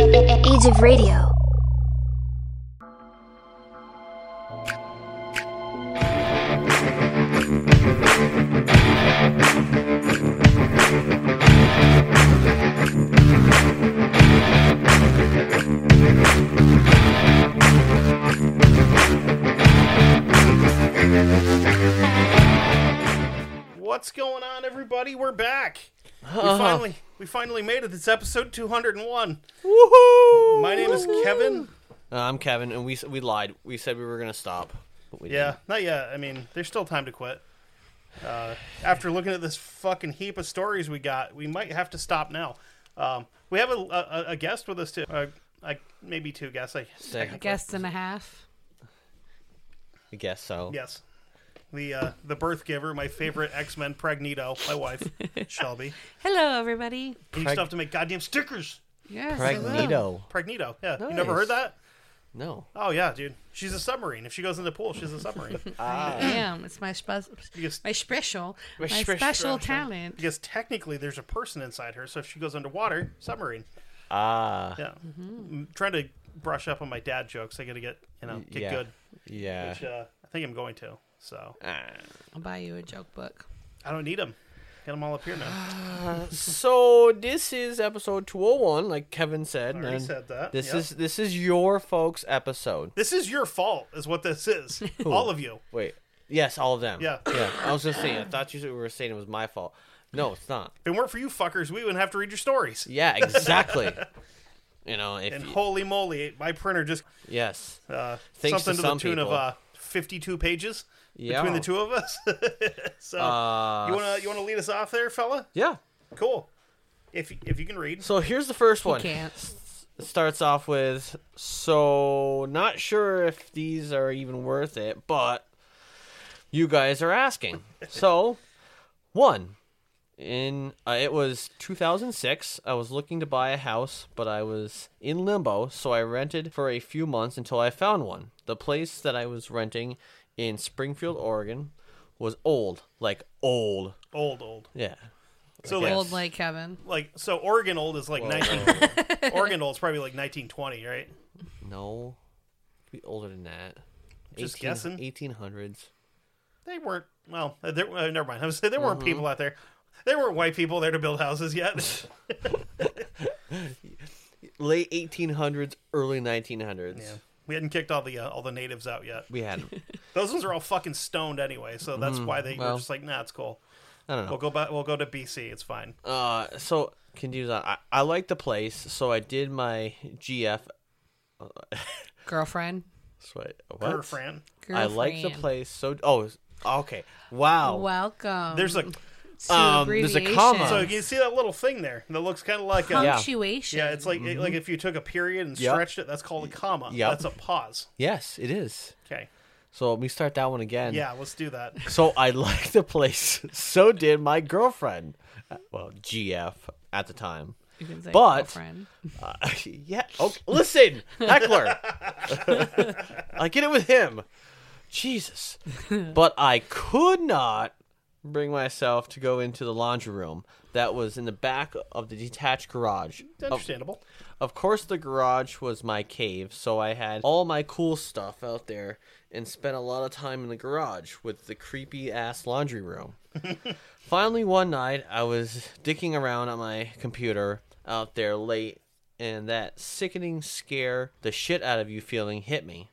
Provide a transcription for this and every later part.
Age of Radio. What's going on, everybody? We're back. We Uh-huh. finally, we finally made it. It's episode 201. Woohoo! My name is Kevin. Uh, I'm Kevin, and we we lied. We said we were gonna stop, but we Yeah, not yet. I mean, there's still time to quit. Uh, after looking at this fucking heap of stories we got, we might have to stop now. Um, we have a, a, a guest with us too. Uh, like maybe two guests. I Sick. guest and a half. I guess so. Yes. The uh, the birth giver, my favorite X Men Pregnito, my wife Shelby. Hello, everybody. We need Preg- stuff to make goddamn stickers. Yes, I. Pregnito. Pregnito, yeah. You never heard that? No. Oh yeah, dude. She's a submarine. If she goes in the pool, she's a submarine. I am. It's my spe- because, my special, my My special, special- talent. because technically there's a person inside her, so if she goes underwater, submarine. Ah. Yeah. I'm trying to brush up on my dad jokes. I got to get you know get yeah. good. Yeah. Which uh, I think I'm going to. So Ah. I'll buy you a joke book. I don't need them. Get them all up here now. So this is episode 201, like Kevin said. I already and said that. This Yep. is this is your folks episode. This is your fault, is what this is. all of you. Wait. Yes, all of them. Yeah. Yeah. I was just saying. I thought you were saying it was my fault. No, it's not. If it weren't for you fuckers, we wouldn't have to read your stories. Yeah, exactly. you know, if And you- holy moly, my printer just yes. uh, Thanks something to to, some the tune of uh, 52 pages Yeah. between the two of us. so Uh, you wanna you wanna lead us off there, fella? Yeah. Cool. If if you can read. So here's the first You one. can't. It starts off with so not sure if these are even worth it, but you guys are asking. So, one in uh, it was 2006. I was looking to buy a house, but I was in limbo, so I rented for a few months until I found one. The place that I was renting in Springfield, Oregon, was old, like old. Old, old. Yeah. So like, Old like Kevin. like so Oregon old is like Whoa, 19. Oregon old is probably like 1920, right? No, could be older than that. Just guessing. 1800s. They weren't well, uh, there, uh, never mind. I was saying there Mm-hmm. weren't people out there. There weren't white people there to build houses yet. Late 1800s, early 1900s. yeah. We hadn't kicked all the uh, all the natives out yet. We had. Those ones are all fucking stoned anyway, so that's why they Mm, well. were just like, "Nah, it's cool. I don't know. We'll go back. We'll go to BC. It's fine." Uh, so continue on. I, I like the place, so I did my GF. Girlfriend. Sweat. What? Her Fran. I like the Girlfriend. place. So oh, okay. Wow. Welcome. There's a to um, there's a comma. so abbreviation. you see that little thing there that looks kind of like a Yeah. punctuation. yeah. It's like like if you took a period and Mm-hmm. Yep. stretched it, that's called a comma. Yep. That's a pause. yes, it is. Okay. So let me start that one again. Yeah, let's do that. So I liked the place. So did my girlfriend. Well, GF at the time. You can say But- girlfriend. Uh, yeah. Okay. Listen, heckler. I get it with him. Jesus. But I could not bring myself to go into the laundry room that was in the back of the detached garage. Understandable. Of course, the garage was my cave, so I had all my cool stuff out there and spent a lot of time in the garage with the creepy ass laundry room. Finally, one night, I was dicking around on my computer out there late, and that sickening scare the shit out of you feeling hit me.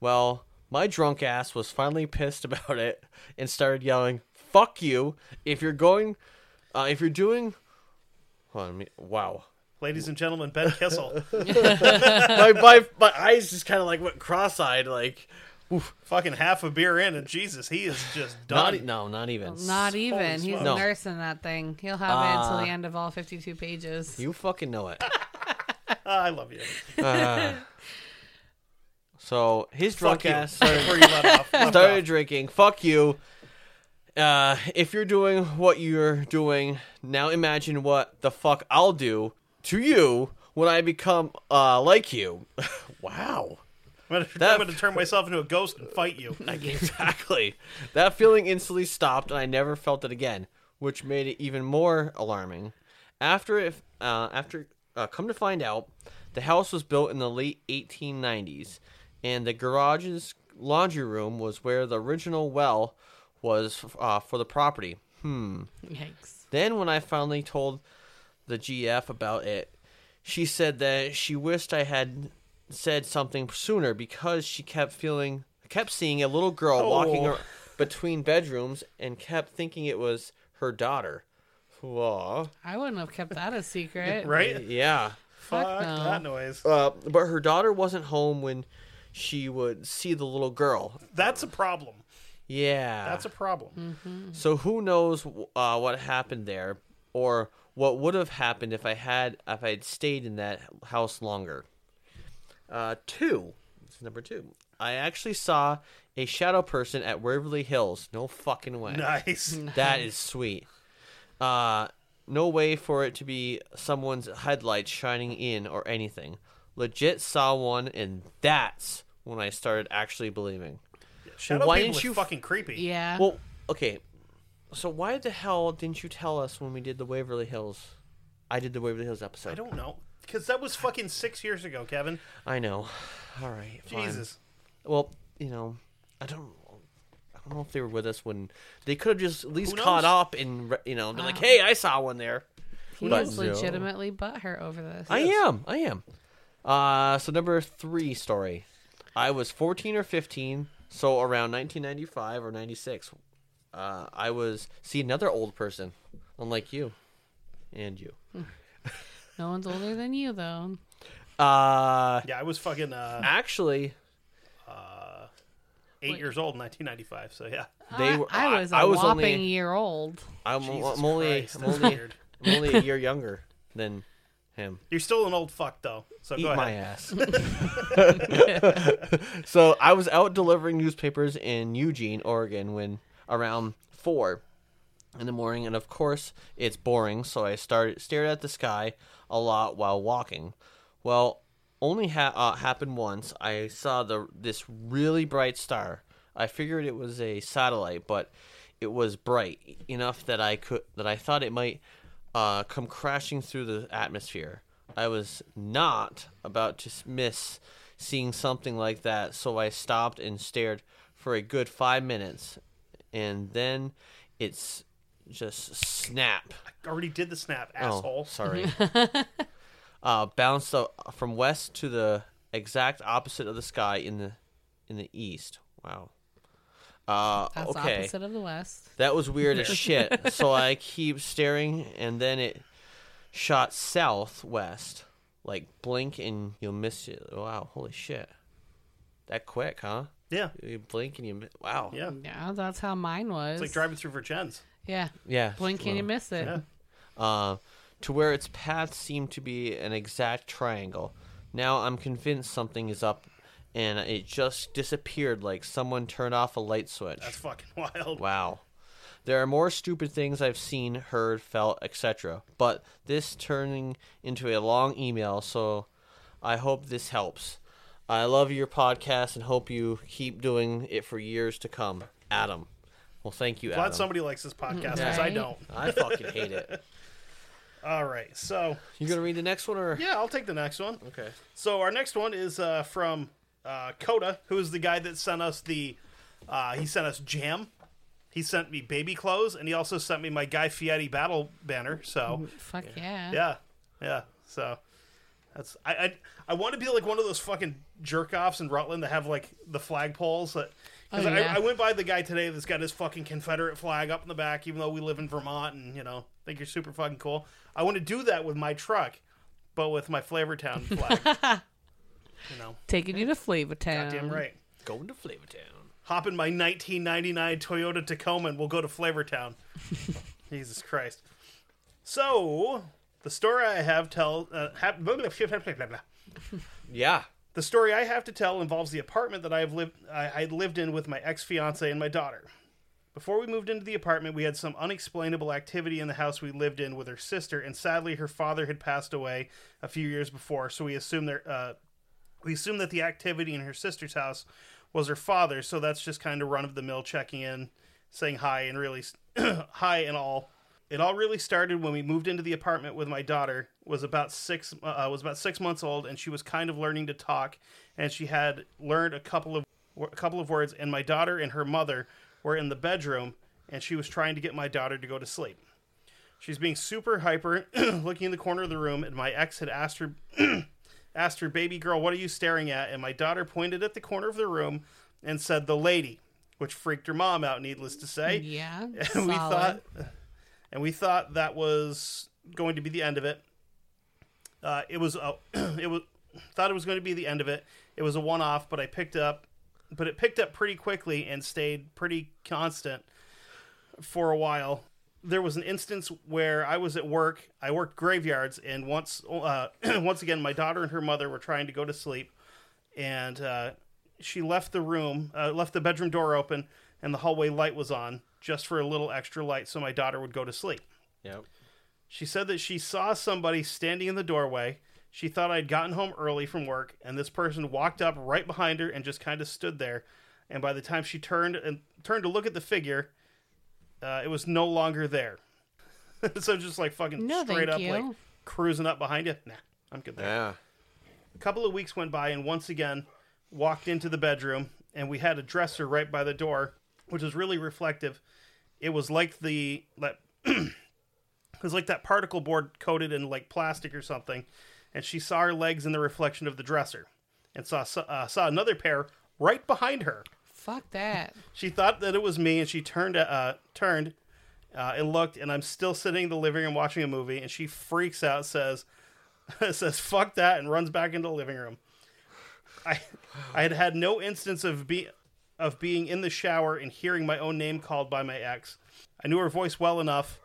Well, my drunk ass was finally pissed about it and started yelling, "Fuck you! If you're going, uh, if you're doing, hold on, wow." Ladies and gentlemen, Ben Kissel. my, my my eyes just kind of like went cross-eyed, like fucking half a beer in, and Jesus, he is just not done. e- no, not even. Not even. He's. No. nursing that thing. He'll have it until Uh, the end of all 52 pages. You fucking know it. Ah, I love you. So his Fuck drunk you. ass started, Before you let off. Left started off. drinking. Fuck you. Uh, if you're doing what you're doing now, imagine what the fuck I'll do to you when I become uh like you. wow. I'm gonna, That- I'm gonna turn myself into a ghost and fight you. exactly. That feeling instantly stopped, and I never felt it again, which made it even more alarming. After if uh, after uh, come to find out, the house was built in the late 1890s, and the garage's laundry room was where the original well was uh, for the property. Hmm. Yikes. Then, when I finally told the GF about it, she said that she wished I had said something sooner because she kept feeling, kept seeing a little girl walking Oh. ar- between bedrooms and kept thinking it was her daughter. Aw. I wouldn't have kept that a secret. Right? Yeah. Fuck no. that noise. Uh, but her daughter wasn't home when she would see the little girl. That's a problem. Yeah. That's a problem. So who knows uh, what happened there, or what would have happened if I had if I had stayed in that house longer. Uh, two, this is number two. I actually saw a shadow person at Waverly Hills. No fucking way. Nice. That is sweet. Uh, no way for it to be someone's headlights shining in or anything. Legit saw one, and that's when I started actually believing. Shadow why people didn't you- fucking creepy. Yeah. Well, okay. So why the hell didn't you tell us when we did the Waverly Hills? I did the Waverly Hills episode. I don't know. Because that was fucking six years ago, Kevin. I know. All right. Fine. Jesus. Well, you know, I don't. I don't know if they were with us when they could have just at least caught up and you know been like, "Hey, I saw one there." he but was no. legitimately butthurt over this. I am. I am. Uh, so number three story. I was 14 or 15, so around 1995 or 96. Uh, I was see another old person, unlike you, and you. No one's older than you, though. Uh, Yeah, I was fucking uh, actually, eight years old in 1995. So yeah. they I, were. I was a I was whopping only. year old. I'm, Jesus I'm only. Christ, I'm that's only, weird. I'm only a year younger than him. You're still an old fuck though. So Eat go my ahead. ass. so I was out delivering newspapers in Eugene, Oregon, when around four in the morning, and of course it's boring. So I started stared at the sky a lot while walking. Well, only ha- uh, happened once. I saw the this really bright star. I figured it was a satellite, but it was bright enough that I could that I thought it might uh, come crashing through the atmosphere. I was not about to miss seeing something like that, so I stopped and stared for a good five minutes, and then it's just snap. I already did the snap, Oh, asshole. sorry. uh, bounced uh, from west to the exact opposite of the sky in the in the east. Wow. Uh, That's okay. opposite of the West. That was weird as shit. So I keep staring, and then it shot southwest. Like blink and you'll miss it. Wow, holy shit! That quick, huh? Yeah. You blink and you mi- wow. Yeah. Yeah, that's how mine was. It's like driving through Vergennes. yeah. Yeah. Blink and you miss it. Yeah. uh, to where its path seemed to be an exact triangle. Now I'm convinced something is up, and it just disappeared like someone turned off a light switch. That's fucking wild. Wow. There are more stupid things I've seen, heard, felt, etc. But this turning into a long email, so I hope this helps. I love your podcast and hope you keep doing it for years to come. Adam. Well, thank you, Glad Adam. somebody likes this podcast because I don't. I fucking hate it. All right, so you're gonna read the next one or? yeah, I'll take the next one. Okay. So our next one is uh, from uh, Coda, who is the guy that sent us the. Uh, he sent us jam. He sent me baby clothes, and he also sent me my Guy Fieri battle banner. So Fuck yeah. yeah, yeah. So that's I I, I want to be like one of those fucking jerk offs in Rutland that have like the flagpoles that. Oh, 'cause Oh, yeah. I, I went by the guy today that's got his fucking Confederate flag up in the back, even though we live in Vermont and you know think you're super fucking cool. I want to do that with my truck, but with my Flavortown flag. you know, Taking you to Flavortown. damn right. Going to Flavortown. Hop in my 1999 Toyota Tacoma and we'll go to Flavortown. Jesus Christ. So, the story I have tell uh, have, blah, blah, blah. Yeah. The story I have to tell involves the apartment that I have lived I, I lived in with my ex fiance and my daughter. Before we moved into the apartment, we had some unexplainable activity in the house we lived in with her sister, and sadly, her father had passed away a few years before. So we assumed there, uh, we assumed that the activity in her sister's house was her father. So that's just kind of run of the mill, checking in, saying hi, and really hi and all. It all really started when we moved into the apartment with my daughter. was about six uh, was about six months old, and she was kind of learning to talk, and she had learned a couple of a couple of words. And my daughter and her mother were in the bedroom, and she was trying to get my daughter to go to sleep. She's being super hyper, looking in the corner of the room, and my ex had asked her asked her, "Baby girl, what are you staring at?" And my daughter pointed at the corner of the room and said, "The lady," which freaked her mom out. Needless to say, Yeah. and we solid. thought and we thought that was going to be the end of it. Uh, it was a, it was thought it was going to be the end of it. It was a one-off but i picked up but it picked up pretty quickly and stayed pretty constant for a while. There was an instance where i was at work. I worked graveyards and once uh, once again my daughter and her mother were trying to go to sleep and uh, she left the room, uh, left the bedroom door open, and the hallway light was on just for a little extra light so my daughter would go to sleep. Yep. She said that she saw somebody standing in the doorway. She thought I'd gotten home early from work, and this person walked up right behind her and just kind of stood there. And by the time she turned and turned to look at the figure, uh, it was no longer there. so just like fucking No, straight up, you. like cruising up behind you. Nah, I'm good there Yeah. a couple of weeks went by and once again walked into the bedroom and we had a dresser right by the door which was really reflective. It was like the like it was like that particle board coated in like plastic or something and she saw her legs in the reflection of the dresser and saw uh, saw another pair right behind her. Fuck that. she thought that it was me and she turned uh turned uh, and looked and i'm still sitting in the living room watching a movie and she freaks out says says fuck that and runs back into the living room. I i had had no instance of be of being in the shower and hearing my own name called by my ex. I knew her voice well enough.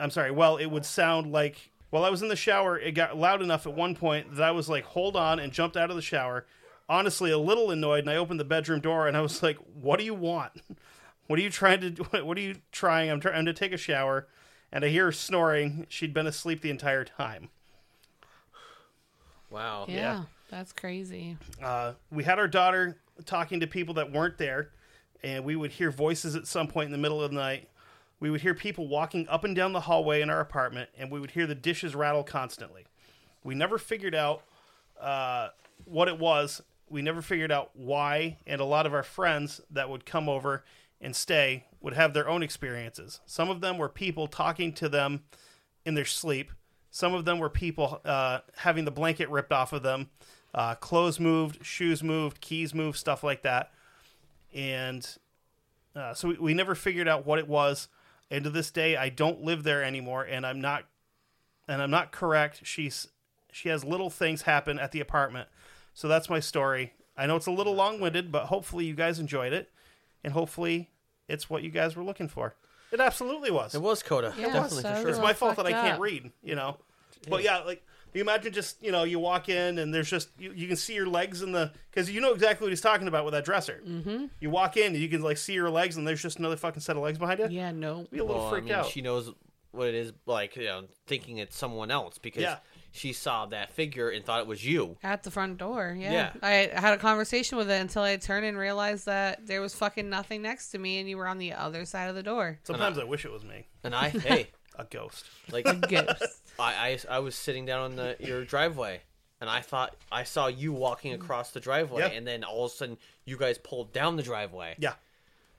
I'm sorry well it would sound like while i was in the shower it got loud enough at one point that i was like hold on and jumped out of the shower honestly a little annoyed and i opened the bedroom door and i was like what do you want? What are you trying to do? What are you trying? I'm trying to take a shower and i hear her snoring. She'd been asleep the entire time. Wow. Yeah. That's crazy. uh, we had our daughter talking to people that weren't there, and we would hear voices at some point in the middle of the night. We would hear people walking up and down the hallway in our apartment, and we would hear the dishes rattle constantly. We never figured out uh, what it was. We never figured out why, and a lot of our friends that would come over and stay would have their own experiences. Some of them were people talking to them in their sleep. Some of them were people uh, having the blanket ripped off of them, uh, clothes moved, shoes moved, keys moved, stuff like that. And uh, so we, we never figured out what it was. And to this day, I don't live there anymore, and I'm not, and I'm not correct. She's she has little things happen at the apartment. So that's my story. I know it's a little long winded, but hopefully you guys enjoyed it, and hopefully it's what you guys were looking for. It absolutely was. It was Coda. Yeah, Definitely so- for sure. It's my fault that I can't up. read, you know. But yeah, like You imagine just you know you walk in and there's just you, you can see your legs in the because you know exactly what he's talking about with that dresser. Mm-hmm. You walk in and you can like see your legs and there's just another fucking set of legs behind you. Yeah, no. Be a little Well, I freaked mean, out. she knows what it is like, you know, thinking it's someone else because Yeah. she saw that figure and thought it was you. At the front door, yeah. Yeah. I had a conversation with it until I turned and realized that there was fucking nothing next to me and you were on the other side of the door. Sometimes I wish it was me, And I, hey, a ghost. like a Ghost. I, I, I was sitting down on the your driveway, and I thought I saw you walking across the driveway, Yeah. and then all of a sudden you guys pulled down the driveway. Yeah,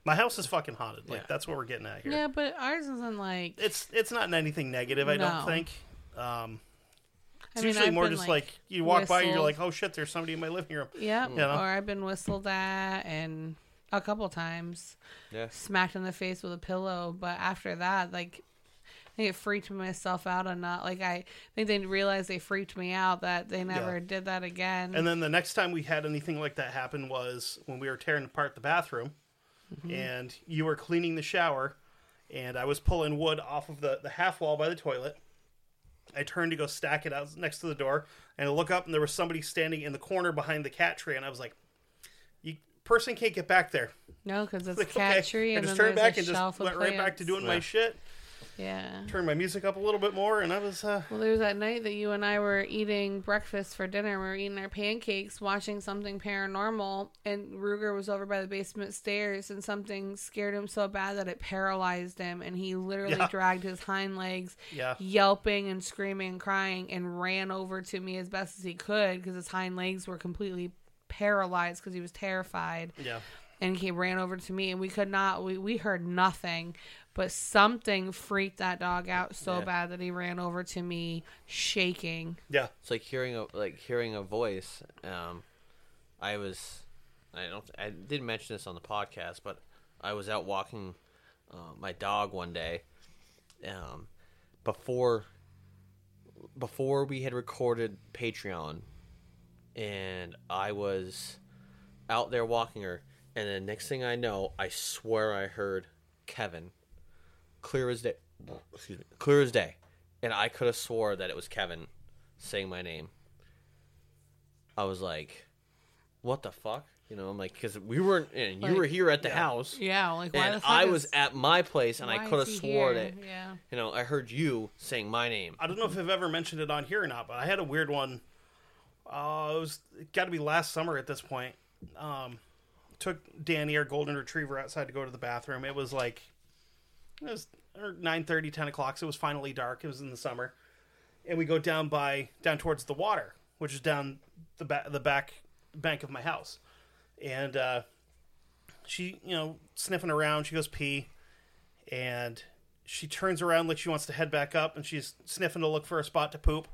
my house is fucking haunted. Like Yeah. that's what we're getting at here. yeah, but ours isn't like. It's it's not anything negative. I No. don't think. Um, it's I mean, usually I've more just like, you walk by and you're like, oh shit, there's somebody in my living room. Yeah, You know? or I've been whistled at and a couple times Yeah. smacked in the face with a pillow. But after that, like, I think it freaked myself out enough. Like, I think they realized they freaked me out that they never Yeah. did that again. And then the next time we had anything like that happen was when we were tearing apart the bathroom, Mm-hmm. and you were cleaning the shower, and I was pulling wood off of the, the half wall by the toilet. I turned to go stack it out next to the door, and I look up, and there was somebody standing in the corner behind the cat tree, and I was like, "You person can't get back there." no, because it's Like, a cat okay. tree, I just then turned back and just shelf went of right back to plants. doing my shit. Yeah. Turned my music up a little bit more, and I was uh, Well, there was that night that you and I were eating breakfast for dinner. We were eating our pancakes, watching something paranormal, and Ruger was over by the basement stairs, and something scared him so bad that it paralyzed him, and he literally Yeah. dragged his hind legs, Yeah. yelping and screaming and crying, and ran over to me as best as he could because his hind legs were completely paralyzed because he was terrified yeah. And he ran over to me and we could not we, we heard nothing but something freaked that dog out so Yeah. bad that he ran over to me shaking Yeah. It's like hearing a like hearing a voice. Um, I was, I don't, I didn't mention this on the podcast, but I was out walking uh, my dog one day, um, before before we had recorded Patreon, and I was out there walking her, and the next thing I know, I swear I heard Kevin, clear as day, excuse me, clear as day, and I could have swore that it was Kevin saying my name. I was like, "What the fuck?" You know, I'm like, because we weren't, and you were here at the house, yeah like why and the fuck I is- was at my place, and I could have he swore that, yeah you know, I heard you saying my name. I don't know if I've ever mentioned it on here or not, but I had a weird one. Uh, it was got to be last summer at this point. Um, took Danny, our golden retriever, outside to go to the bathroom. It was like it was nine thirty, ten o'clock. So it was finally dark. It was in the summer, and we go down by down towards the water, which is down the back the back bank of my house, and uh, she, you know, sniffing around. She goes pee, and she turns around like she wants to head back up, and she's sniffing to look for a spot to poop.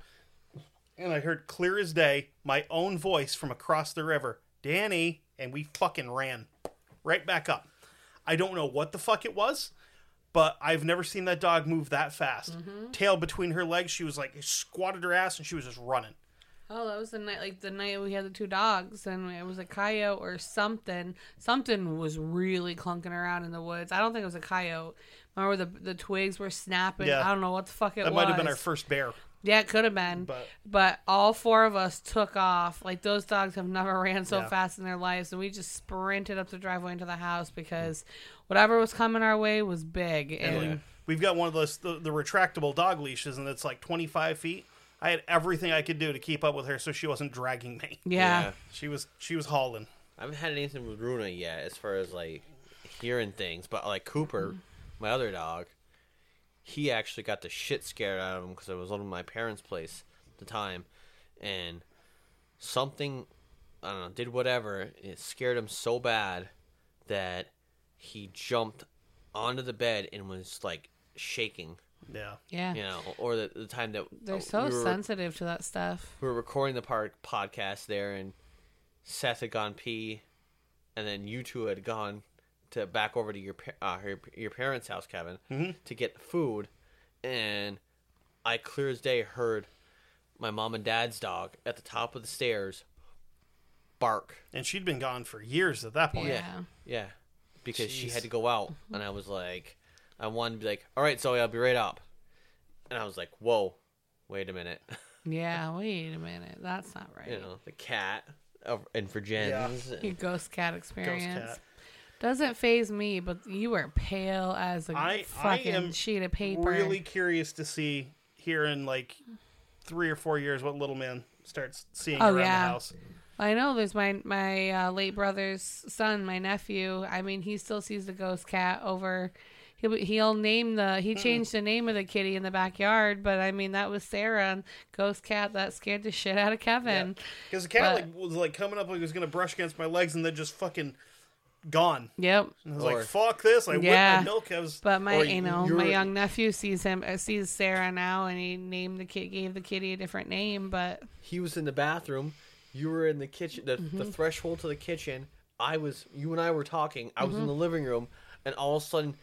And I heard clear as day my own voice from across the river, Danny, and we fucking ran right back up. I don't know what the fuck it was, but I've never seen that dog move that fast. Mm-hmm. Tail between her legs, she was like squatted her ass, and she was just running. Oh, that was the night, like the night we had the two dogs, and it was a coyote or something. Something was really clunking around in the woods. I don't think it was a coyote. Remember the the twigs were snapping. Yeah. I don't know what the fuck it That was. That might have been our first bear. Yeah, it could have been. But- But, all four of us took off. Like those dogs have never ran so Yeah. fast in their lives, and we just sprinted up the driveway into the house because whatever was coming our way was big. And We've got one of those the, the retractable dog leashes, and it's like 25 feet. I had everything I could do to keep up with her, so she wasn't dragging me. yeah, She was she was hauling. I haven't had anything with Runa yet, as far as like hearing things. But like Cooper, Mm-hmm. my other dog, he actually got the shit scared out of him because I was over my parents' place at the time, and something I don't know did whatever. It scared him so bad that he jumped onto the bed and was like shaking. Yeah. yeah. You know, or the, the time that They're uh, so we were- sensitive to that stuff. we were recording the part podcast there, and Seth had gone pee, and then you two had gone to back over to your uh, your, your parents' house, Kevin, to get food, and I clear as day heard my mom and dad's dog at the top of the stairs bark. And she'd been gone for years at that point. Yeah. Yeah, because she had to go out, and I was like, I wanted to be like, all right, Zoe, I'll be right up, and I was like, whoa, wait a minute. Yeah, wait a minute. That's not right. You know, the cat of, and for Jens. Your ghost cat experience. cat. Doesn't phase me, but you are pale as a I- I fucking am sheet of paper. I'm really curious to see here in like three or four years what little man starts seeing Oh, around yeah. the house. I know there's my my uh, late brother's son, my nephew. I mean, he still sees the ghost cat over. He'll he'll name the he changed the name of the kitty in the backyard, but I mean that was Sarah and ghost cat that scared the shit out of Kevin. Because the cat But- like was like coming up like it was gonna brush against my legs and then just fucking gone. Yep. And I was Or- like, "Fuck this!" I whipped Yeah. my milk. I was But my Or you know my you're- young nephew sees him uh, sees Sarah now, and he named the kid gave the kitty a different name, but He was in the bathroom. You were in the kitchen, the, Mm-hmm. the threshold to the kitchen. I was, you and I were talking. I was Mm-hmm. in the living room, and all of a sudden,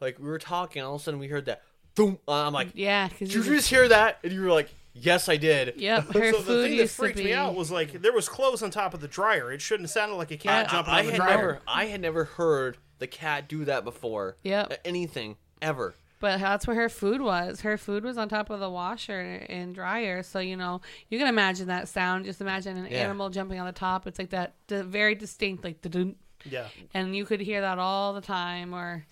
like we were talking, all of a sudden we heard that boom. I'm like, yeah, because did you just hear that? And you were like, yes, I did. Yep, her so the food thing that used to freaked be. me out was like there was clothes on top of the dryer. It shouldn't have sounded like a cat Yeah, jumping I on the had dryer. never, I had never heard the cat do that before. Yep. Uh, Anything ever. But that's where her food was. Her food was on top of the washer and dryer. So, you know, you can imagine that sound. Just imagine an Yeah. animal jumping on the top. It's like that d- very distinct, like the Yeah, and you could hear that all the time or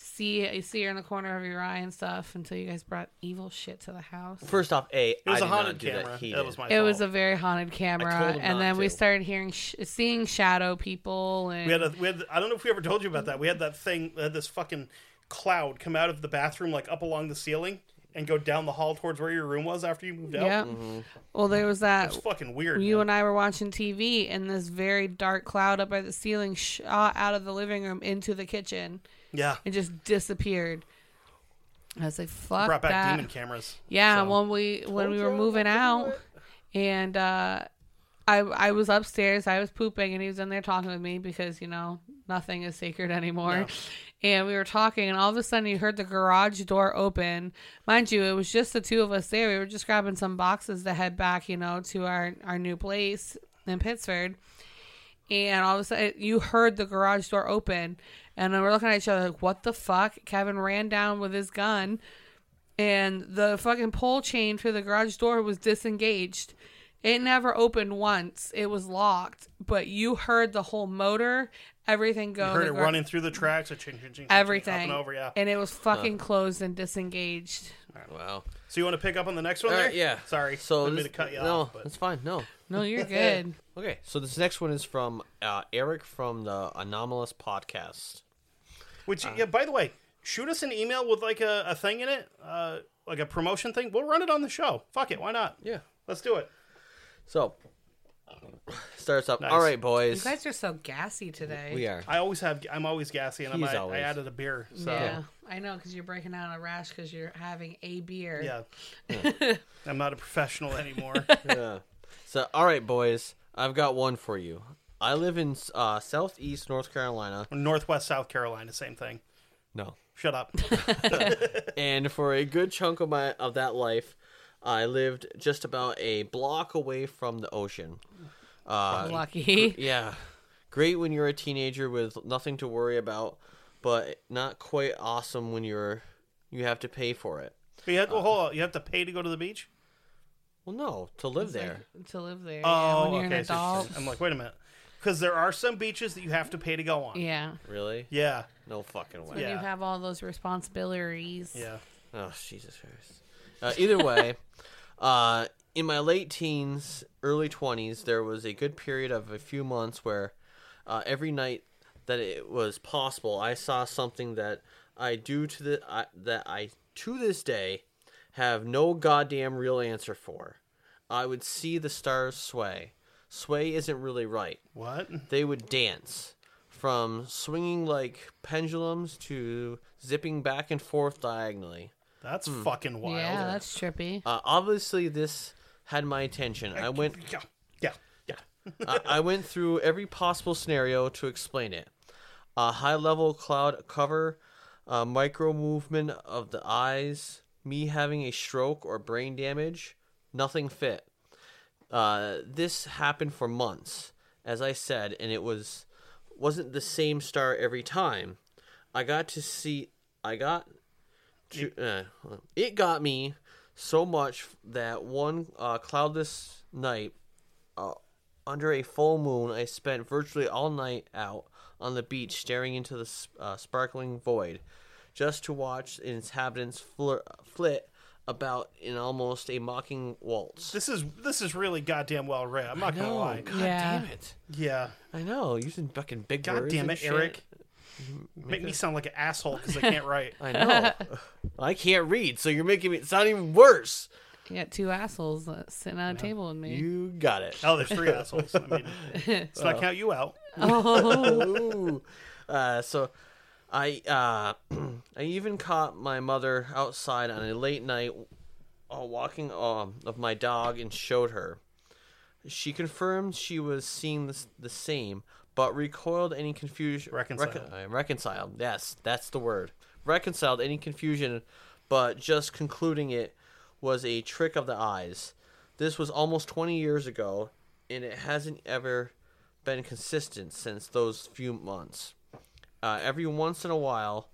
see you see her in the corner of your eye and stuff until you guys brought evil shit to the house. First off, a it was I a haunted camera. That. He That was my. It was a very haunted camera, told him and not then we started hearing, sh- seeing shadow people, and We had a we had. I don't know if we ever told you about that. We had that thing. We had this fucking cloud come out of the bathroom, like up along the ceiling, and go down the hall towards where your room was after you moved out. yeah. Mm-hmm. Well, there was that. It's fucking weird. You man. and I were watching TV, and this very dark cloud up by the ceiling shot out of the living room into the kitchen. Yeah, It just disappeared. I was like, "Fuck brought back that!" demon cameras. Yeah, So- when we when we were moving not to do out, and uh, I I was upstairs, I was pooping, and he was in there talking with me because you know nothing is sacred anymore. And we were talking, and all of a sudden, you heard the garage door open. Mind you, it was just the two of us there. We were just grabbing some boxes to head back, you know, to our our new place in Pittsford. And all of a sudden, you heard the garage door open, and we're looking at each other like, "What the fuck?" Kevin ran down with his gun, and the fucking pole chain for the garage door was disengaged. It never opened once. It was locked, but you heard the whole motor, everything go. You heard it gar- running through the tracks, a ching, ching, ching, ching, everything, up and over. Yeah. and it was fucking closed and disengaged. Wow. So you want to pick up on the next one? All there? yeah. Sorry. So didn't mean this, to cut you no, off, but it's fine. No. No, you're good. Okay, so this next one is from uh, Eric from the Anomalous Podcast. Which uh, yeah. By the way, shoot us an email with like a, a thing in it, uh, like a promotion thing. We'll run it on the show. Fuck it. Why not? Yeah. Let's do it. So starts up. Nice. All right, boys. You guys are so gassy today. We are. I always have. I'm always gassy, and I'm, He's I, I added a beer. So Yeah, I know because you're breaking out in a rash because you're having a beer. yeah. I'm not a professional anymore. yeah. So, all right, boys. I've got one for you. I live in uh, southeast North Carolina. Northwest South Carolina, same thing. No. Shut up. and for a good chunk of my of that life, I lived just about a block away from the ocean. Uh, Lucky. yeah, great when you're a teenager with nothing to worry about, but not quite awesome when you're you have to pay for it. But you have, well, hold on. You have to pay to go to the beach. Well, no, to live there. to live there. yeah, Oh, when you're okay. an so. I'm like, wait a minute, because there are some beaches that you have to pay to go on. yeah. Really? Yeah. No fucking way. When you have all those responsibilities. Yeah. Oh, Jesus Christ. Uh, either way, uh, in my late teens, early 20s, there was a good period of a few months where uh, every night that it was possible, I saw something that I do to the I that I to this day have no goddamn real answer for. I would see the stars sway. Sway isn't really right What? they would dance from swinging like pendulums to zipping back and forth diagonally. That's Hmm. fucking wild. Yeah, that's trippy. Uh, obviously, this had my attention. I went, Yeah. Yeah. Yeah. I, I went through every possible scenario to explain it. A high level cloud cover, a micro movement of the eyes, me having a stroke or brain damage, nothing fit. Uh, this happened for months, as I said, and it was wasn't the same star every time. I got to see. I got to. Uh, it got me So much that one uh, cloudless night, uh, under a full moon, I spent virtually all night out on the beach staring into the uh, sparkling void, just to watch its inhabitants flir- flit about in almost a mocking waltz. This is this is really goddamn well read. I'm not gonna lie. God Yeah. damn it! Yeah. I know using fucking big God words. damn and it, shit. Eric. Make me sound like an asshole because I can't write. I know. I can't read, so you're making me sound even worse. You got two assholes uh, sitting at a table with me. You got it. Oh, there's three assholes. I mean, let's not count you out. Ooh. Uh, so I uh, I even caught my mother outside on a late night uh, walking um, of my dog and showed her. She confirmed she was seeing the, the same, but recoiled any confusion. Reconciled. uh, reconciled. Yes, that's the word. Reconciled any confusion, but just concluding it was a trick of the eyes. This was almost 20 years ago, and it hasn't ever been consistent since those few months. Uh, every once in a while,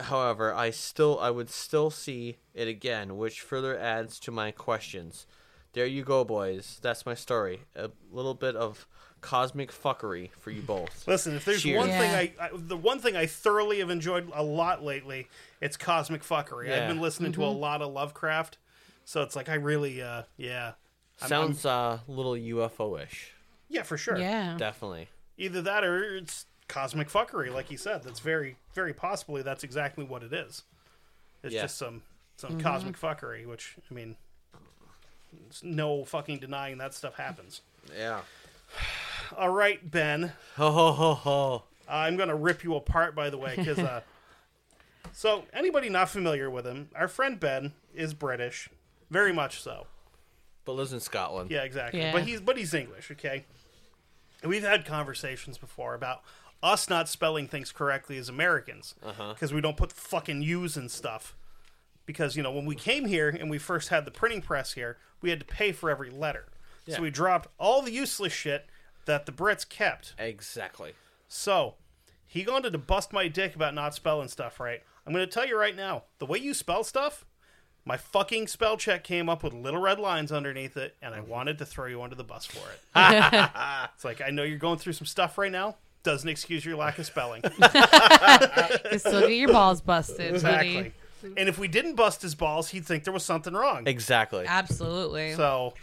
however, I still I would still see it again, which further adds to my questions. There you go, boys. That's my story. A little bit of cosmic fuckery for you both. Listen, if there's Cheers. one thing I, I, the one thing I thoroughly have enjoyed a lot lately, it's cosmic fuckery. I've been listening to a lot of Lovecraft, so it's like I really, uh, yeah, I'm- I'm- Sounds uh, a little UFO-ish. yeah, for sure. Yeah. Definitely. Either that or it's cosmic fuckery, like you said. That's very, very possibly that's exactly what it is. It's Yeah. just some some cosmic fuckery, which I mean, there's no fucking denying that stuff happens. Yeah. All right, Ben. Ho ho ho ho. I'm gonna rip you apart, by the way, because uh, so anybody not familiar with him, our friend Ben is British, very much so. But lives in Scotland. Yeah, exactly. Yeah. But he's but he's English, okay. And we've had conversations before about us not spelling things correctly as Americans uh-huh. because we don't put fucking U's and stuff. Because you know when we came here and we first had the printing press here, we had to pay for every letter, Yeah. so we dropped all the useless shit that the Brits kept. Exactly. So, he wanted to bust my dick about not spelling stuff right. I'm going to tell you right now, the way you spell stuff, my fucking spell check came up with little red lines underneath it, and I mm-hmm. wanted to throw you under the bus for it. it's like, I know you're going through some stuff right now. Doesn't excuse your lack of spelling. You still get your balls busted, exactly. buddy. And if we didn't bust his balls, he'd think there was something wrong. Exactly. Absolutely. So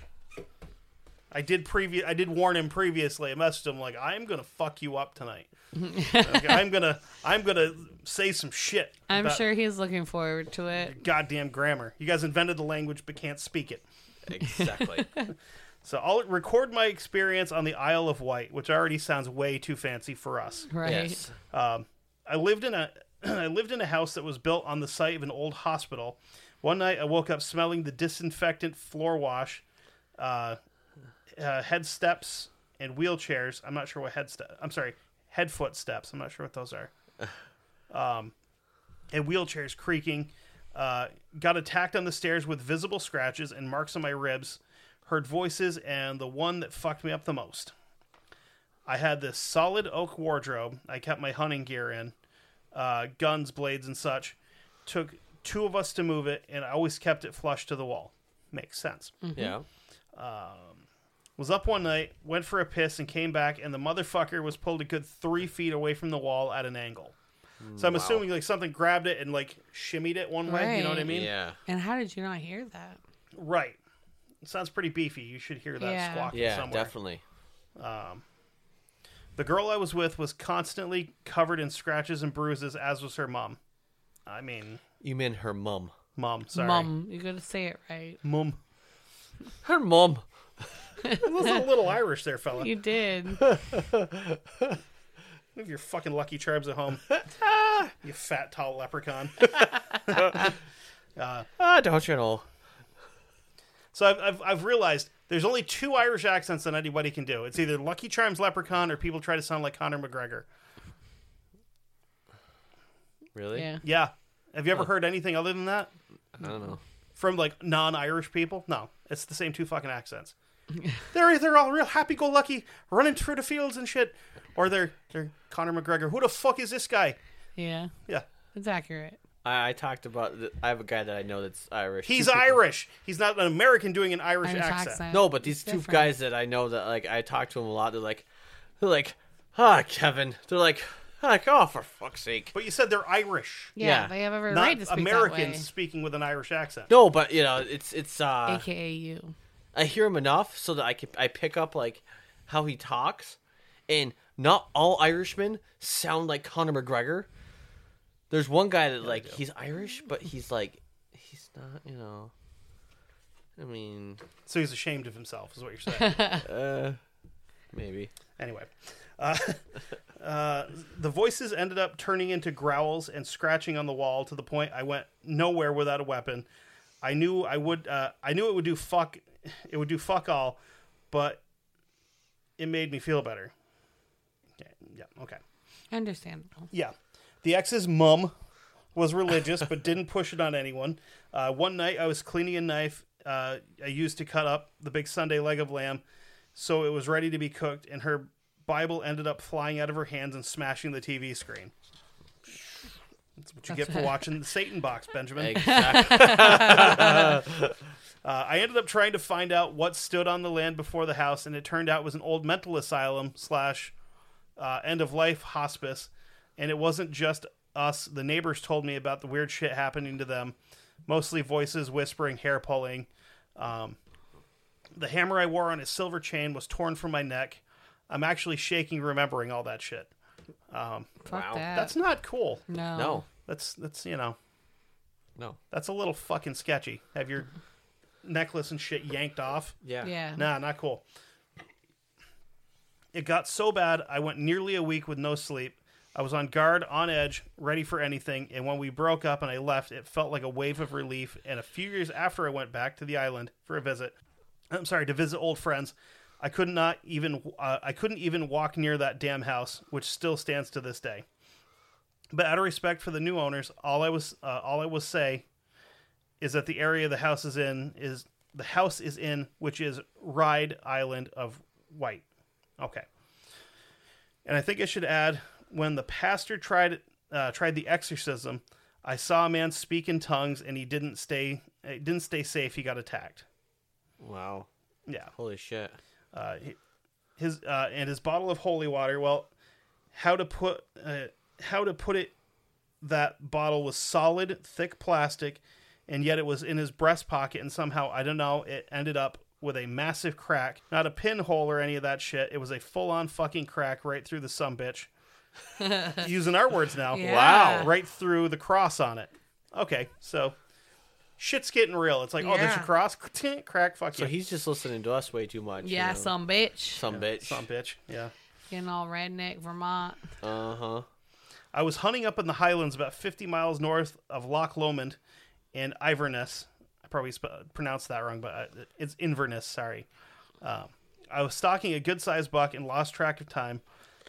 I did previous. I did warn him previously. I messaged him like, "I'm gonna fuck you up tonight. Okay, I'm gonna, I'm gonna say some shit." I'm about sure he's looking forward to it. Goddamn grammar. You guys invented the language but can't speak it. Exactly. So I'll record my experience on the Isle of Wight, which already sounds way too fancy for us. Right. yes. I lived in a I lived in a house that was built on the site of an old hospital. One night I woke up smelling the disinfectant floor wash, uh, uh, head steps and wheelchairs. I'm not sure what head step. I'm sorry, head foot steps. I'm not sure what those are. Um, and wheelchairs creaking. Uh, got attacked on the stairs with visible scratches and marks on my ribs. Heard voices and the one that fucked me up the most. I had this solid oak wardrobe. I kept my hunting gear in, uh, guns, blades, and such. Took two of us to move it, and I always kept it flush to the wall. Makes sense. Mm-hmm. Yeah. Um, was up one night, went for a piss, and came back, and the motherfucker was pulled a good three feet away from the wall at an angle. So I'm mm, assuming like something grabbed it and like shimmied it one way. You know what I mean? Yeah. And how did you not hear that? Right. It sounds pretty beefy. You should hear that Yeah. squawking Yeah. somewhere. Definitely. The girl I was with was constantly covered in scratches and bruises, as was her mom. I mean, You mean her mom? mom. Sorry, Mum, you gotta say it right. mom. Her mom. That was a little Irish there, fella. You did. Leave your fucking Lucky Charms at home. you fat, tall leprechaun. Ah, don't you know? So I've, I've, I've realized there's only two Irish accents that anybody can do. It's either Lucky Charms leprechaun or people try to sound like Conor McGregor. Really? Yeah. Yeah. Have you ever heard anything other than that I don't know. from like non-Irish people? No, it's the same two fucking accents. they're they're all real happy-go-lucky, running through the fields and shit, or they're they're Conor McGregor. Who the fuck is this guy? Yeah. Yeah. It's accurate. I, I talked about. th- I have a guy that I know that's Irish. He's Two people- Irish. He's not an American doing an Irish, Irish accent. accent. No, but these two Different. guys that I know that like I talk to them a lot. They're like, they're like, ah, Kevin. They're like, like, oh, for fuck's sake. But you said they're Irish, Yeah, Yeah. they have every not right to speak Americans that speaking with an Irish accent. No, but you know, it's it's. way. uh AKA you. I hear him enough so that I can I pick up like how he talks, and not all Irishmen sound like Conor McGregor. There's one guy that like he's Irish, but he's like he's not. You know. I mean, So he's ashamed of himself, is what you're saying. uh, maybe. anyway, uh, uh, the voices ended up turning into growls and scratching on the wall to the point I went nowhere without a weapon. I knew I would. Uh, I knew it would do fuck. It would do fuck all, but it made me feel better. Okay, yeah. Okay. Understandable. Yeah. The ex's mum was religious but didn't push it on anyone. Uh, one night I was cleaning a knife uh, I used to cut up the big Sunday leg of lamb so it was ready to be cooked, and her Bible ended up flying out of her hands and smashing the TV screen. That's what you get for watching the Satan box, Benjamin. Exactly. Uh, I ended up trying to find out what stood on the land before the house, and it turned out it was an old mental asylum slash uh, end of life hospice. And it wasn't just us. The neighbors told me about the weird shit happening to them, mostly voices whispering, hair pulling. Um, the hammer I wore on a silver chain was torn from my neck. I'm actually shaking remembering all that shit. Fuck Wow. that. That's not cool. no. no, That's that's you know no. that's a little fucking sketchy. Have your necklace and shit yanked off. Yeah. Yeah. Nah, not cool. It got so bad, I went nearly a week with no sleep. I was on guard, on edge, ready for anything, and when we broke up and I left, it felt like a wave of relief. And a few years after I went back to the island for a visit, I'm sorry, to visit old friends, I could not even uh, I couldn't even walk near that damn house, which still stands to this day. But out of respect for the new owners, all I was uh, all I will say is that the area the house is in is the house is in, which is Ryde Island of Wight. Okay. And I think I should add when the pastor tried uh, tried the exorcism, I saw a man speak in tongues, and he didn't stay uh, didn't stay safe. He got attacked. Wow. Yeah. Holy shit. Uh, his uh, and his bottle of holy water. Well, how to put uh, how to put it? That bottle was solid, thick plastic, and yet it was in his breast pocket, and somehow I don't know. It ended up with a massive crack, not a pinhole or any of that shit. It was a full on fucking crack right through the some bitch. Using our words now. Yeah. Wow, right through the cross on it. Okay, so shit's getting real. It's like, oh, there's Yeah. your cross, crack, fuck So you. he's just listening to us way too much. you Yeah, know? some bitch. some bitch. some bitch. Yeah. Getting all redneck Vermont. Uh huh. I was hunting up in the Highlands about 50 miles north of Loch Lomond in Iverness. I probably sp- pronounced that wrong, but uh, it's Inverness, sorry. Um, I was stalking a good sized buck and lost track of time,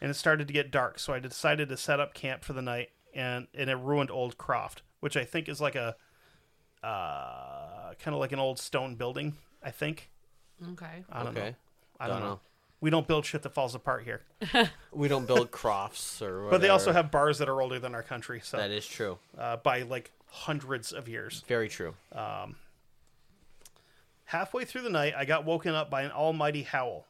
and it started to get dark, so I decided to set up camp for the night and in a ruined old croft, which I think is like a uh, kind of like an old stone building, I think. Okay. I don't Okay. know. I don't, Don't know. know. We don't build shit that falls apart here. We don't build crofts or whatever. But they also have bars that are older than our country, so That is true. uh, by like hundreds of years. Very true. Halfway through the night, I got woken up by an almighty howl.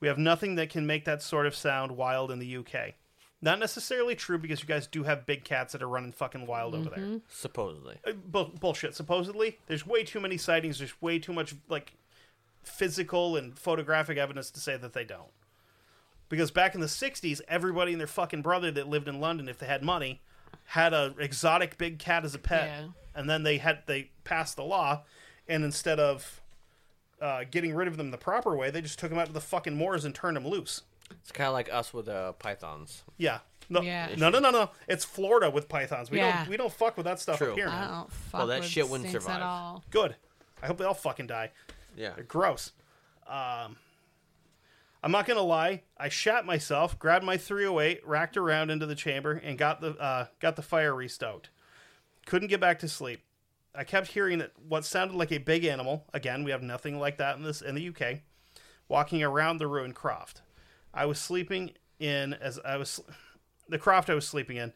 We have nothing that can make that sort of sound wild in the UK. Not necessarily true because you guys do have big cats that are running fucking wild over there. Supposedly. Uh, bu- bullshit. Supposedly, there's way too many sightings. There's way too much like physical and photographic evidence to say that they don't. Because back in the '60s, everybody and their fucking brother that lived in London, if they had money, had a exotic big cat as a pet, Yeah. and then they had they passed the law, and instead of uh, getting rid of them the proper way, they just took them out to the fucking moors and turned them loose. It's kind of like us with uh, pythons. Yeah. No, Yeah. no, no, no, no. It's Florida with pythons. We Yeah. don't, we don't fuck with that stuff True. up here, I man. don't fuck Well, that with shit wouldn't stinks survive. at all. Good. I hope they all fucking die. Yeah. They're gross. Um, I'm not gonna lie. I shat myself, grabbed my 308, racked around into the chamber, and got the uh, got the fire restoked. Couldn't get back to sleep. I kept hearing that what sounded like a big animal. Again, we have nothing like that in this in the UK. Walking around the ruined croft. I was sleeping in as I was the croft I was sleeping in.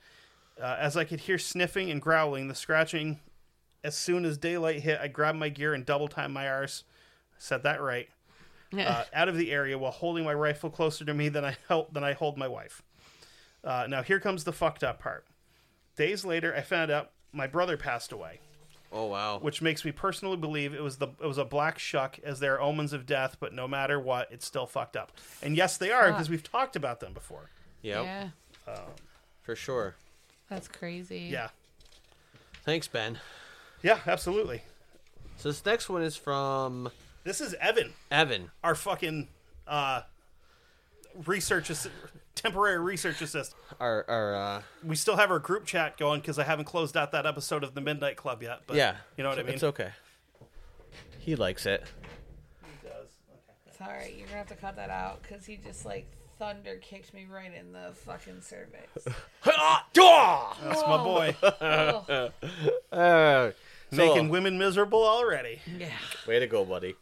Uh, as I could hear sniffing and growling, the scratching. As soon as daylight hit, I grabbed my gear and double timed my arse. Said that right. Uh, out of the area while holding my rifle closer to me than I held than I hold my wife. Uh, now here comes the fucked up part. Days later, I found out my brother passed away, Oh wow. which makes me personally believe it was the it was a black shuck, as they are omens of death. But no matter what, it's still fucked up. And yes, they are because we've talked about them before. Yep, Yeah, for sure. that's crazy. Yeah, Thanks, Ben. yeah, absolutely. So this next one is from This is Evan, Evan. our fucking uh, research assi- temporary research assistant. Our our uh, We still have our group chat going because I haven't closed out that episode of the Midnight Club yet. But yeah. you know what I mean. It's okay. He likes it. He does. Okay. Sorry, you're gonna have to cut that out because he just like thunder kicked me right in the fucking cervix. That's my boy, Uh, making women miserable already. yeah. Way to go, buddy.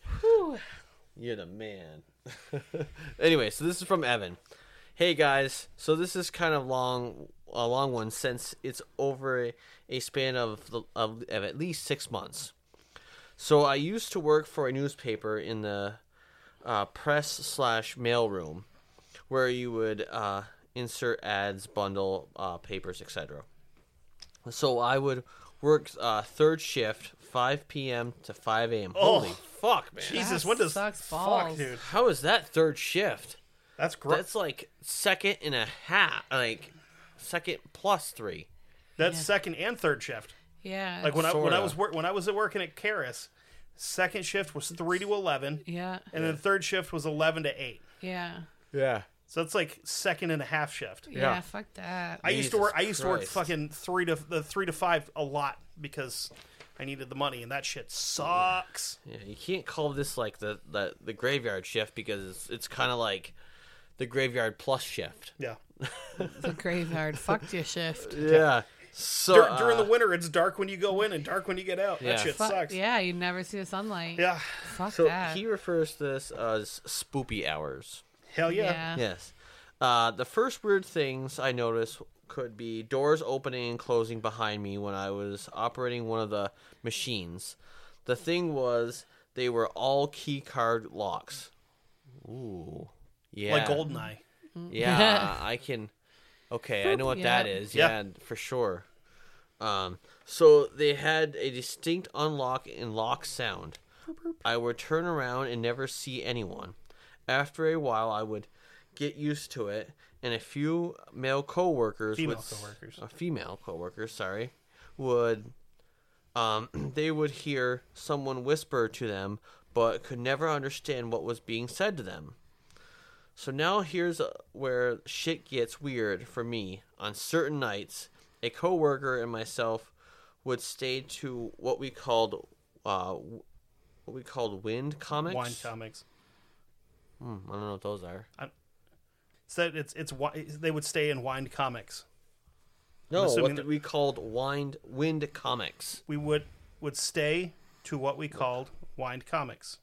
You're the man. anyway, so this is from Evan. Hey guys, so this is kind of long, a long one since it's over a, a span of, the- of of at least six months. So I used to work for a newspaper in the uh, press slash mail room, where you would uh, insert ads, bundle uh, papers, etc. So I would work uh, third shift, 5 p.m. to 5 a.m. Holy fuck, man! Jesus, That when does sucks fuck, balls. dude? How is that third shift? That's great. That's like second and a half, like second plus three. That's second and third shift. Yeah. Like when I when I Sorta. was wor- when I was at working at Karis, second shift was three to eleven, yeah. and then third shift was eleven to eight. Yeah. Yeah. So it's like second and a half shift. Yeah. Fuck that. I used to work. I used to work Christ. fucking three to the three to five a lot because I needed the money, and that shit sucks. Yeah, you can't call this like the the, the graveyard shift because it's, it's kind of like the graveyard plus shift. Yeah. the graveyard fucked your shift. Yeah. So Dur- during uh, the winter, it's dark when you go in and dark when you get out. Yeah. That shit Fuck, sucks. yeah, you never see the sunlight. Yeah. Fuck so that. he refers to this as spoopy hours. Hell yeah. yeah. Yes. Uh, the first weird things I noticed could be doors opening and closing behind me when I was operating one of the machines. The thing was, they were all key card locks. Ooh. Yeah. Like Goldeneye. Yeah, I can. Okay, I know what Yeah. that is. Yeah. Yeah, for sure. Um, so they had a distinct unlock and lock sound. I would turn around and never see anyone. After a while, I would get used to it, and a few male coworkers, Female would, s- coworkers. uh, female coworkers, sorry, would, um, they would hear someone whisper to them, but could never understand what was being said to them. So now here's uh, where shit gets weird for me. On certain nights, a coworker and myself would stay to what we called uh, what we called wind comics. Wine comics. Hmm, I don't know what those are. So it's it's they would stay in wind comics. No, what we called wind wind comics. We would would stay to what we called wind comics.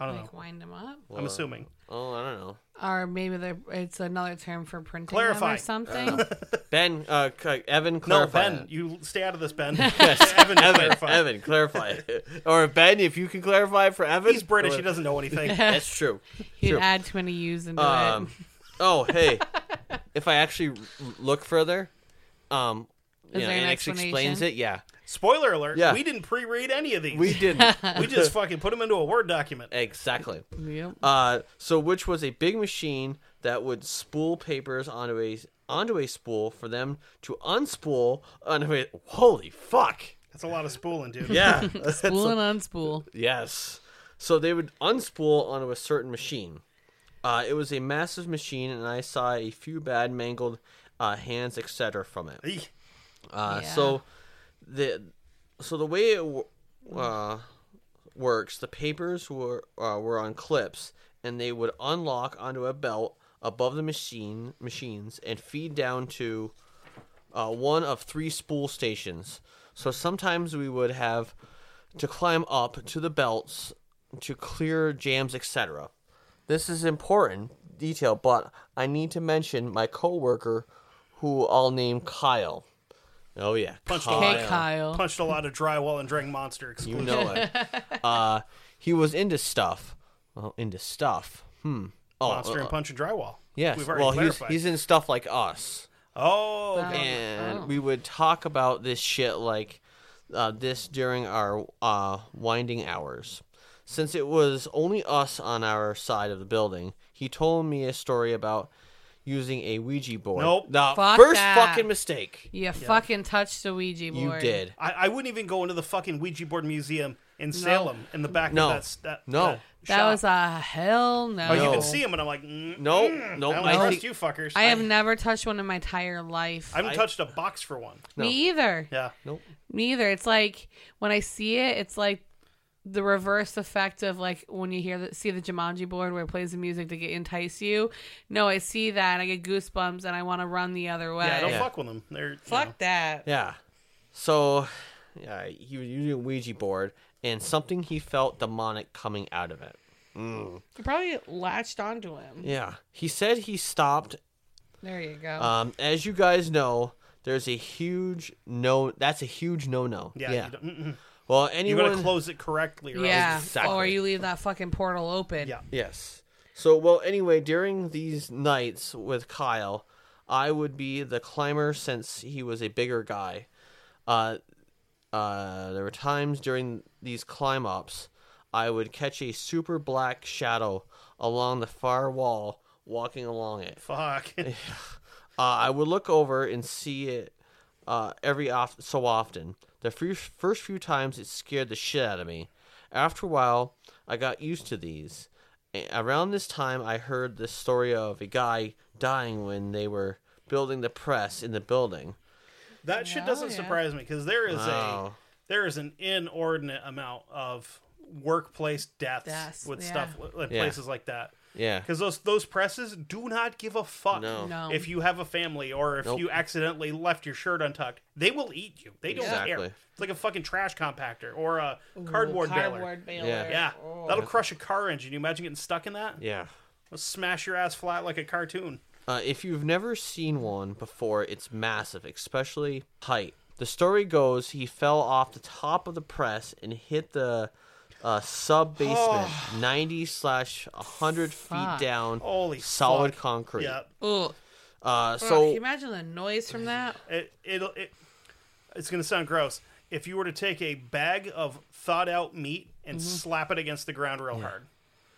I don't Like know. wind them up, I'm assuming. Oh, I don't know. or maybe they're- it's another term for printing Clarify. them or something. Ben, uh, c- Evan, No, clarify. Ben, it. you stay out of this, Ben. Yes, Evan, Evan, clarify. Evan, clarify. or Ben, if you can clarify for Evan. He's British. He doesn't know anything. That's true. You'd True. add too many U's into Um, it. oh, hey, if I actually r- look further, um, you Is know, there an and actually explains it, yeah, Spoiler alert. Yeah. We didn't pre-read any of these. we didn't we just fucking put them into a Word document. exactly. Yep. Uh, so which was a big machine that would spool papers onto a onto a spool for them to unspool onto a. Holy fuck! That's a lot of spooling, dude. Yeah, Spool and unspool. Yes. So they would unspool onto a certain machine. Uh, it was a massive machine, and I saw a few bad mangled uh, hands, etc., from it. Eek. Uh, Yeah. So the so the way it uh, works, the papers were uh, were on clips, and they would unlock onto a belt above the machine machines and feed down to uh, one of three spool stations. So sometimes we would have to climb up to the belts to clear jams, etc. This is important detail, but I need to mention my coworker, who I'll name Kyle. Oh yeah, Punched a lot. Hey, Kyle. Punched a lot of drywall and drank Monster You exclusive. know it. uh, he was into stuff. Well, into stuff. Hmm. Oh, Monster uh, and punch and drywall. yes. We've already Well, he's clarified. he's in stuff like us. Oh, okay. and Oh. we would talk about this shit like uh, this during our uh, winding hours. Since it was only us on our side of the building, he told me a story about using a Ouija board. Nope. The Fuck first that. fucking mistake You fucking touched the Ouija board. you did. I, I wouldn't even go into the fucking Ouija board museum in Salem in the back No. of that. s- that No. that, That shop. was a hell no. Oh, you can see them, and I'm like, mm, No, mm, no, I don't I trust think- you fuckers. I have never touched one in my entire life. I haven't touched a box for one. Me either. Yeah. Nope. Me either. It's like when I see it, it's like the reverse effect of like when you hear the see the Jumanji board where it plays the music to get entice you. No, I see that and I get goosebumps and I want to run the other way. Yeah, don't Yeah. fuck with them. They're you Fuck know. that. Yeah. So, yeah, he was using a Ouija board, and something he felt demonic coming out of it. You probably latched onto him. Yeah. He said he stopped There you go. Um, as you guys know, there's a huge no. That's a huge no-no. Yeah. Yeah. You, don't, well, you anyone. gotta close it correctly. Or yeah. exactly. Or you leave that fucking portal open. Yeah. Yes. So well, anyway, during these nights with Kyle, I would be the climber since he was a bigger guy. Uh, uh, there were times during these climb ups, I would catch a super black shadow along the far wall, walking along it. Fuck. Uh, I would look over and see it uh, every off- so often. The first, first few times it scared the shit out of me. After a while, I got used to these. A- around this time, I heard the story of a guy dying when they were building the press in the building. that shit Oh, doesn't yeah. surprise me because there is Wow. a there is an inordinate amount of workplace deaths Deaths, with yeah. stuff like Yeah. places like that. Yeah. Because those those presses do not give a fuck No. No. if you have a family or if Nope. you accidentally left your shirt untucked. They will eat you. They don't care. It's like a fucking trash compactor or a cardboard baler. Cardboard baler. Yeah. Yeah, that'll crush a car engine. You imagine getting stuck in that? Yeah. It'll smash your ass flat like a cartoon. Uh, if you've never seen one before, it's massive, especially height. The story goes he fell off the top of the press and hit the uh, sub basement, 90 slash 100 feet Fuck. down, Holy solid fuck. concrete. Yeah, Ugh. Uh, So, so can you imagine the noise from that? it it'll it, it's gonna sound gross. If you were to take a bag of thawed out meat and slap it against the ground real hard,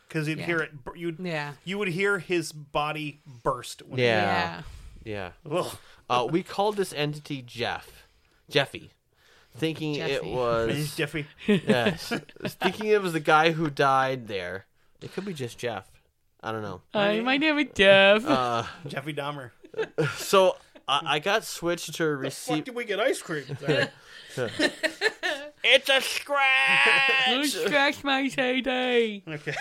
because you'd Yeah. hear it, bur- you'd Yeah. you would hear his body burst. When yeah, yeah. Ugh. Uh, we called this entity Jeff, Jeffy, thinking it Jeffy. was Jeffy. yes, thinking it was the guy who died there. It could be just Jeff. I don't know. Hi, my name is Jeff. Uh, Jeffy Dahmer. so I, I got switched to receive. did we get ice cream? Sorry. It's a scratch. scratch my CD. okay.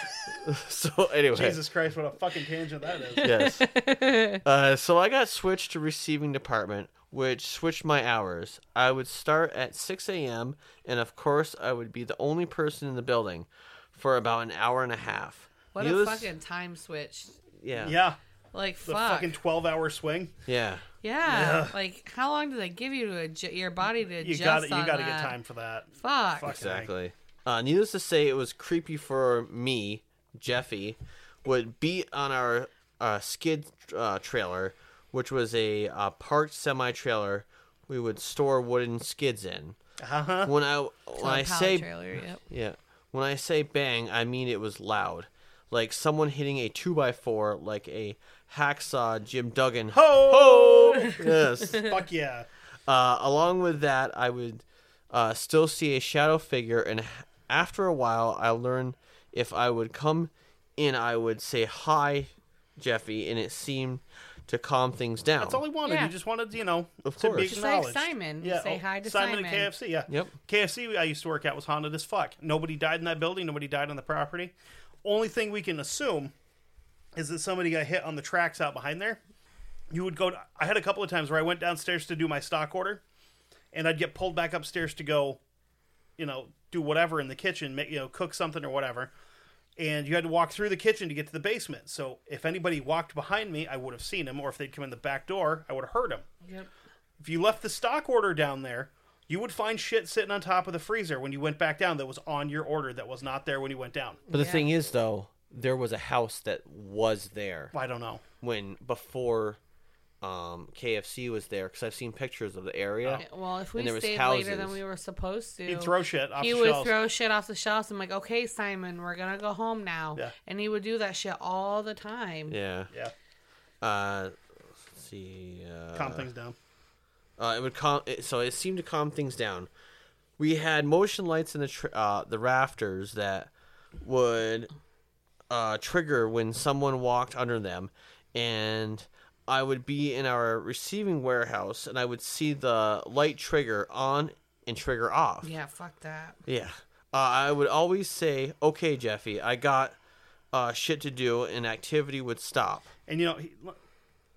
so anyway, Jesus Christ, what a fucking tangent that is. yes. Uh, so I got switched to receiving department, which switched my hours. I would start at 6 a.m. and of course I would be the only person in the building for about an hour and a half. What a Needless- fucking time switch. yeah. Yeah, Like, the fuck. fucking twelve-hour swing. Yeah. yeah. Like, how long do they give you to adjust your body to You adjust got you on got to that? get time for that. Fuck. Fuck. Exactly. Uh, needless to say, it was creepy for me, Jeffy, would beat on our uh, skid uh, trailer, which was a uh, parked semi trailer we would store wooden skids in. Uh-huh. When I when I say trailer, yep. yeah, when I say bang, I mean it was loud, like someone hitting a two by four, like a hacksaw Jim Duggan. Ho! Ho! Yes. Fuck yeah. Uh, along with that, I would uh, still see a shadow figure, and after a while, I learned if I would come in, I would say hi, Jeffy, and it seemed to calm things down. That's all he wanted. Yeah. He just wanted, you know, Of to course. be Just like acknowledged. Simon. Yeah, Say oh, hi to Simon. Simon. at KFC. Yeah. Yep. KFC I used to work at was haunted as fuck. Nobody died in that building. Nobody died on the property. Only thing we can assume is that somebody got hit on the tracks out behind there. You would go. I had a couple of times where I went downstairs to do my stock order, and I'd get pulled back upstairs to go, you know, do whatever in the kitchen, make, you know, cook something or whatever. And you had to walk through the kitchen to get to the basement. So if anybody walked behind me, I would have seen him, or if they'd come in the back door, I would have heard him. Yep. if you left the stock order down there, you would find shit sitting on top of the freezer when you went back down that was on your order that was not there when you went down. But the thing is, though, there was a house that was there I don't know. when before um, KFC was there because I've seen pictures of the area. Well, if we And there was stayed later than we were supposed to, He'd throw shit off he the would shelves. throw shit off the shelves. I'm like, okay, Simon, we're gonna go home now. Yeah. And he would do that shit all the time. Yeah. yeah, Uh, let's see. Uh, calm things down. Uh, it would calm. It, so it seemed to calm things down. We had motion lights in the tr- uh, the rafters that would uh, trigger when someone walked under them, and I would be in our receiving warehouse, and I would see the light trigger on and trigger off. Yeah, fuck that. Yeah. Uh, I would always say, "Okay, Jeffy, I got uh, shit to do," and activity would stop. And you know, he,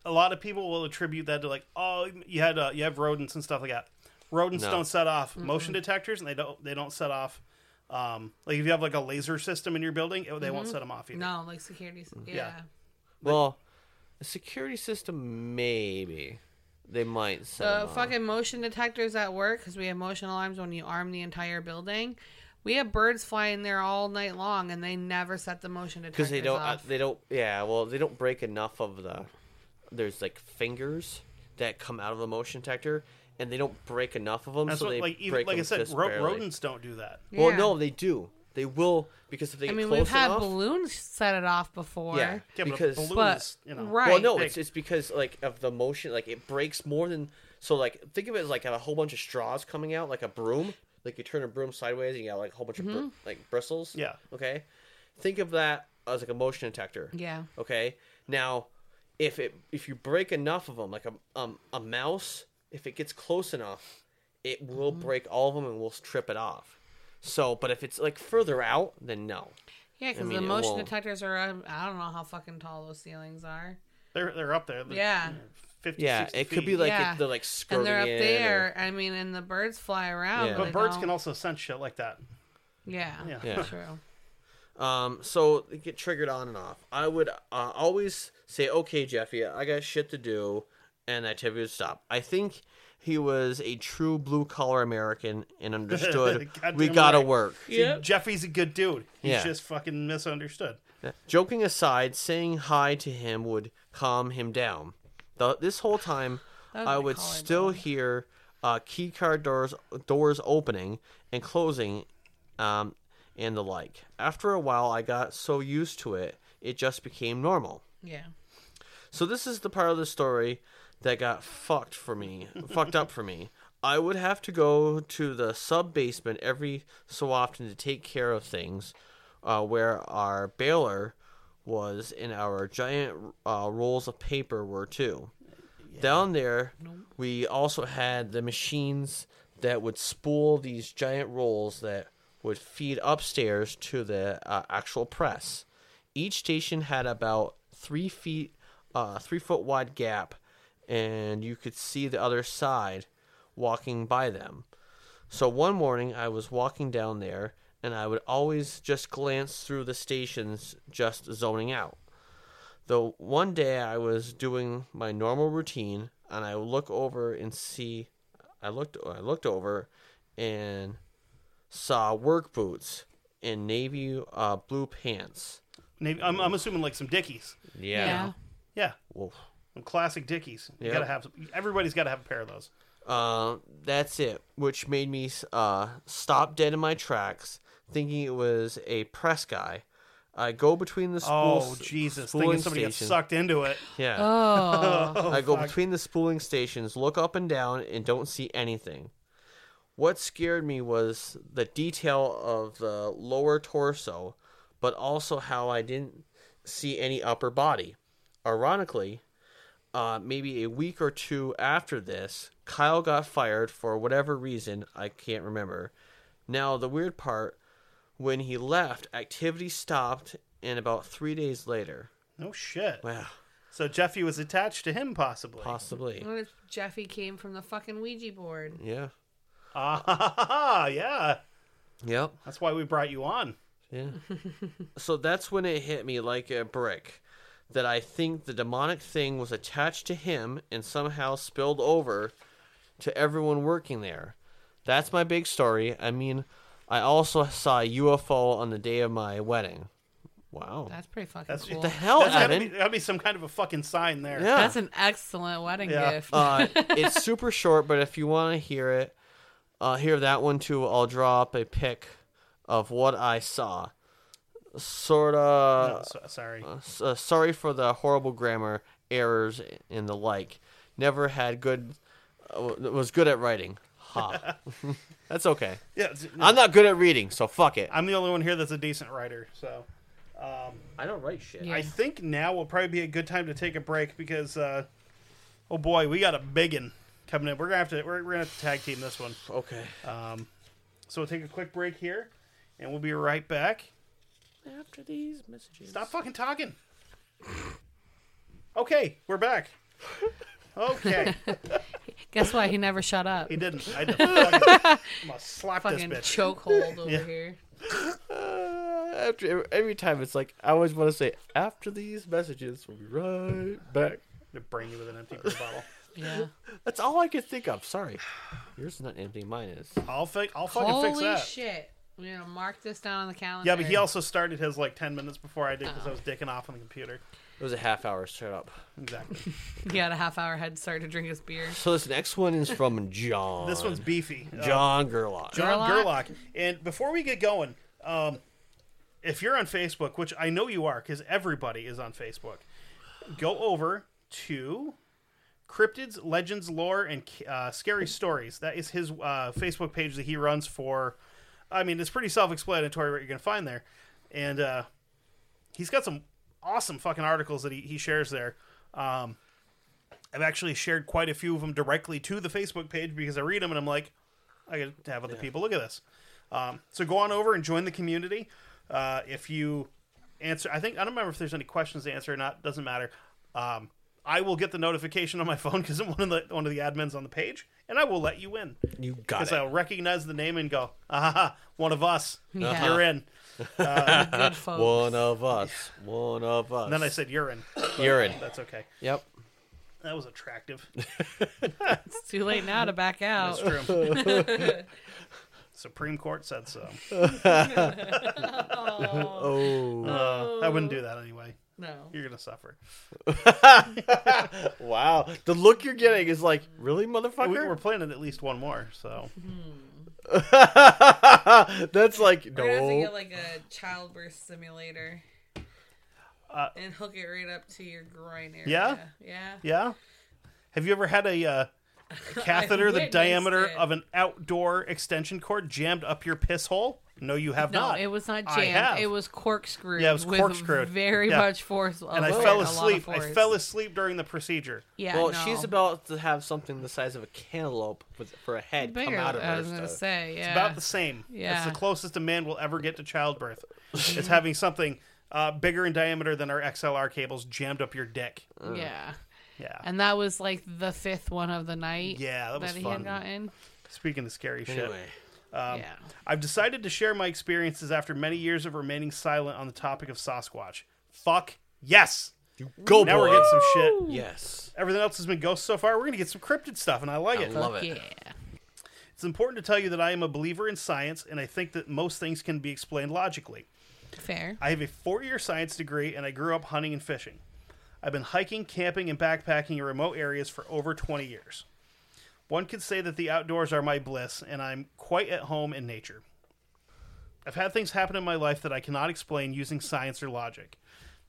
a lot of people will attribute that to like, oh, you had uh, you have rodents and stuff like that. Rodents No. don't set off motion detectors, and they don't they don't set off. Um, like if you have like a laser system in your building, it, they won't set them off either. No, like security. Yeah. Yeah. Well, a security system, maybe they might. set The them off. fucking motion detectors at work, because we have motion alarms when you arm the entire building. We have birds flying there all night long, and they never set the motion detectors because they don't uh, off. they don't yeah well they don't break enough of the there's like fingers that come out of the motion detector and they don't break enough of them That's so what, they like even break like I them said, just ro- barely. rodents don't do that. well Yeah. no they do they will because if they I get mean, close we've had enough, balloons set it off before. yeah, Yeah, because but a balloon But you know, right, well no big. it's, it's because like of the motion like it breaks more than so like think of it as like a whole bunch of straws coming out like a broom like you turn a broom sideways and you got like a whole bunch of br- mm-hmm. like bristles Yeah. okay think of that as like a motion detector Yeah. Okay. Now, if it if you break enough of them, like a um, a mouse, if it gets close enough, it will mm-hmm. break all of them and will trip it off. So, but if it's like further out, then no. Yeah, because mean, the motion won't. detectors are, um, I don't know how fucking tall those ceilings are. they're they're up there. They're, Yeah. 50, Yeah, 60 it could be like Yeah. it, they're like skirting And they're up there. or- I mean, and the birds fly around. Yeah. But they birds don't- can also sense shit like that. Yeah. Yeah. Yeah. True. Um, so they get triggered on and off. I would uh, always say, "Okay, Jeffy, I got shit to do," and that activity would stop. I think he was a true blue collar American and understood we gotta right. work. See, Jeffy's a good dude. He's Yeah. just fucking misunderstood. Joking aside, saying hi to him would calm him down. The, this whole time, I would would calm him still down. hear uh, key card doors doors opening and closing, um, and the like. After a while, I got so used to it, it just became normal. Yeah. So this is the part of the story that got fucked for me, fucked up for me. I would have to go to the sub basement every so often to take care of things, uh, where our baler was and our giant uh, rolls of paper were too. Down there, we also had the machines that would spool these giant rolls that would feed upstairs to the uh, actual press. Each station had about three feet, uh, three foot wide gap, and you could see the other side walking by them. So one morning I was walking down there, and I would always just glance through the stations, just zoning out. Though one day I was doing my normal routine, and I would look over and see, I looked, I looked over, and saw work boots and navy uh, blue pants. Navy, I'm, I'm assuming like some Dickies. Yeah. Yeah, Wolf. Some classic Dickies. You Yep. gotta have. Everybody's got to have a pair of those. Uh, that's it, which made me uh, stop dead in my tracks, thinking it was a press guy. I go between the spool, Oh Jesus! Thinking somebody got stations. sucked into it. Yeah, Oh. I go between the spooling stations, look up and down, and don't see anything. What scared me was the detail of the lower torso, but also how I didn't see any upper body. Ironically, uh, maybe a week or two after this, Kyle got fired for whatever reason I can't remember. Now, the weird part, when he left, activity stopped, and about three days later, No shit. well, So Jeffy was attached to him, possibly. possibly, What if Jeffy came from the fucking Ouija board? yeah, Ah, yeah. yep. That's why we brought you on. Yeah. so that's when it hit me like a brick that I think the demonic thing was attached to him and somehow spilled over to everyone working there. That's my big story. I mean, I also saw a UFO on the day of my wedding. Wow. That's pretty fucking That's cool. the hell, That's gotta Evan? be, gotta be some kind of a fucking sign there. yeah. That's an excellent wedding Yeah. gift. uh, it's super short, but if you want to hear it, uh, hear that one too, I'll draw up a pic of what I saw. Sort No, of. so- sorry. Uh, sorry for the horrible grammar errors and the like. Never had good. Uh, was good at writing. Ha. That's okay. Yeah, it's- I'm not good at reading, so fuck it. I'm the only one here that's a decent writer. So I don't write shit. Yeah. I think now will probably be a good time to take a break because, uh, oh boy, we got a biggin coming in. We're gonna have to we're, we're gonna have to tag team this one. Okay. um, So we'll take a quick break here, and we'll be right back. After these messages. Stop fucking talking. Okay, we're back. Okay, Guess what? He never shut up. he didn't. I had to fucking, I'm gonna slap Fucking this bitch. chokehold over Yeah. here. Uh, after every time, it's like I always want to say, "After these messages, we'll be right back." to bring you with an empty beer bottle. Yeah. That's all I could think of. Sorry, yours is not empty. Mine is. I'll fi- I'll fucking Holy fix that. shit. We're gonna mark this down on the calendar. Yeah, but he also started his like ten minutes before I did because I was dicking off on the computer. It was a half hour. Shut up. Exactly. he had a half hour head start to drink his beer. So this next one is from John. This one's beefy. Uh, John Gerlach. John Gerlach? Gerlach. And before we get going, um, if you're on Facebook, which I know you are because everybody is on Facebook, go over to Cryptids, Legends, Lore, and uh, Scary Stories. That is his uh, Facebook page that he runs for. I mean, it's pretty self explanatory what you're going to find there. And uh, he's got some awesome fucking articles that he, he shares there. Um, I've actually shared quite a few of them directly to the Facebook page because I read them and I'm like, I got to have other people look at this. Um, so go on over and join the community. Uh, if you answer, I think I don't remember if there's any questions to answer or not. Doesn't matter. Um, I will get the notification on my phone because I'm one of the one of the admins on the page, and I will let you in You got because it. I'll recognize the name and go, ah, one of us. Yeah. You're in. Good folks. One of us. One of us. And then I said urine. urine. That's okay. Yep. That was attractive. It's too late now to back out. That's true. Supreme Court said so. Oh. Uh, I wouldn't do that anyway. No. You're gonna suffer. Wow. The look you're getting is like, really, motherfucker? we're planning at least one more, so That's like We're gonna have to get like a childbirth simulator. Uh, and hook it right up to your groin area. Yeah? Yeah. yeah. Have you ever had a, uh, a catheter the diameter it. of an outdoor extension cord jammed up your piss hole? No, you have not. No, not. it was not I jammed. have. It was corkscrewed. Yeah, it was with corkscrewed. Very Yeah. much force. and I a fell lot of asleep. I force. fell asleep during the procedure. Yeah. well, no. she's about to have something the size of a cantaloupe with, for a head bigger. come out of her. I her. was gonna stuff. say. Yeah. About the same. Yeah. It's the closest a man will ever get to childbirth. it's having something uh, bigger in diameter than our XLR cables jammed up your dick. Yeah. Yeah. And that was like the fifth one of the night. Yeah, that was he fun. had gotten. Speaking of scary shit. Anyway, Um, yeah. I've decided to share my experiences after many years of remaining silent on the topic of Sasquatch. Fuck yes. go Now boy. we're getting some shit. Yes, Everything else has been ghosts so far. We're gonna get some cryptid stuff, and I like I it. love Fuck it. Yeah. It's important to tell you that I am a believer in science, and I think that most things can be explained logically. Fair. I have a four-year science degree, and I grew up hunting and fishing. I've been hiking, camping, and backpacking in remote areas for over 20 years. One could say that the outdoors are my bliss, and I'm quite at home in nature. I've had things happen in my life that I cannot explain using science or logic.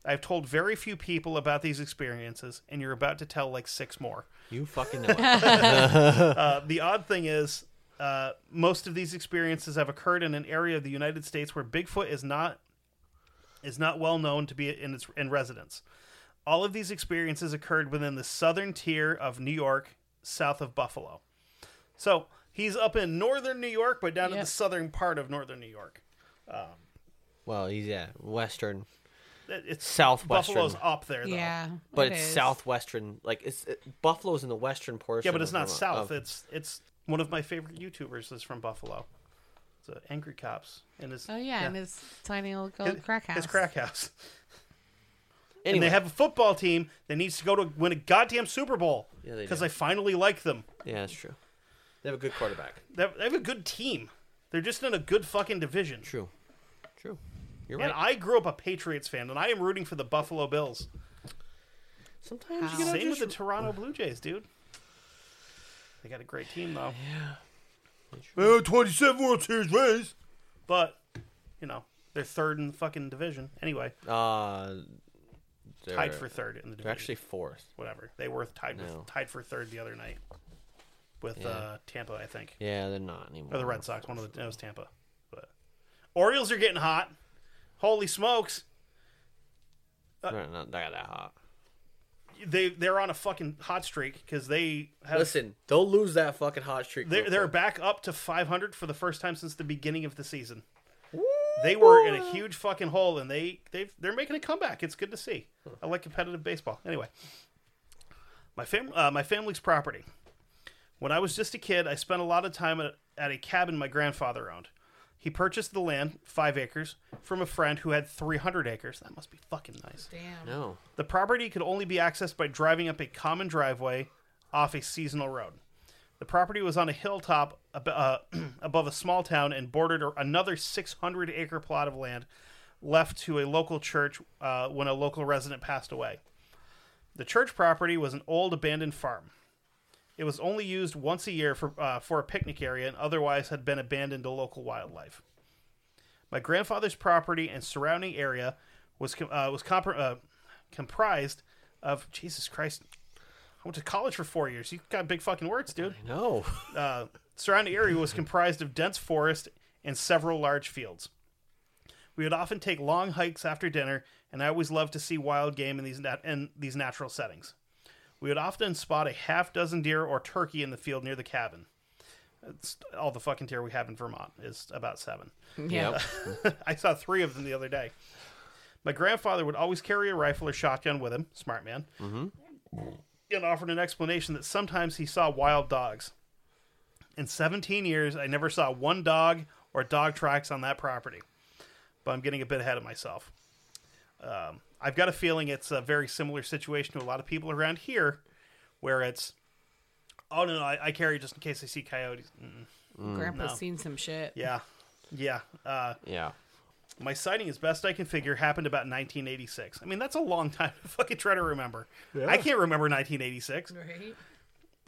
I've told very few people about these experiences, and you're about to tell like six more. You fucking know it. Uh, the odd thing is, uh, most of these experiences have occurred in an area of the United States where Bigfoot is not is not well known to be in its in residence. All of these experiences occurred within the southern tier of New York, south of Buffalo. So he's up in northern New York, but down in Yep. the southern part of northern New York. well, he's yeah, western, It- It's Southwestern. Buffalo's up there, though. Yeah. but it it's is. southwestern. Like it's it, Buffalo's in the western portion. Yeah, but it's of not Vermont- south. of- It's it's one of my favorite YouTubers is from Buffalo. It's uh, Angry Cops and his Oh yeah, and his tiny little his, crack house. his crack house. Anyway, And they have a football team that needs to go to win a goddamn Super Bowl Yeah, they because do. I finally like them. yeah, that's true. They have a good quarterback. They have, they have a good team. They're just in a good fucking division. True. True. You're right. And. I grew up a Patriots fan, and I am rooting for the Buffalo Bills. Sometimes you gotta Same just with the Toronto Blue Jays, dude. They got a great team though. Well, 27 World Series rings. But, you know, they're third in the fucking division. Anyway, Uh, they're, tied for third in the division. They're actually fourth. whatever. They were tied No. with, tied for third the other night with Yeah. uh, Tampa, I think, Yeah, they're not anymore. or the Red Sox. One of the it was Tampa. But Orioles are getting hot. Holy smokes! They're not they're not that hot. They they're on a fucking hot streak because they have. Listen, they'll lose that fucking hot streak. They're, they're back up to 500 for the first time since the beginning of the season. They were in a huge fucking hole, and they they they're making a comeback. It's good to see. I like competitive baseball. Anyway, my fam uh, my family's property. When I was just a kid, I spent a lot of time at, at a cabin my grandfather owned. He purchased the land, five acres, from a friend who had 300 acres. That must be fucking nice. Damn. No. The property could only be accessed by driving up a common driveway off a seasonal road. The property was on a hilltop ab- uh, above a small town and bordered another 600 acre plot of land left to a local church uh, when a local resident passed away. The church property was an old abandoned farm. It was only used once a year for, uh, for a picnic area and otherwise had been abandoned to local wildlife. My grandfather's property and surrounding area was com- uh, was uh, comprised of Jesus Christ. I went to college for four years. You got big fucking words, dude. No. Surrounding area was comprised of dense forest and several large fields. We would often take long hikes after dinner, and I always loved to see wild game in these nat- in these natural settings. We would often spot a half dozen deer or turkey in the field near the cabin. It's all the fucking deer we have in Vermont is about seven. Yeah. I saw three of them the other day. My grandfather would always carry a rifle or shotgun with him, smart man, mm-hmm. and offered an explanation that sometimes he saw wild dogs. In 17 years, I never saw one dog or dog tracks on that property, but I'm getting a bit ahead of myself. Um, I've got a feeling it's a very similar situation to a lot of people around here, where it's, oh no, no I, I carry just in case I see coyotes. Mm, Grandpa's no. seen some shit. yeah, yeah. Uh, Yeah. my sighting, as best I can figure, happened about 1986. I mean, that's a long time to fucking try to remember. I can't remember 1986. Right?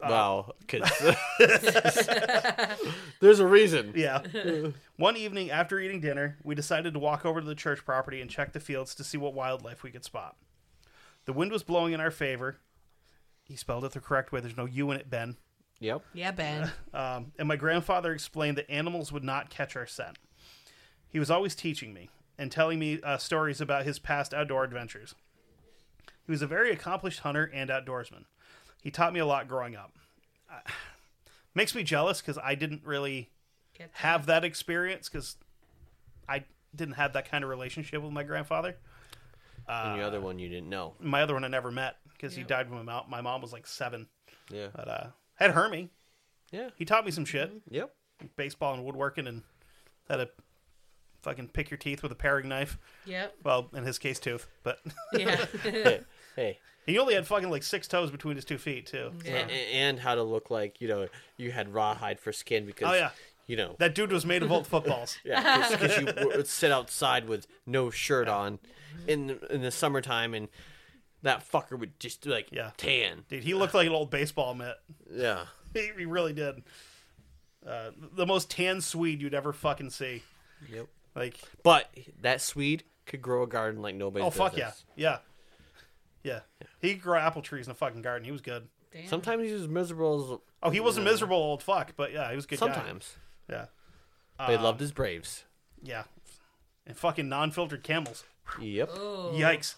Wow. 'cause- There's a reason. Yeah. One evening after eating dinner, we decided to walk over to the church property and check the fields to see what wildlife we could spot. The wind was blowing in our favor. He spelled it the correct way. There's no U in it, Ben. Yep. Yeah, Ben. Um, and my grandfather explained that animals would not catch our scent. He was always teaching me and telling me uh, stories about his past outdoor adventures. He was a very accomplished hunter and outdoorsman. He taught me a lot growing up. Uh, makes me jealous because I didn't really Get that. have that experience because I didn't have that kind of relationship with my grandfather. and the other one you didn't know. My other one I never met because he died when my mom, my mom was like seven. Yeah. But uh, had Hermie. Yeah. He taught me some shit. Yep. baseball and woodworking and had to fucking pick your teeth with a paring knife. Yep. Well, in his case, tooth. But Yeah. Hey. hey. He only had fucking like six toes between his two feet too. So- A- a- And how to look like you know you had rawhide for skin because Oh, yeah. you know That dude was made of old footballs. yeah because you would sit outside with no shirt on in the, in the summertime and that fucker would just like Yeah. tan Dude, he looked like an old baseball mitt. yeah He, he really did. Uh, the most tan Swede you'd ever fucking see. yep Like, but that Swede could grow a garden like nobody. oh fuck yeah, yeah, yeah. He could grow apple trees in a fucking garden. He was good. Damn. sometimes he's as miserable as. Oh, he was a miserable old fuck, but yeah, he was a good as guy. sometimes Yeah, but he loved his Braves yeah. And fucking non-filtered camels. yep Yikes.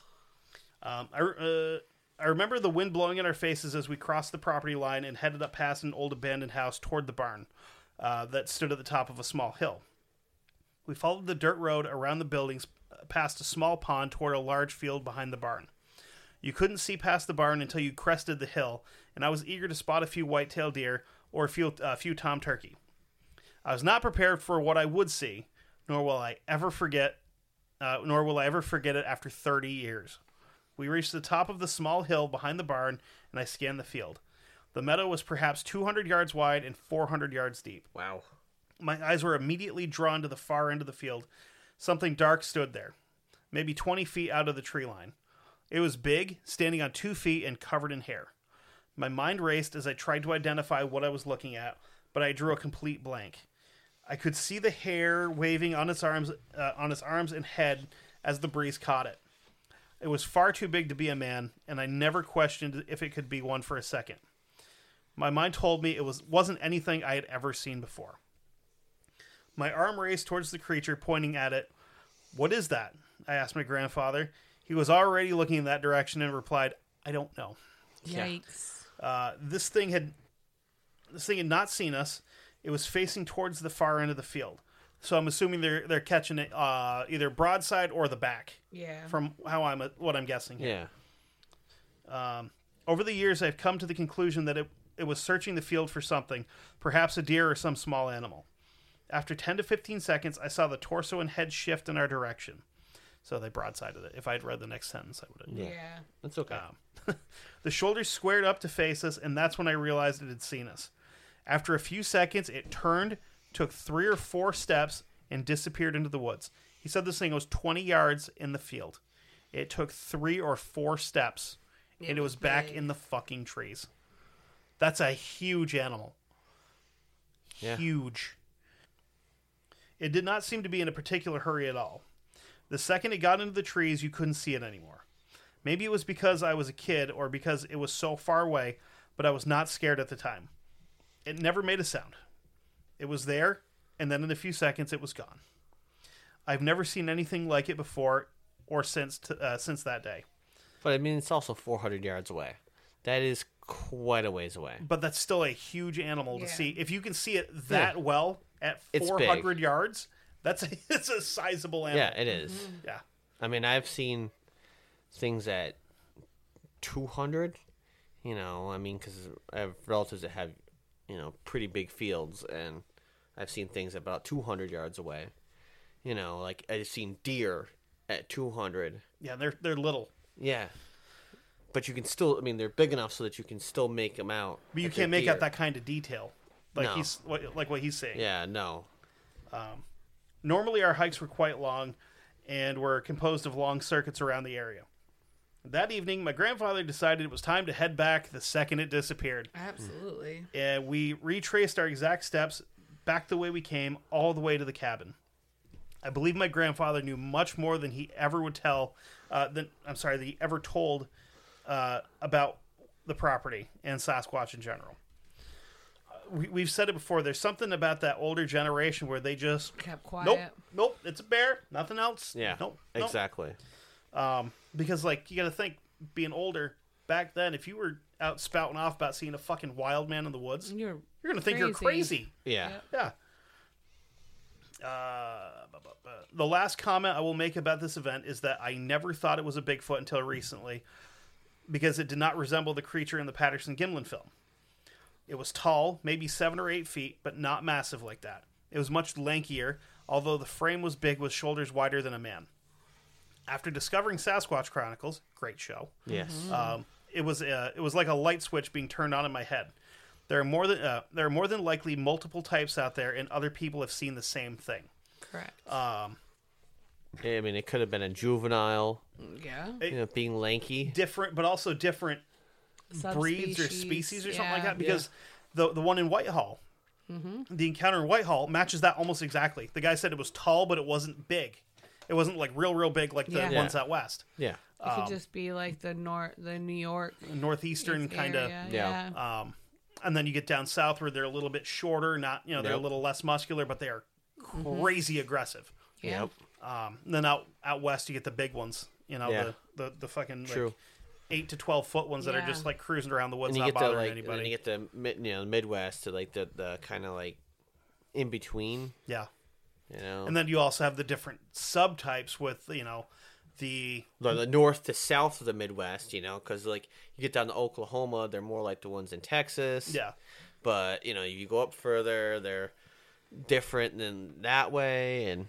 Um, I, uh, I remember the wind blowing in our faces as we crossed the property line and headed up past an old abandoned house toward the barn uh, that stood at the top of a small hill. We followed the dirt road around the buildings uh, past a small pond toward a large field behind the barn. You couldn't see past the barn until you crested the hill, and I was eager to spot a few white-tailed deer or a few, a few tom turkey. I was not prepared for what I would see, nor will I ever forget uh, nor will I ever forget it after 30 years. We reached the top of the small hill behind the barn, and I scanned the field. The meadow was perhaps 200 yards wide and 400 yards deep. Wow. My eyes were immediately drawn to the far end of the field. Something dark stood there, maybe 20 feet out of the tree line. It was big, standing on two feet and covered in hair. My mind raced as I tried to identify what I was looking at, but I drew a complete blank. I could see the hair waving on its arms, uh, on its arms and head as the breeze caught it. It was far too big to be a man, and I never questioned if it could be one for a second. My mind told me it was wasn't anything I had ever seen before. My arm raised towards the creature, pointing at it. What is that? I asked my grandfather. He was already looking in that direction and replied, I don't know. Yikes. Uh, this thing had this thing had not seen us. It was facing towards the far end of the field. So I'm assuming they're they're catching it uh, either broadside or the back. Yeah. From how I'm what I'm guessing here. Yeah. Over the years, I've come to the conclusion that it, it was searching the field for something, perhaps a deer or some small animal. After 10 to 15 seconds, I saw the torso and head shift in our direction. So they broadsided it. If I had read the next sentence, I would have. yeah. That's okay. Um, the shoulders squared up to face us, and that's when I realized it had seen us. After a few seconds, it turned, took three or four steps, and disappeared into the woods. He said this thing was 20 yards in the field. It took three or four steps, and it was back in the fucking trees. That's a huge animal. Yeah. Huge. It did not seem to be in a particular hurry at all. The second it got into the trees, you couldn't see it anymore. Maybe it was because I was a kid or because it was so far away, but I was not scared at the time. It never made a sound. It was there, and then in a few seconds, it was gone. I've never seen anything like it before or since t- uh, since that day. But I mean, it's also 400 yards away. That is quite a ways away. But that's still a huge animal to Yeah. see. If you can see it that well at 400 yards, that's a, it's a sizable animal. Yeah, it is. Mm-hmm. Yeah. I mean, I've seen things at 200. You know, I mean, because I have relatives that have, you know, pretty big fields, and I've seen things about 200 yards away. You know, like I've seen deer at 200. Yeah, they're they're little. Yeah. But you can still, I mean, they're big enough so that you can still make them out. But you can't make out that kind of detail. Like No. he's what, like what he's saying. Yeah, no. Um, Normally our hikes were quite long and were composed of long circuits around the area. That evening, my grandfather decided it was time to head back the second it disappeared. Absolutely. And we retraced our exact steps back the way we came, all the way to the cabin. I believe my grandfather knew much more than he ever would tell. Uh, than I'm sorry, that he ever told uh, about the property and Sasquatch in general. We, we've said it before. There's something about that older generation where they just Kept quiet. nope, nope, it's a bear, nothing else. Yeah, nope, nope. exactly. Because like you got to think, being older back then, if you were out spouting off about seeing a fucking wild man in the woods, You're you're gonna think you're crazy. crazy. Yeah. Yeah. Uh, the last comment I will make about this event is that I never thought it was a Bigfoot until recently because it did not resemble the creature in the Patterson Gimlin film. It was tall, maybe seven or eight feet, but not massive like that. It was much lankier, although the frame was big with shoulders wider than a man. After discovering Sasquatch Chronicles, great show, Yes. um, it was uh, it was like a light switch being turned on in my head. There are more than uh, there are more than likely multiple types out there, and other people have seen the same thing. Correct. Uh, I mean, it could have been a juvenile, yeah. you know, being lanky. Different, but also different breeds or species or something like that. Because the the one in Whitehall, the encounter in Whitehall matches that almost exactly. The guy said it was tall, but it wasn't big. It wasn't like real, real big like the Yeah. ones Yeah. out west, Yeah. It could just be like the north, the New York northeastern kind of. yeah. Yeah. Um, and then you get down south where they're a little bit shorter, not you know they're a little less muscular, but they are crazy aggressive. yeah. Yep. Um, and then out out west, you get the big ones. You know, Yeah. the, the the fucking like, True. Eight to twelve foot ones that are Yeah. just like cruising around the woods, And you not get the bothering like, and anybody. then you get the mid, you know, Midwest to like the the kind of like in between, yeah, you know, and then you also have the different subtypes with you know the the, the north to south of the Midwest, you know, because like you get down to Oklahoma, they're more like the ones in Texas. yeah But you know, you go up further, they're different than that way, and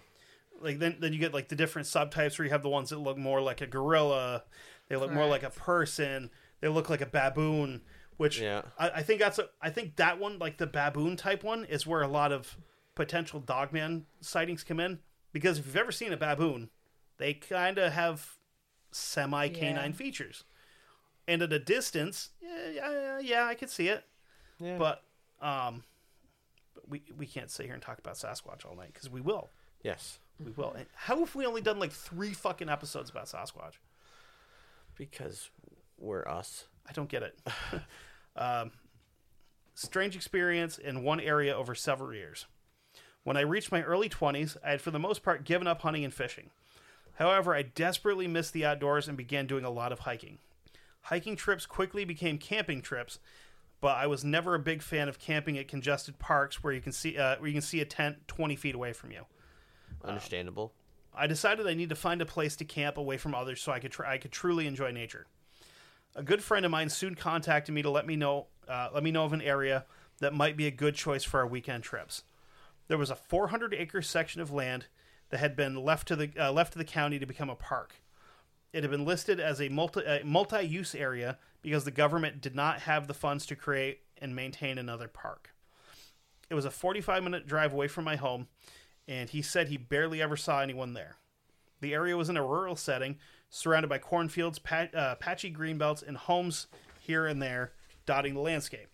like then then you get like the different subtypes where you have the ones that look more like a gorilla, they look more like a person, they look like a baboon, which Yeah. I, I think that's a, I think that one, like the baboon type one, is where a lot of potential dogman sightings come in. Because if you've ever seen a baboon, they kind of have semi canine Yeah. features, and at a distance, yeah, yeah, yeah, I could see it. Yeah. But um, but we we can't sit here and talk about Sasquatch all night because we will, yes, we will. And how have we only done like three fucking episodes about Sasquatch? Because we're us. I don't get it. um, strange experience in one area over several years. When I reached my early 20s, I had for the most part given up hunting and fishing. However, I desperately missed the outdoors and began doing a lot of hiking. Hiking trips quickly became camping trips, but I was never a big fan of camping at congested parks where you can see uh, where you can see a tent 20 feet away from you. Understandable. I decided I need to find a place to camp away from others so I could tr- I could truly enjoy nature. A good friend of mine soon contacted me to let me know uh, let me know of an area that might be a good choice for our weekend trips. There was a 400 acre section of land that had been left to the uh, left to the county to become a park. It had been listed as a multi uh, multi use area because the government did not have the funds to create and maintain another park. It was a 45 minute drive away from my home, and he said he barely ever saw anyone there. The area was in a rural setting, surrounded by cornfields, pat, uh, patchy and homes here and there dotting the landscape.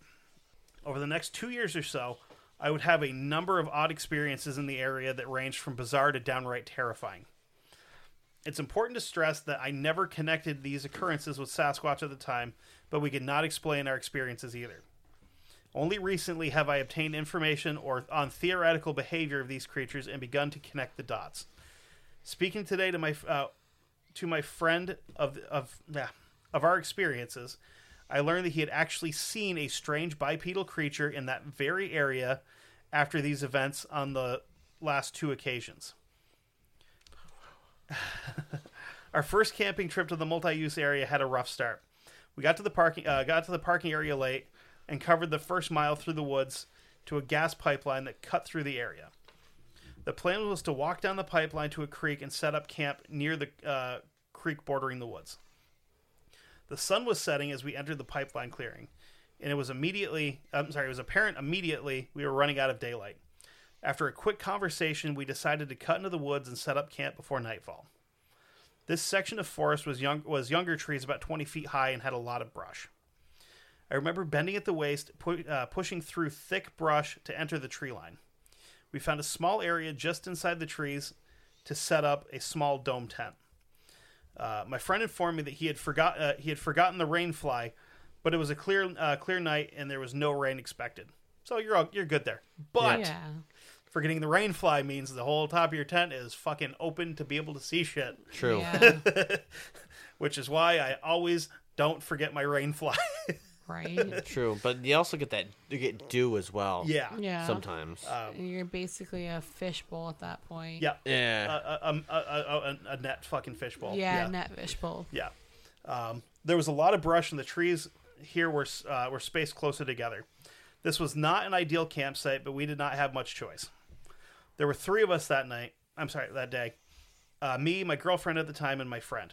Over the next two years or so, I would have a number of odd experiences in the area that ranged from bizarre to downright terrifying. It's important to stress that I never connected these occurrences with Sasquatch at the time, but we could not explain our experiences either. Only recently have I obtained information or on theoretical behavior of these creatures and begun to connect the dots. Speaking today to my uh, to my friend of of yeah, of our experiences, I learned that he had actually seen a strange bipedal creature in that very area after these events on the last two occasions. Our first camping trip to the multi-use area had a rough start. We got to the parking uh, got to the parking area late and covered the first mile through the woods to a gas pipeline that cut through the area. The plan was to walk down the pipeline to a creek and set up camp near the uh, creek bordering the woods. The sun was setting as we entered the pipeline clearing, and it was immediately I'm sorry, it was apparent immediately we were running out of daylight. After a quick conversation, we decided to cut into the woods and set up camp before nightfall. This section of forest was young was younger trees about 20 feet high and had a lot of brush. I remember bending at the waist, pu- uh, pushing through thick brush to enter the tree line. We found a small area just inside the trees to set up a small dome tent. Uh, my friend informed me that he had forgot uh, he had forgotten the rain fly, but it was a clear uh, clear night and there was no rain expected. So you're all, you're good there. But Yeah. forgetting the rain fly means the whole top of your tent is fucking open to be able to see shit, True. Yeah. which is why I always don't forget my rain fly. right. True. But you also get that you get dew as well. yeah. Yeah. Sometimes. And You're basically a fishbowl at that point. Yeah. yeah. A, a, a, a, a, a net fucking fishbowl. Yeah, Yeah. net fishbowl. Yeah. Um, there was a lot of brush, and the trees here were uh, were spaced closer together. This was not an ideal campsite, but we did not have much choice. There were three of us that night. I'm sorry, that day. Uh, me, my girlfriend at the time, and my friend.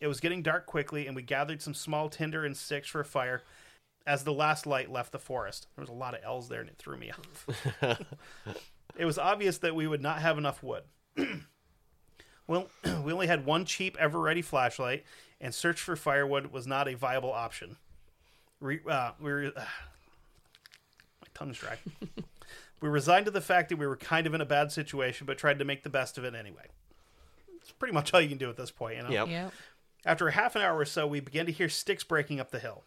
It was getting dark quickly, and we gathered some small tinder and sticks for a fire as the last light left the forest. There was a lot of L's there, and it threw me off. it was obvious that we would not have enough wood. Well, we only had one cheap, Eveready flashlight, and search for firewood was not a viable option. Re, uh, we were, my tongue's dry. we resigned to the fact that we were kind of in a bad situation, but tried to make the best of it anyway. It's pretty much all you can do at this point, you know. Yep. Yep. After a half an hour or so, we began to hear sticks breaking up the hill.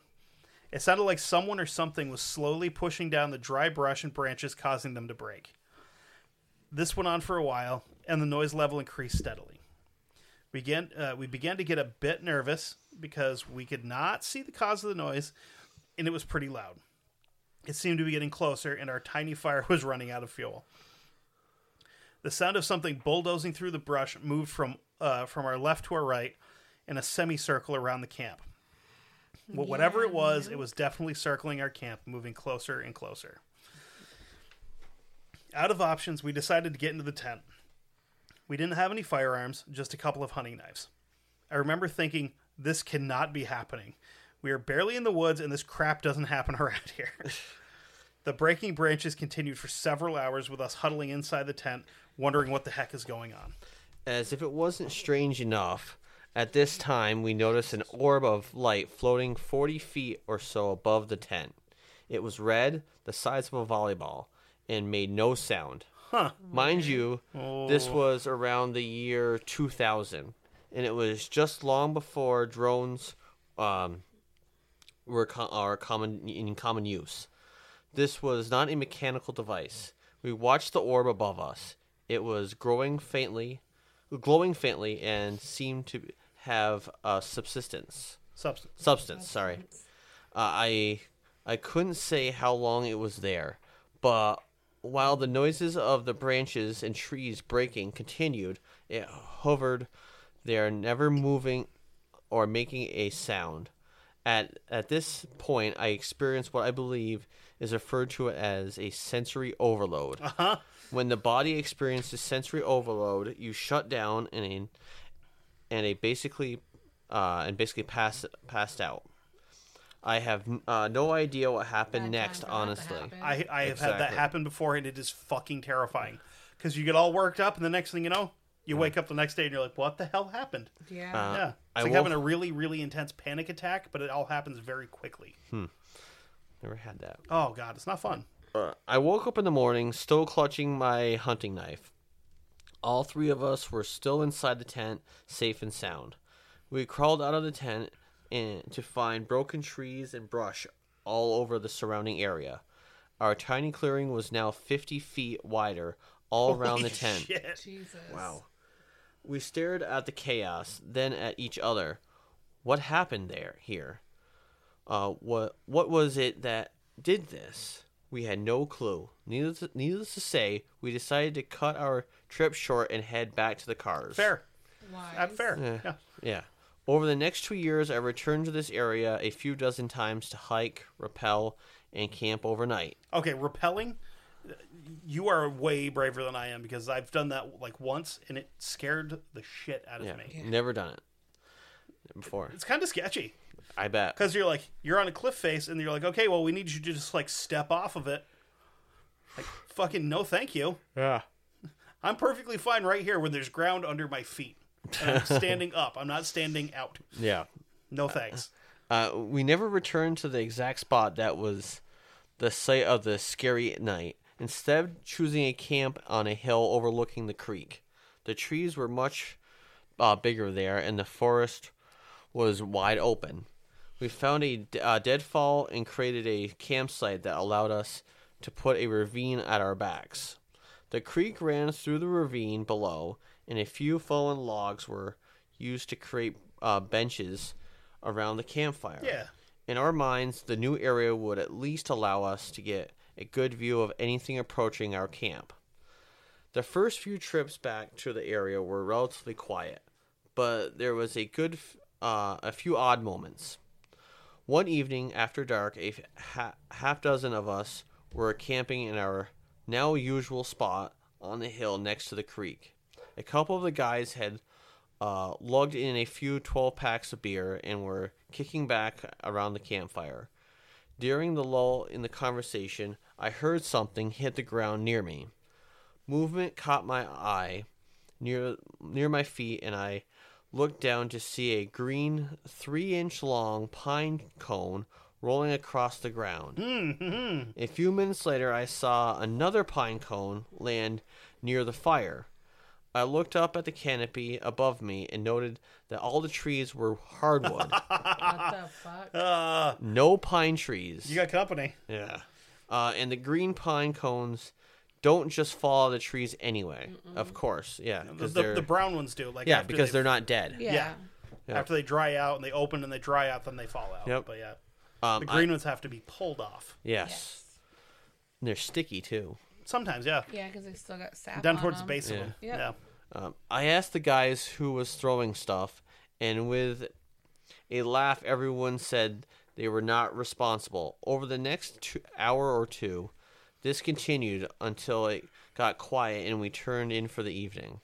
It sounded like someone or something was slowly pushing down the dry brush and branches, causing them to break. This went on for a while, and the noise level increased steadily. We began, uh, we began to get a bit nervous because we could not see the cause of the noise, and it was pretty loud. It seemed to be getting closer, and our tiny fire was running out of fuel. The sound of something bulldozing through the brush moved from uh, from our left to our right in a semicircle around the camp. Well, whatever it was, it was definitely circling our camp, moving closer and closer. Out of options, we decided to get into the tent. We didn't have any firearms, just a couple of hunting knives. I remember thinking, this cannot be happening. We are barely in the woods, and this crap doesn't happen around here. the breaking branches continued for several hours with us huddling inside the tent, wondering what the heck is going on. As if it wasn't strange enough, at this time we noticed an orb of light floating 40 feet or so above the tent. It was red, the size of a volleyball, and made no sound. Huh. Mind you, this was around the year 2000, and it was just long before drones um, were co- are common in common use. This was not a mechanical device. We watched the orb above us. It was growing faintly, glowing faintly, and seemed to have a subsistence Substance. substance. Sorry, uh, I I couldn't say how long it was there, but while the noises of the branches and trees breaking continued, it hovered there, never moving or making a sound. At at this point, I experienced what I believe is referred to as a sensory overload. Uh-huh. When the body experiences sensory overload, you shut down and a, and a basically uh, and basically pass passed out. I have uh, no idea what happened next. time for that to Honestly, happen. I, I have had that happen before, and it is fucking terrifying. Because you get all worked up, and the next thing you know, you wake up the next day and you're like, what the hell happened? Yeah. Uh, yeah. It's I like will- having a really, really intense panic attack, but it all happens very quickly. never had that. Oh, God, it's not fun. Uh, I woke up in the morning, still clutching my hunting knife. All three of us were still inside the tent, safe and sound. We crawled out of the tent and to find broken trees and brush all over the surrounding area. Our tiny clearing was now 50 feet wider all around the tent. shit. Jesus. Wow. We stared at the chaos, then at each other. What happened there here? Uh, what what was it that did this? We had no clue. Needless to, needless to say, we decided to cut our trip short and head back to the cars. Fair. Wise. Uh, fair. Yeah. Yeah. Yeah. Over the next two years, I returned to this area a few dozen times to hike, rappel, and camp overnight. Okay, repelling. You are way braver than I am because I've done that like once, and it scared the shit out of Yeah, me. never done it before. It's kind of sketchy I bet. because you're like you're on a cliff face, and you're like, okay, well, we need you to just like step off of it. Like fucking no, thank you. Yeah. I'm perfectly fine right here when there's ground under my feet. And I'm standing up. I'm not standing out. Yeah. No thanks. Uh, we never returned to the exact spot that was the site of the scary night, instead choosing a camp on a hill overlooking the creek. The trees were much uh, bigger there, and the forest was wide open. We found a uh, deadfall and created a campsite that allowed us to put a ravine at our backs. The creek ran through the ravine below, and a few fallen logs were used to create uh, benches around the campfire. Yeah. In our minds, the new area would at least allow us to get a good view of anything approaching our camp. The first few trips back to the area were relatively quiet, but there was a good, uh, a few odd moments. One evening after dark, a ha- half dozen of us were camping in our now usual spot on the hill next to the creek. A couple of the guys had uh, lugged in a few 12 packs of beer and were kicking back around the campfire. During the lull in the conversation, I heard something hit the ground near me. Movement caught my eye near near my feet, and I looked down to see a green, three-inch long pine cone rolling across the ground. A few minutes later, I saw another pine cone land near the fire. I looked up at the canopy above me and noted that all the trees were hardwood. What the fuck? Uh, no pine trees. you got company. Yeah. Uh, and the green pine cones don't just fall out of the trees anyway. Of course, yeah, The, because the, the brown ones do. Like yeah because they- they're not dead. Yeah. Yeah. Yeah. After they dry out and they open and they dry out, then they fall out. Yep. But yeah, Um, the I- green ones have to be pulled off. yes. And they're sticky too. Sometimes, yeah. Yeah, because they still got sap Down on towards the them. base of Yeah. them. Yep. Yeah. Um, I asked the guys who was throwing stuff, and with a laugh, everyone said they were not responsible. Over the next two, hour or two, this continued until it got quiet and we turned in for the evening.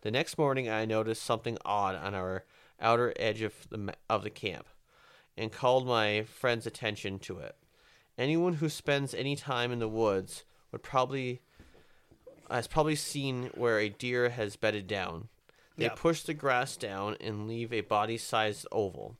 The next morning, I noticed something odd on our outer edge of the of the camp. and called my friend's attention to it. Anyone who spends any time in the woods would probably has probably seen where a deer has bedded down. They Yeah. push the grass down and leave a body-sized oval.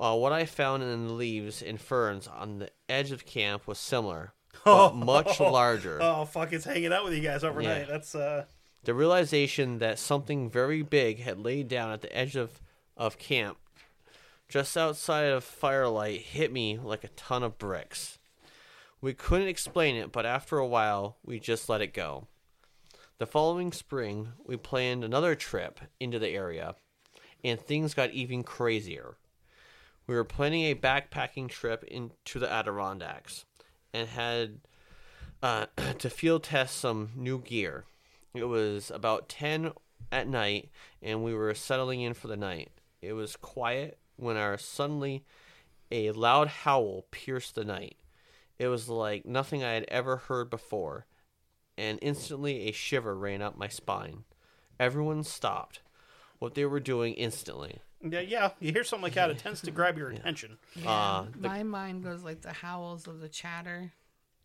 Uh, what I found in the leaves and ferns on the edge of camp was similar, but much larger. Oh fuck! It's hanging out with you guys overnight. Yeah. That's uh. The realization that something very big had laid down at the edge of, of camp, just outside of firelight, hit me like a ton of bricks. We couldn't explain it, but after a while, we just let it go. The following spring, we planned another trip into the area, and things got even crazier. We were planning a backpacking trip into the Adirondacks and had uh, to field test some new gear. It was about 10 at night, and we were settling in for the night. It was quiet when our suddenly a loud howl pierced the night. It was like nothing I had ever heard before, and instantly a shiver ran up my spine. Everyone stopped what they were doing instantly. Yeah, yeah. You hear something like that, it tends to grab your attention. Uh, my mind goes like the howls of the chatter.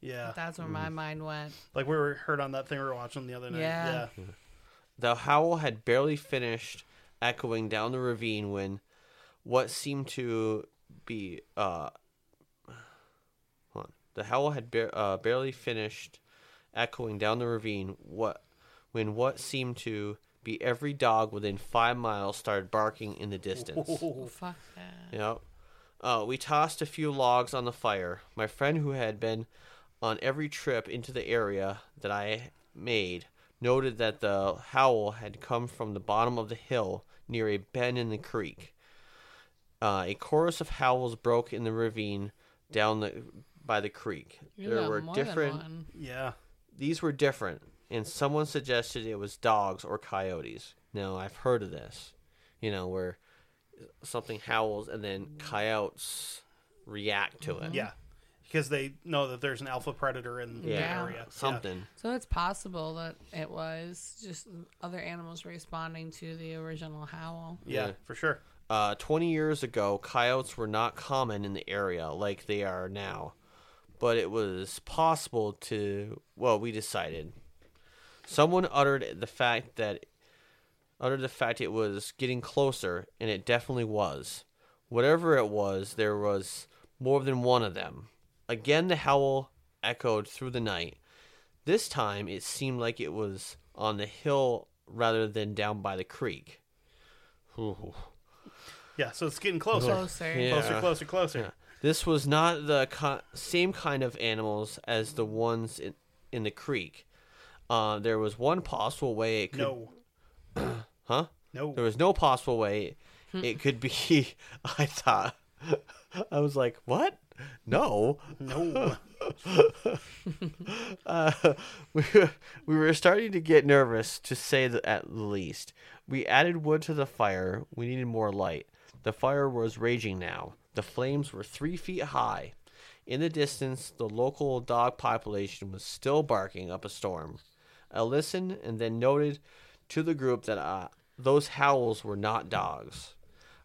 Yeah, That's where my mind went. like we were heard on that thing we were watching the other night. Yeah. Yeah, The howl had barely finished echoing down the ravine when what seemed to be uh hold on. the howl had bar- uh, barely finished echoing down the ravine what when what seemed to be every dog within five miles started barking in the distance. Oh, fuck that. Yep. Uh, we tossed a few logs on the fire. My friend, who had been on every trip into the area that I made, noted that the howl had come from the bottom of the hill near a bend in the creek. Uh, a chorus of howls broke in the ravine down the by the creek. You there got were more than different. one. yeah. These were different, and someone suggested it was dogs or coyotes. Now I've heard of this, you know, where something howls and then coyotes react to it. Yeah, because they know that there's an alpha predator in the Yeah, area. Yeah. something. So it's possible that it was just other animals responding to the original howl. Yeah, Yeah. for sure. Uh, 20 years ago, coyotes were not common in the area like they are now, but it was possible to. Well, we decided. Someone uttered the fact that uttered the fact it was getting closer, and it definitely was. Whatever it was, there was more than one of them. Again, the howl echoed through the night. This time, it seemed like it was on the hill rather than down by the creek. Ooh. Yeah, so it's getting closer, Closer. Yeah. closer, closer, closer. Yeah. This was not the co- same kind of animals as the ones in, in the creek. Uh, there was one possible way it could. No, Huh? no. There was no possible way it could be. I thought. I was like, what? No. No. Uh, we, we were starting to get nervous, to say the, at the least. We added wood to the fire. We needed more light. The fire was raging now. The flames were three feet high. In the distance, the local dog population was still barking up a storm. I listened and then noted to the group that uh, those howls were not dogs.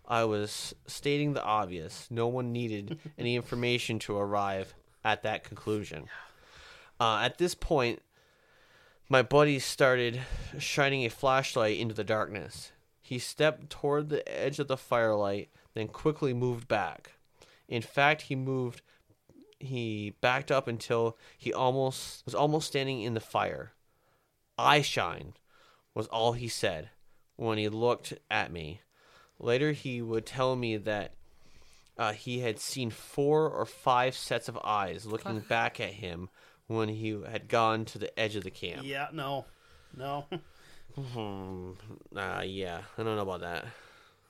I was stating the obvious. No one needed any information to arrive at that conclusion. Uh, at this point, my buddy started shining a flashlight into the darkness. He stepped toward the edge of the firelight, then quickly moved back. In fact, he moved he backed up until he almost was almost standing in the fire. I shine was all he said when he looked at me. Later he would tell me that uh, he had seen four or five sets of eyes looking back at him when he had gone to the edge of the camp. Yeah, no, no. Hmm. Uh, yeah, I don't know about that.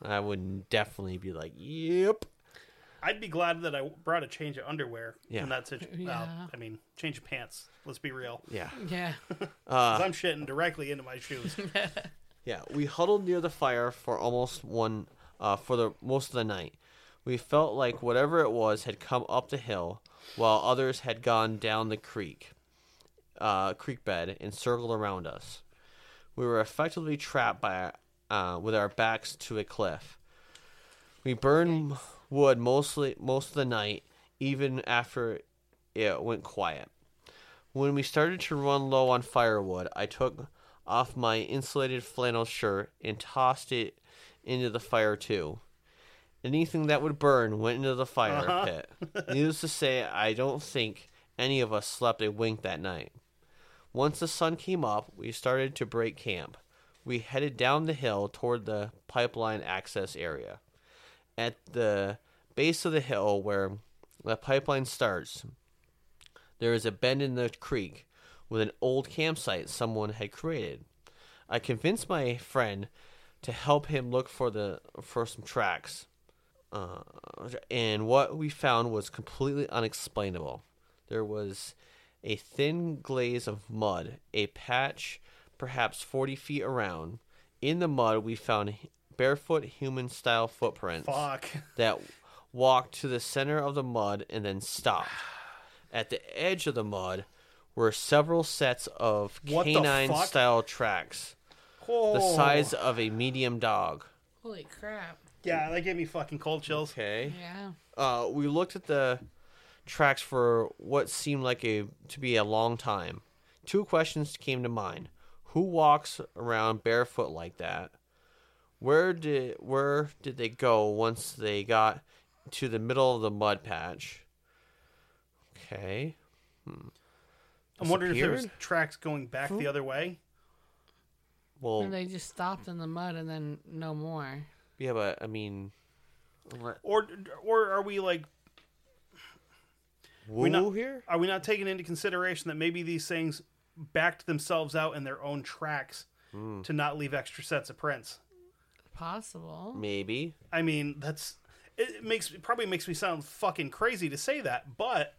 I would definitely be like, yep. I'd be glad that I brought a change of underwear Yeah. in that situation. Yeah. I mean, change of pants. Let's be real. Yeah. Yeah. 'Cause I'm shitting directly into my shoes. Yeah, we huddled near the fire for almost one uh, for the most of the night. We felt like whatever it was had come up the hill, while others had gone down the creek, uh, creek bed and circled around us. We were effectively trapped by uh, with our backs to a cliff. We burned wood mostly most of the night, even after it went quiet. When we started to run low on firewood, I took off my insulated flannel shirt and tossed it into the fire too. Anything that would burn went into the fire uh-huh. pit. Needless to say, I don't think any of us slept a wink that night. Once the sun came up, we started to break camp. We headed down the hill toward the pipeline access area. At the base of the hill where the pipeline starts, there is a bend in the creek with an old campsite someone had created. I convinced my friend to help him look for the for some tracks. Uh, and what we found was completely unexplainable. There was a thin glaze of mud, a patch perhaps 40 feet around. In the mud, we found barefoot human style footprints Fuck. that walked to the center of the mud and then stopped. At the edge of the mud were several sets of What the canine fuck? style tracks, the Oh. size of a medium dog. Holy crap. Yeah, that gave me fucking cold chills. Okay. Yeah. Uh, we looked at the tracks for what seemed like a to be a long time. Two questions came to mind: Who walks around barefoot like that? Where did where did they go once they got to the middle of the mud patch? Okay. I'm wondering if there was tracks going back the other way. Well, And they just stopped in the mud and then no more. yeah, but I mean, what- Or or are we like woo not- here? are we not taking into consideration that maybe these things backed themselves out in their own tracks Hmm. to not leave extra sets of prints? Possible. Maybe. I mean, that's it makes it probably makes me sound fucking crazy to say that, but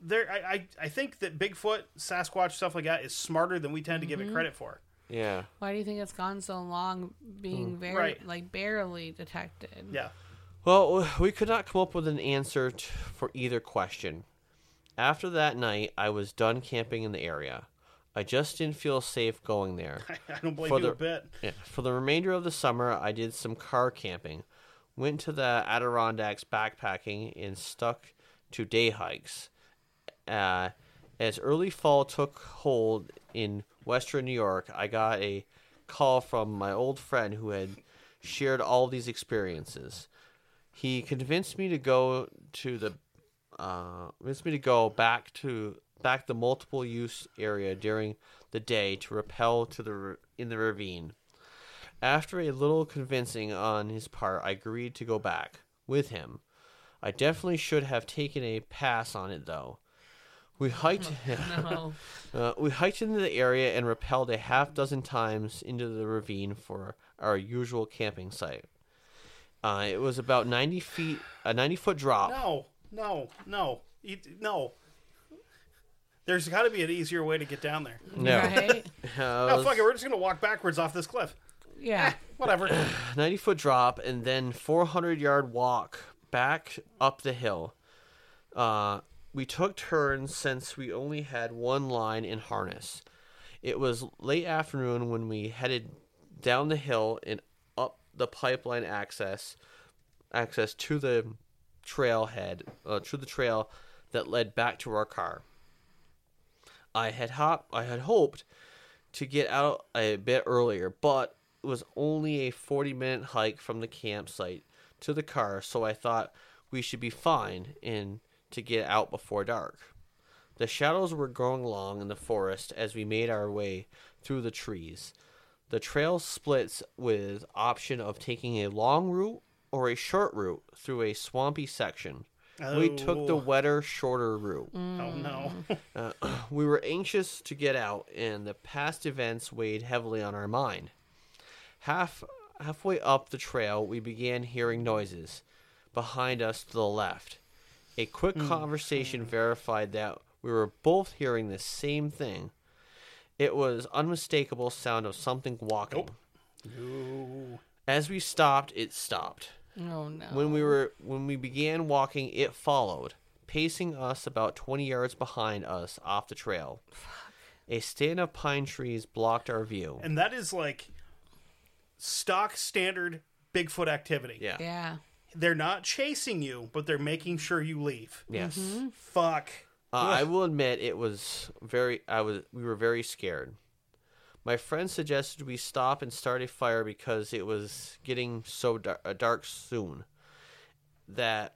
there I, I, I think that Bigfoot, Sasquatch, stuff like that is smarter than we tend to give Mm-hmm. it credit for. Yeah. Why do you think it's gone so long being very, Right. like, barely detected? Yeah. Well, we could not come up with an answer t- for either question. After that night, I was done camping in the area. I just didn't feel safe going there. I don't blame For you the- a bit. Yeah, For the remainder of the summer, I did some car camping, went to the Adirondacks backpacking, and stuck to day hikes. Uh, as early fall took hold in western New York, I got a call from my old friend who had shared all these experiences. He convinced me to go to the uh, convinced me to go back to back the multiple use area during the day to rappel to the in the ravine. After a little convincing on his part, I agreed to go back with him. I definitely should have taken a pass on it though. We hiked No. uh, we hiked into the area and rappelled a half dozen times into the ravine for our usual camping site. Uh, it was about 90 feet, a 90 foot drop. No, no, no, you, no. There's got to be an easier way to get down there. No. Right? Uh, Oh fuck it, we're just gonna walk backwards off this cliff. Yeah. Whatever. 90 foot drop and then 400 yard walk back up the hill. Uh, we took turns since we only had one line in harness. It was late afternoon when we headed down the hill and up the pipeline access access to the trailhead uh, to the trail that led back to our car. I had hop I had hoped to get out a bit earlier, but it was only a 40 minute hike from the campsite to the car, so I thought we should be fine and to get out before dark. The shadows were growing long in the forest as we made our way through the trees. The trail splits with option of taking a long route or a short route through a swampy section. We took the Oh. wetter, shorter route. Oh no. Uh, we were anxious to get out, and the past events weighed heavily on our mind. Half halfway up the trail, we began hearing noises behind us to the left. A quick conversation verified that we were both hearing the same thing. It was unmistakable sound of something walking. As we stopped, it stopped. Oh, no. When we were when we began walking, it followed, pacing us about 20 yards behind us off the trail. A stand of pine trees blocked our view. And that is like stock standard Bigfoot activity. Yeah. Yeah. they're not chasing you, but they're making sure you leave. Yes. Fuck. Uh, I will admit it was very. I was. We were very scared. My friend suggested we stop and start a fire because it was getting so dar- uh, dark soon. That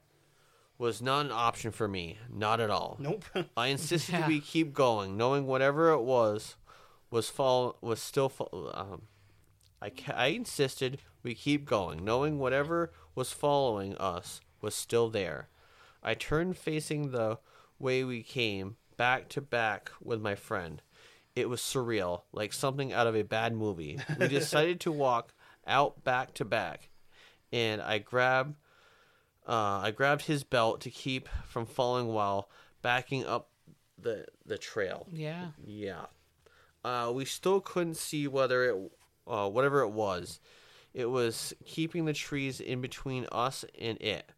was not an option for me. Not at all. Nope. I insisted Yeah. we keep going, knowing whatever it was was fall was still. Fo- um, I ca- I insisted we keep going, knowing whatever was following us was still there. I turned facing the way we came, back to back with my friend. It was surreal, like something out of a bad movie. We decided to walk out back to back, and I grabbed uh, I grabbed his belt to keep from falling while backing up the the trail. Yeah. Yeah. Uh, we still couldn't see whether it, uh, whatever it was. It was keeping the trees in between us and it.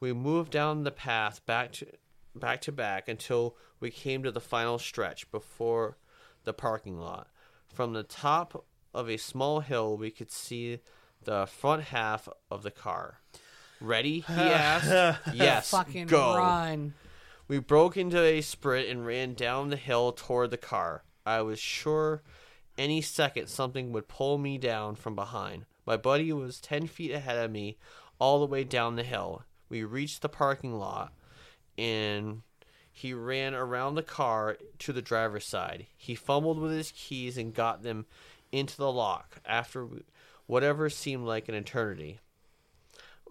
We moved down the path back to back to back until we came to the final stretch before the parking lot. From the top of a small hill, we could see the front half of the car. Ready? He asked. yes. Fucking go. run. We broke into a sprint and ran down the hill toward the car. I was sure any second something would pull me down from behind. My buddy was 10 feet ahead of me all the way down the hill. We reached the parking lot and he ran around the car to the driver's side. He fumbled with his keys and got them into the lock after whatever seemed like an eternity.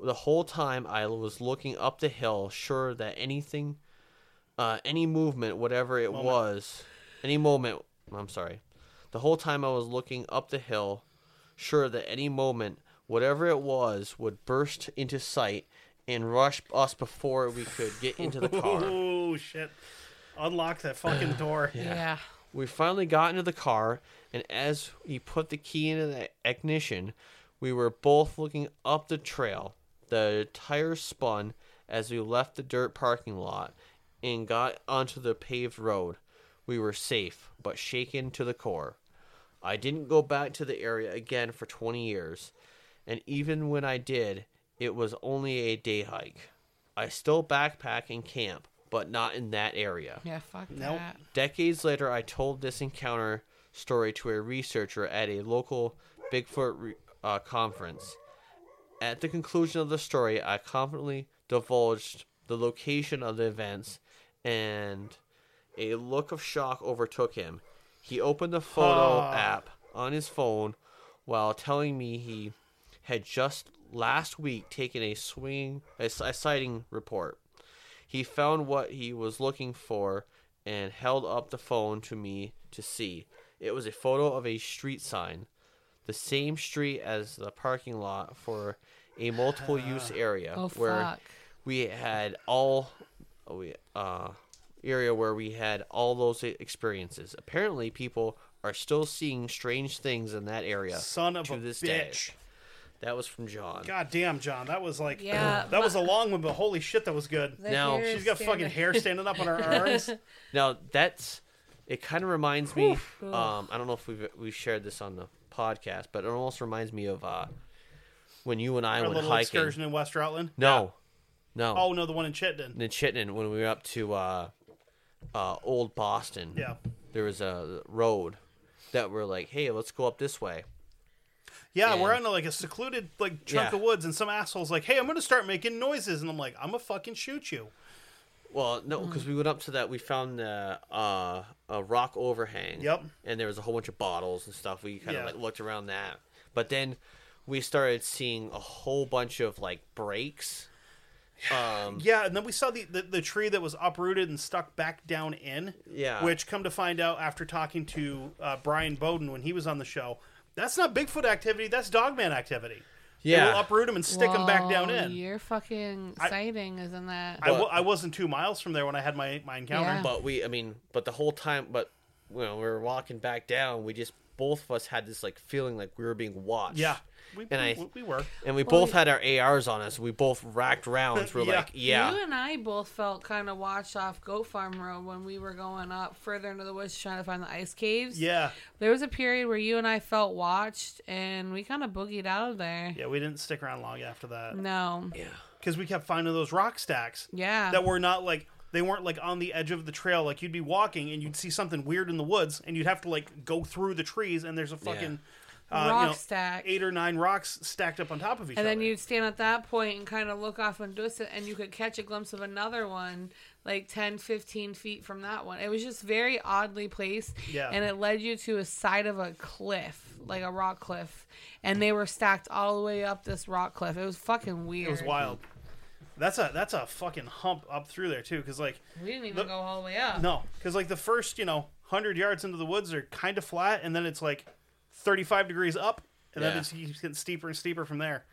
The whole time I was looking up the hill, sure that anything uh, any movement, whatever it was, any moment. I'm sorry. The whole time I was looking up the hill, sure that any moment, whatever it was, would burst into sight and rush us before we could get into the car. Oh shit! Unlock that fucking door. Yeah. We finally got into the car, and as he put the key into the ignition, we were both looking up the trail. The tires spun as we left the dirt parking lot and got onto the paved road. We were safe, but shaken to the core. I didn't go back to the area again for 20 years, and even when I did, it was only a day hike. I still backpack and camp, but not in that area. Yeah, fuck Nope. that. Decades later, I told this encounter story to a researcher at a local Bigfoot re- uh, conference. At the conclusion of the story, I confidently divulged the location of the events, and a look of shock overtook him. He opened the photo app on his phone while telling me he had just last week taken a swing a, s- a sighting report. He found what he was looking for and held up the phone to me to see. It was a photo of a street sign, the same street as the parking lot for a multiple use area Oh, where fuck. we had all we uh area where we had all those experiences. Apparently people are still seeing strange things in that area Son of to a this bitch. day. That was from John. God damn, John. That was like. Yeah, That was a long one, but holy shit, that was good. The Now- hair She's is got fucking standing- hair standing up on her arms. Now that's it. Kind of reminds me. Um, I don't know if we've we've shared this on the podcast, but it almost reminds me of uh, when you and I Our went little hiking. excursion in West Rutland. No, no. Oh no, the one in Chittenden. in Chittenden when we were up to uh, uh, Old Boston. Yeah. There was a road that we're like, hey, let's go up this way. Yeah, we're And- on like a secluded like chunk Yeah. of woods, and some assholes like, "Hey, I'm gonna start making noises," and I'm like, "I'm gonna fucking shoot you." Well, no, because we went up to that. We found uh, uh, a rock overhang. Yep. And there was a whole bunch of bottles and stuff. We kind of Yeah. like looked around that, but then we started seeing a whole bunch of like breaks. Um, Yeah, and then we saw the, the the tree that was uprooted and stuck back down in. Yeah. Which, come to find out, after talking to uh, Brian Bowden when he was on the show, that's not Bigfoot activity. That's Dogman activity. They Yeah. will uproot them and stick them back down in. Your fucking I- sighting is in that. I, w- I wasn't two miles from there when I had my, my encounter. Yeah. But we, I mean, but the whole time, but you know, we were walking back down. We just both of us had this like feeling like we were being watched. Yeah, we, And we, I- we were. And we Well, both had our ARs on us. We both racked rounds. We're Yeah. like, yeah. You and I both felt kind of watched off Goat Farm Road when we were going up further into the woods trying to find the ice caves. Yeah, There was a period where you and I felt watched and we kind of boogied out of there. yeah, we didn't stick around long after that No. Yeah. because we kept finding those rock stacks Yeah. that were not like they weren't like on the edge of the trail. Like you'd be walking and you'd see something weird in the woods, and you'd have to like go through the trees, and there's a fucking uh, Rock you know, stack. eight or nine rocks stacked up on top of each other. and other. then you'd stand at that point and kind of look off and distance and you could catch a glimpse of another one like 10 15 feet from that one it was just very oddly placed Yeah. and it led you to a side of a cliff like a rock cliff and they were stacked all the way up this rock cliff it was fucking weird it was wild. That's a that's a fucking hump up through there too, because like we didn't even The- go all the way up no, because like the first you know hundred yards into the woods are kind of flat, and then it's like thirty five degrees up, and then Yeah. it keeps getting steeper and steeper from there.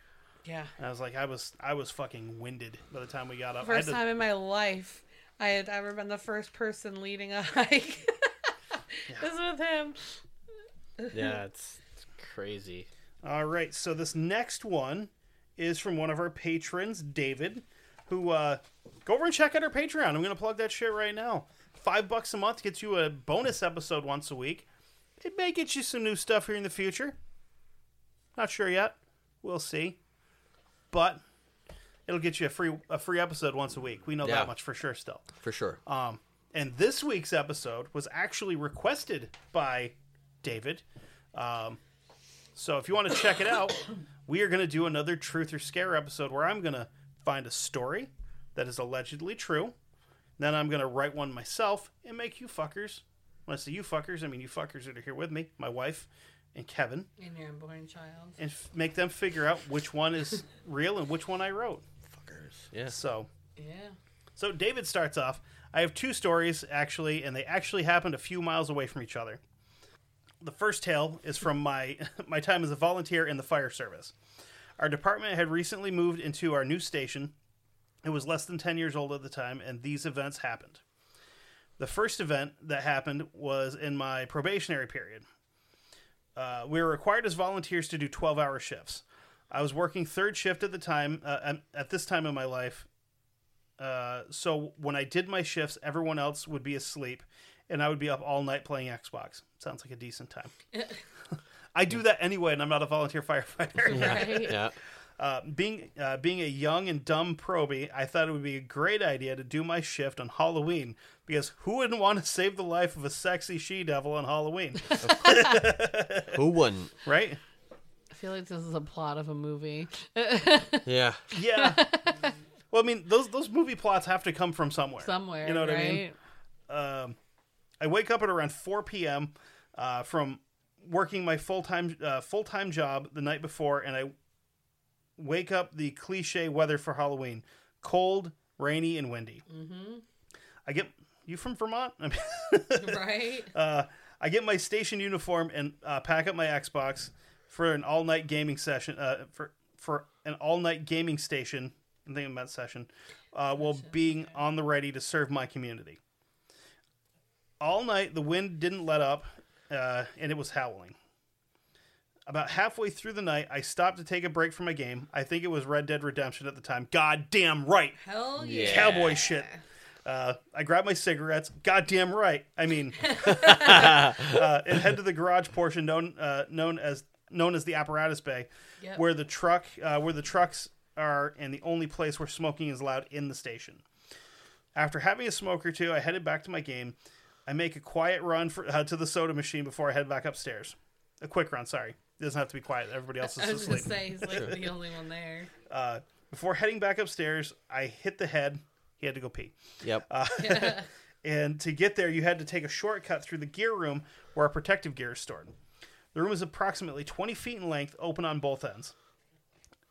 yeah And I was like, I was I was fucking winded by the time we got up. I had first to- time in my life i had ever been the first person leading a hike this is with him Yeah, it's, it's crazy. All right, so this next one is from one of our patrons, David, who uh, go over and check out our Patreon. I'm going to plug that shit right now. Five bucks a month gets you a bonus episode once a week. It may get you some new stuff here in the future. Not sure yet. We'll see. But it'll get you a free a free episode once a week. We know Yeah. that much for sure. Still. For sure. Um, and this week's episode was actually requested by David. Um, so if you want to check it out, we are going to do another Truth or Scare episode where I'm going to find a story that is allegedly true. Then I'm going to write one myself and make you fuckers. When I say you fuckers, I mean you fuckers that are here with me, my wife and Kevin, and your unborn child and f- make them figure out which one is real and which one I wrote. Fuckers. Yeah. So yeah so David starts off. I have two stories actually, and they actually happened a few miles away from each other. The first tale is from my my time as a volunteer in the fire service. Our department had recently moved into our new station. It was less than 10 years old at the time, and these events happened. The first event that happened was in my probationary period. Uh, we were required as volunteers to do 12 hour shifts. I was working third shift at the time, uh, at- at this time in my life, uh, so when I did my shifts, everyone else would be asleep, and I would be up all night playing Xbox. Sounds like a decent time. I do that anyway, and I'm not a volunteer firefighter. right Yeah. Uh, being uh, being a young and dumb probie, I thought it would be a great idea to do my shift on Halloween because who wouldn't want to save the life of a sexy she devil on Halloween, Who wouldn't? right? I feel like this is a plot of a movie. Yeah. Yeah. well, I mean, those those movie plots have to come from somewhere. Somewhere, you know what right? I mean? um, I wake up at around 4 p.m. Uh, from working my full time uh, full time job the night before, and I wake up the cliche weather for Halloween: cold, rainy, and windy. Mm-hmm. I get you from Vermont. I mean, right? uh, I get my station uniform and uh, pack up my Xbox for an all night gaming session. Uh, for for an all night gaming station. I'm thinking about session. Uh, while being on the ready to serve my community. All night, the wind didn't let up, uh, and it was howling. About halfway through the night, I stopped to take a break from my game. I think it was Red Dead Redemption at the time. God damn right Hell yeah. cowboy shit. Uh, I grabbed my cigarettes. Goddamn right. I mean, uh, and head to the garage portion known uh, known as known as the apparatus bay, Yep. where the truck uh, where the trucks are, and the only place where smoking is allowed in the station. After having a smoke or two, I headed back to my game. I make a quiet run for, uh, to the soda machine before I head back upstairs. A quick run, sorry. It doesn't have to be quiet. Everybody else I is was gonna asleep. say he's like the only one there. Uh, before heading back upstairs, I hit the head. He had to go pee. Yep. Uh, And to get there, you had to take a shortcut through the gear room where our protective gear is stored. The room is approximately 20 feet in length, open on both ends.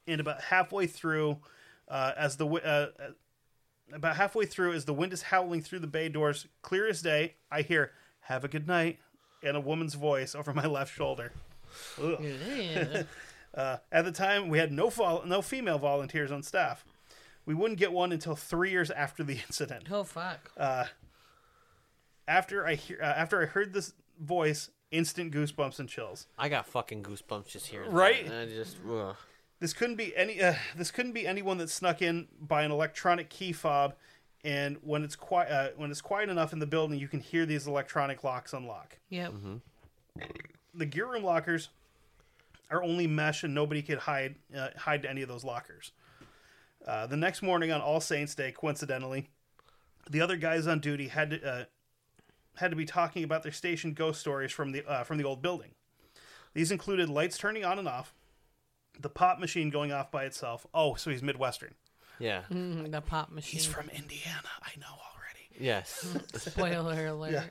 And about halfway through, uh, as the uh, uh, about halfway through, as the wind is howling through the bay doors, clear as day, I hear "Have a good night" and a woman's voice over my left shoulder. Ugh. Yeah. Uh, at the time, we had no vol- no female volunteers on staff. We wouldn't get one until three years after the incident. oh fuck. after I hear uh, after I heard this voice instant goosebumps and chills. I got fucking goosebumps just hearing. Right? That. And I just. Ugh. This couldn't be any. Uh, this couldn't be anyone that snuck in by an electronic key fob, and when it's quiet, uh, when it's quiet enough in the building, you can hear these electronic locks unlock. Yep. The gear room lockers are only mesh, and nobody could hide uh, hide any of those lockers. Uh, the next morning on All Saints Day, coincidentally, the other guys on duty had to uh, had to be talking about their station ghost stories from the uh, from the old building. These included lights turning on and off, the pop machine going off by itself. Oh, so he's Midwestern. Yeah. Mm, the pop machine. He's from Indiana. I know already. Yes. Spoiler alert.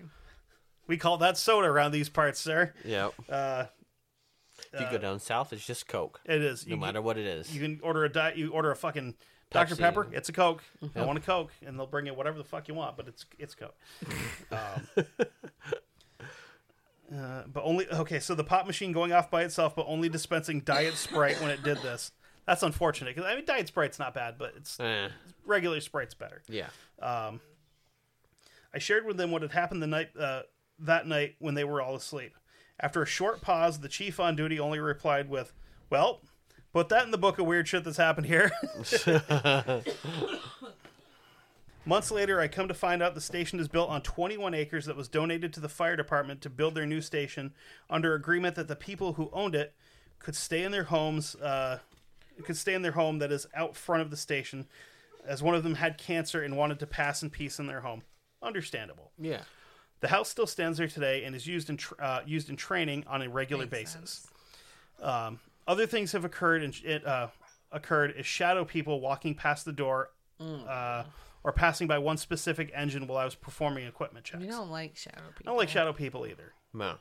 We call that soda around these parts, sir. yep. Uh, if you go down south, it's just Coke. it is. No You matter can, what it is. you can order a diet. You order a fucking Dr Pepsi. Pepper. It's a Coke. I want a Coke, and they'll bring you whatever the fuck you want, but it's it's Coke. um, uh, but only okay. So the pop machine going off by itself, but only dispensing Diet Sprite when it did this. That's unfortunate because I mean Diet Sprite's not bad, but it's Eh, regular Sprite's better. yeah. I shared with them what had happened the night uh, that night when they were all asleep. After a short pause, the chief on duty only replied with, "Well, put that in the book of weird shit that's happened here." Months later, I come to find out the station is built on 21 acres that was donated to the fire department to build their new station under agreement that the people who owned it could stay in their homes, uh, could stay in their home that is out front of the station, as one of them had cancer and wanted to pass in peace in their home. Understandable. Yeah. The house still stands there today and is used in tr- uh, used in training on a regular Makes basis. Um, other things have occurred and it uh, occurred is shadow people walking past the door uh, or passing by one specific engine while I was performing equipment checks. You don't like shadow people. I don't like shadow people either. No.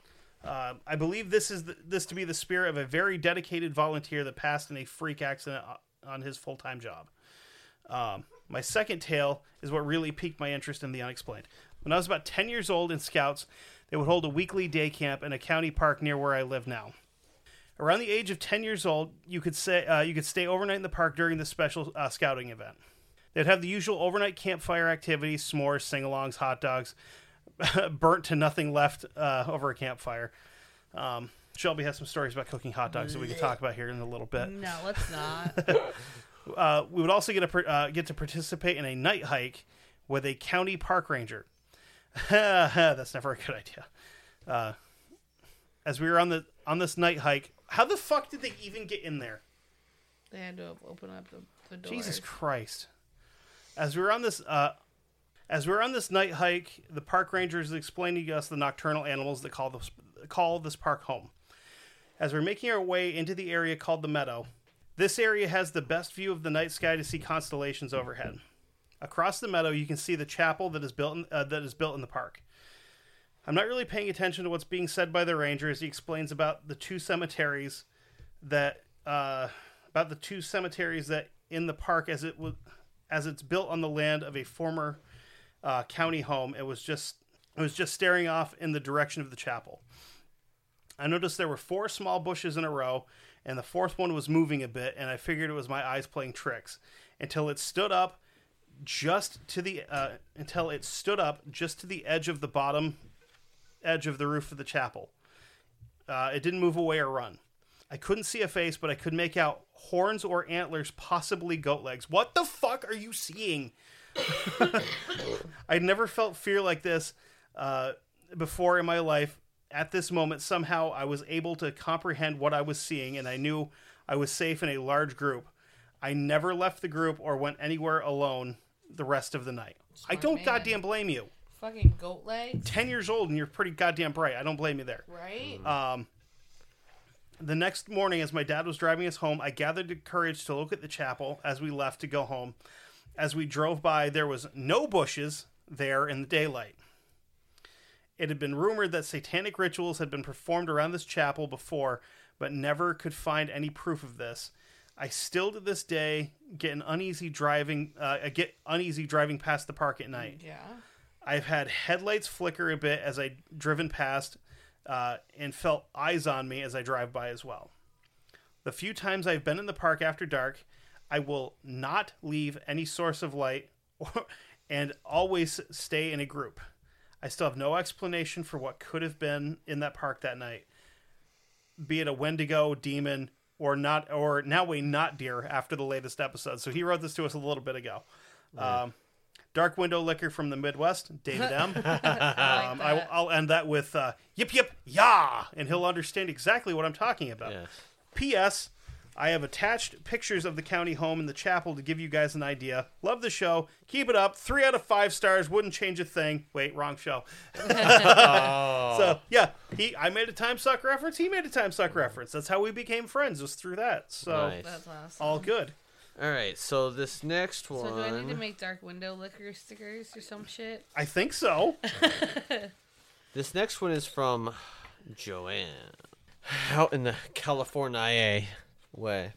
Uh, I believe this is the, this to be the spirit of a very dedicated volunteer that passed in a freak accident on his full time job. Um, my second tale is what really piqued my interest in the unexplained. When I was about 10 years old in Scouts, they would hold a weekly day camp in a county park near where I live now. Around the age of 10 years old, you could say uh, you could stay overnight in the park during the special uh, scouting event. They'd have the usual overnight campfire activities, s'mores, sing-alongs, hot dogs, burnt to nothing left uh, over a campfire. Um, Shelby has some stories about cooking hot dogs that we can talk about here in a little bit. No, let's not. Uh, we would also get a, uh, get to participate in a night hike with a county park ranger. That's never a good idea. Uh, as we were on the on this night hike, how the fuck did they even get in there? they had to open up the, the door. Jesus Christ! As we were on this, uh, as we were on this night hike, the park rangers explained to us the nocturnal animals that call this call this park home. As we're making our way into the area called the Meadow, this area has the best view of the night sky to see constellations overhead. Across the meadow, you can see the chapel that is built in, uh, that is built in the park. I'm not really paying attention to what's being said by the ranger as he explains about the two cemeteries that uh, about the two cemeteries that in the park as it was as it's built on the land of a former uh, county home. It was just it was just staring off in the direction of the chapel. I noticed there were four small bushes in a row, and the fourth one was moving a bit, and I figured it was my eyes playing tricks until it stood up just to the uh, until it stood up just to the edge of the bottom edge of the roof of the chapel. Uh, it didn't move away or run. I couldn't see a face, but I could make out horns or antlers, possibly goat legs. What the fuck are you seeing? I'd never felt fear like this uh, before in my life. At this moment, somehow I was able to comprehend what I was seeing, and I knew I was safe in a large group. I never left the group or went anywhere alone the rest of the night. I don't man. goddamn blame you. Fucking goat legs, 10 years old and you're pretty goddamn bright. I don't blame you there. right? Um, the next morning, as my dad was driving us home, I gathered the courage to look at the chapel as we left to go home. As we drove by, there was no bushes there in the daylight. It had been rumored that satanic rituals had been performed around this chapel before, but never could find any proof of this. I still to this day get an uneasy driving. Uh, I get uneasy driving past the park at night. yeah. I've had headlights flicker a bit as I driven past, uh, and felt eyes on me as I drive by as well. The few times I've been in the park after dark, I will not leave any source of light, or, and always stay in a group. I still have no explanation for what could have been in that park that night. Be it a Wendigo, demon, or not, or now we not dear after the latest episode. So he wrote this to us a little bit ago. Um, Dark Window Liquor from the Midwest, David M. um, I, I'll end that with uh, yip yip yah, and he'll understand exactly what I'm talking about. Yes. P.S. I have attached pictures of the county home and the chapel to give you guys an idea. Love the show. Keep it up. Three out of five stars. Wouldn't change a thing. Wait, wrong show. So yeah, he. I made a time suck reference. He made a time suck reference. That's how we became friends. Was through that. So Nice. That's awesome. all good. All right, so this next one. So do I need to make dark window liquor stickers or some shit? I think so. This next one is from Joanne out in the California way.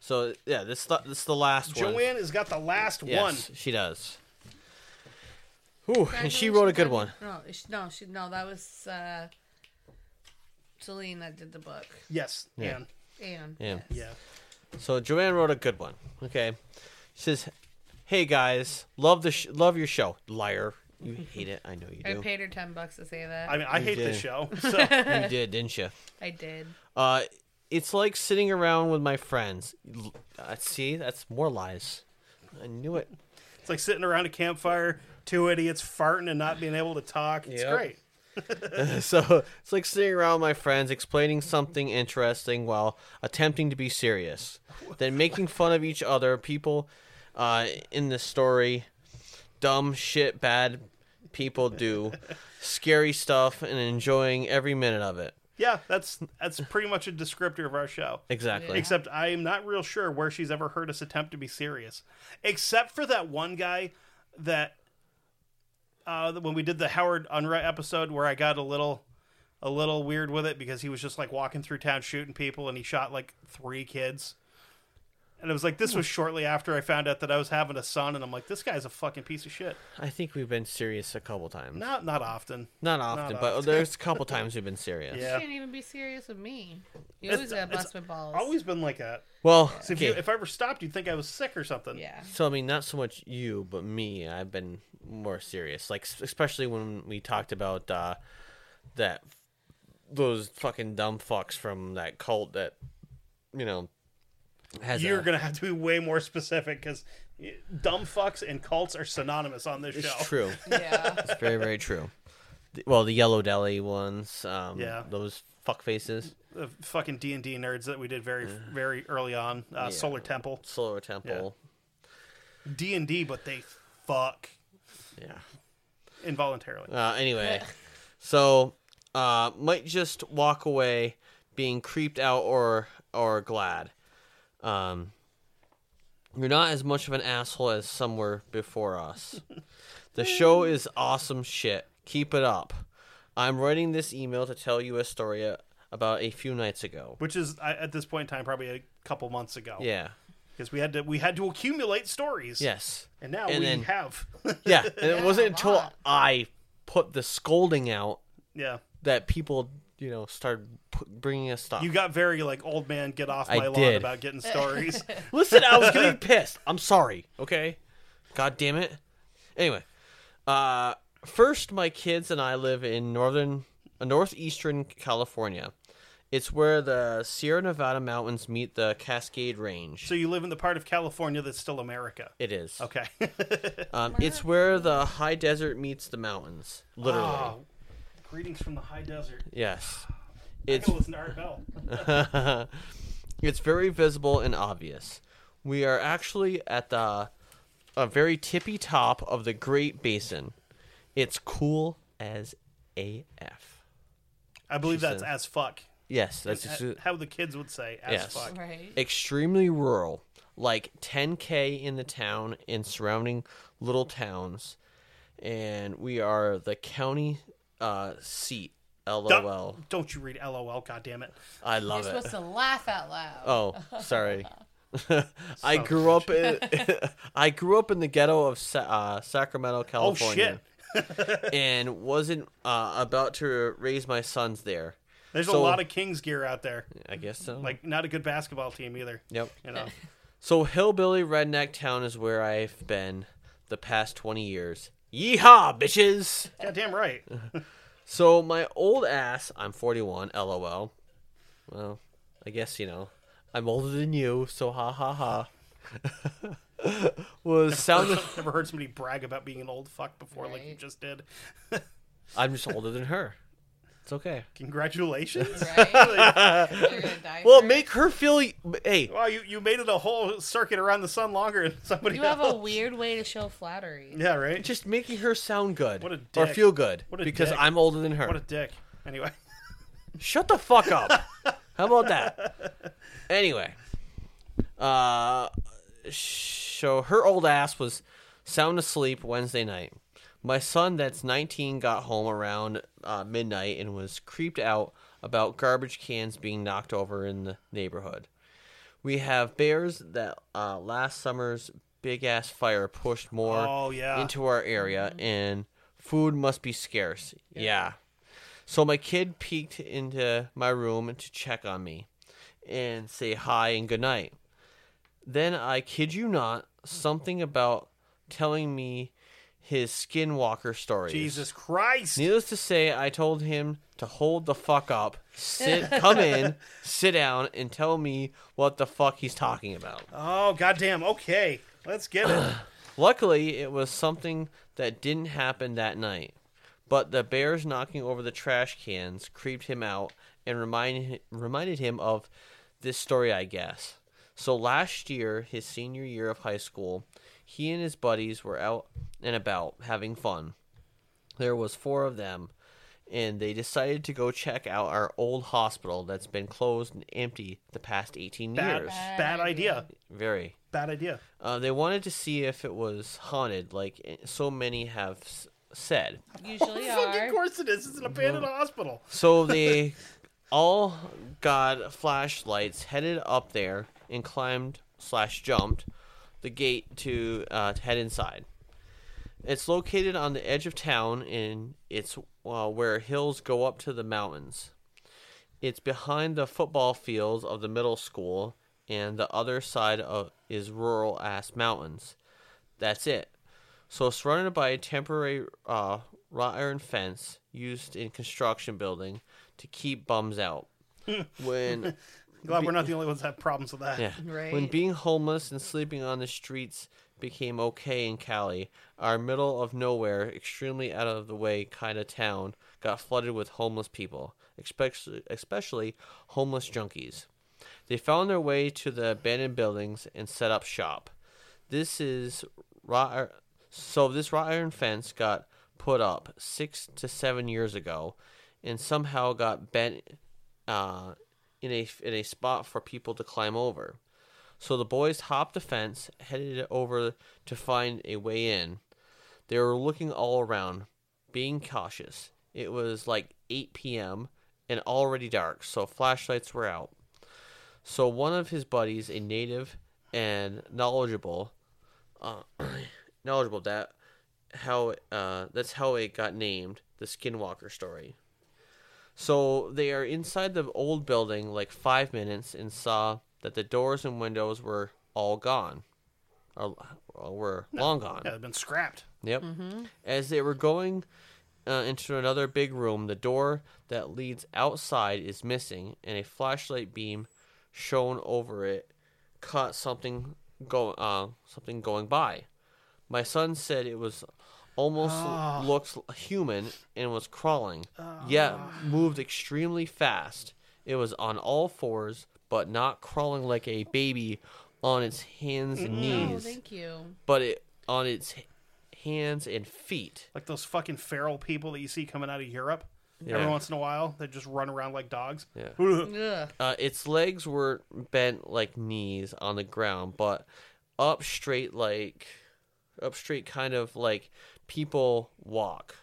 So yeah, this this is the last one. Joanne has got the last yes, one. she does. Ooh, and she wrote a good one. No, she, no, she, no, that was uh, Celine that did the book. Yes, Yeah. Anne. And Yeah. Yeah. So Joanne wrote a good one. Okay, she says, "Hey guys, love the sh- love your show, liar. You hate it, I know you I do. paid her ten bucks to say that. I mean, I You hate did. this show. So you did, didn't you? I did. Uh, it's like sitting around with my friends. Uh, see, that's more lies. I knew it. it's like sitting around a campfire, two idiots farting and not being able to talk. It's Yep. great. so it's like sitting around with my friends explaining something interesting while attempting to be serious then making fun of each other people uh, in the story dumb shit bad people do scary stuff and enjoying every minute of it Yeah, that's that's pretty much a descriptor of our show. exactly Except I'm not real sure where she's ever heard us attempt to be serious, except for that one guy that uh, when we did the Howard Unruh episode where I got a little a little weird with it because he was just like walking through town shooting people and he shot like three kids. And it was like this was shortly after I found out that I was having a son, and I'm like, this guy's a fucking piece of shit. i think we've been serious a couple times Not not often. not often but often. there's a couple times we've been serious Yeah. You can't even be serious with me. You It's- always got it's bust my balls. Always been like that. well So if, okay. you, if I ever stopped, you'd think I was sick or something. Yeah. So I mean, not so much you, but me. I've been more serious. Like s- especially when we talked about uh, that those fucking dumb fucks from that cult that you know has You're a- gonna have to be way more specific because dumb fucks and cults are synonymous on this It's show. true. Yeah. It's very very true. Well, the yellow deli ones. Um, Yeah. Those fuck faces. The fucking D and D nerds that we did very very early on. Uh, Solar Temple, Solar Temple. D and D, but they fuck Yeah. involuntarily. Uh, anyway, so uh, might just walk away being creeped out or or glad. Um, you're not as much of an asshole as some were before us. The show is awesome shit. Keep it up. I'm writing this email to tell you a story about a few nights ago. Which is at this point in time probably a couple months ago. Yeah. because we had to we had to accumulate stories. Yes. and now And we then- have. Yeah, and it wasn't until. I put the scolding out yeah, that people, you know, started p- bringing us stuff. you got very like old man get off I my lawn did. about getting stories. Listen, I was getting pissed. I'm sorry. Okay. God damn it. Anyway, uh, first, my kids and I live in northern, uh, northeastern California. It's where the Sierra Nevada mountains meet the Cascade Range. so you live in the part of California that's still America. it is. Okay. Um, it's where the high desert meets the mountains. Literally. Oh, greetings from the high desert. Yes. I It's can listen to Art Bell. it's very visible and obvious. We are actually at the a very tippy top of the Great Basin. It's cool as AF. I believe She that's said- as fuck. Yes, that's ex- How the kids would say as Yes. fuck. Right. extremely rural, like 10k in the town and surrounding little towns, and we are the county uh, seat. LOL. Don't, don't you read LOL, God damn it. I You're love it. supposed to laugh out loud. Oh, sorry. I grew up in I grew up in the ghetto of Sa- uh, Sacramento, Oh California, shit. and wasn't uh, about to raise my sons there. There's a lot of Kings gear out there. I guess so. Like not a good basketball team either. yep. You know. So hillbilly redneck town is where I've been the past twenty years. Yeehaw, bitches! Goddamn right. So my old ass, I'm 41, lol. Well, I guess you know, I'm older than you, so ha ha ha. was sound. Never heard somebody brag about being an old fuck before like you just did. I'm just older than her. It's okay. Congratulations. Right? You're gonna die Well, for it. make her feel. Hey, Wow, you, you made it a whole circuit around the sun longer than somebody You have a weird way to show flattery. Yeah, right? just making her sound good What a or dick. feel good What a because dick. I'm older than her. What a dick. Anyway. Shut the fuck up. How about that? Anyway, uh, so her old ass was sound asleep Wednesday night. My son, that's 19, got home around uh, midnight and was creeped out about garbage cans being knocked over in the neighborhood. We have bears that uh, last summer's big ass fire pushed more Oh, yeah. into our area, and food must be scarce. yeah. So my kid peeked into my room to check on me and say hi and good night. Then I kid you not, something about telling me his skinwalker stories. Jesus Christ. Needless to say, I told him to hold the fuck up, sit, come in, sit down, and tell me what the fuck he's talking about. Oh, goddamn. Okay. Let's get it. Luckily, it was something that didn't happen that night. But the bears knocking over the trash cans creeped him out and reminded reminded him of this story, I guess. So last year, his senior year of high school, he and his buddies were out and about having fun. There was four of them, and they decided to go check out our old hospital that's been closed and empty the past 18 Bad, years. bad idea. Very. Bad idea. Uh, they wanted to see if it was haunted, like eh, so many have s- said. Usually Fucking are. course it is. It's an abandoned hospital. So they all got flashlights, headed up there, and climbed slash jumped the gate to, uh, to head inside. It's located on the edge of town, and it's uh, where hills go up to the mountains. It's behind the football fields of the middle school, and the other side of is rural ass mountains. That's it. So surrounded by a temporary uh, wrought iron fence used in construction building to keep bums out. when Glad we're not the only ones that have problems with that. yeah, Right. when being homeless and sleeping on the streets became okay in Cali, our middle of nowhere, extremely out of the way kind of town got flooded with homeless people, especially especially homeless junkies. They found their way to the abandoned buildings and set up shop. This is wrought, so this wrought iron fence got put up six to seven years ago, and somehow got bent uh, in a in a spot for people to climb over. So the boys hopped the fence, headed over to find a way in. They were looking all around, being cautious. It was like 8 p.m. and already dark, so flashlights were out. So one of his buddies, a native and knowledgeable, uh, knowledgeable that how uh, that's how it got named, the Skinwalker story. So they are inside the old building like five minutes and saw that the doors and windows were all gone, or, or were long gone. Yeah, they've been scrapped. Yep. As they were going uh, into another big room, the door that leads outside is missing, and a flashlight beam shone over it caught something go uh, something going by. My son said it was almost looked human and was crawling, yet moved extremely fast. It was on all fours, but not crawling like a baby on its hands and Oh, knees, thank you. but it on its hands and feet. Like those fucking feral people that you see coming out of Europe. Yeah. Every once in a while, they just run around like dogs. Yeah. Uh, its legs were bent like knees on the ground, but up straight like up straight, kind of like people walk.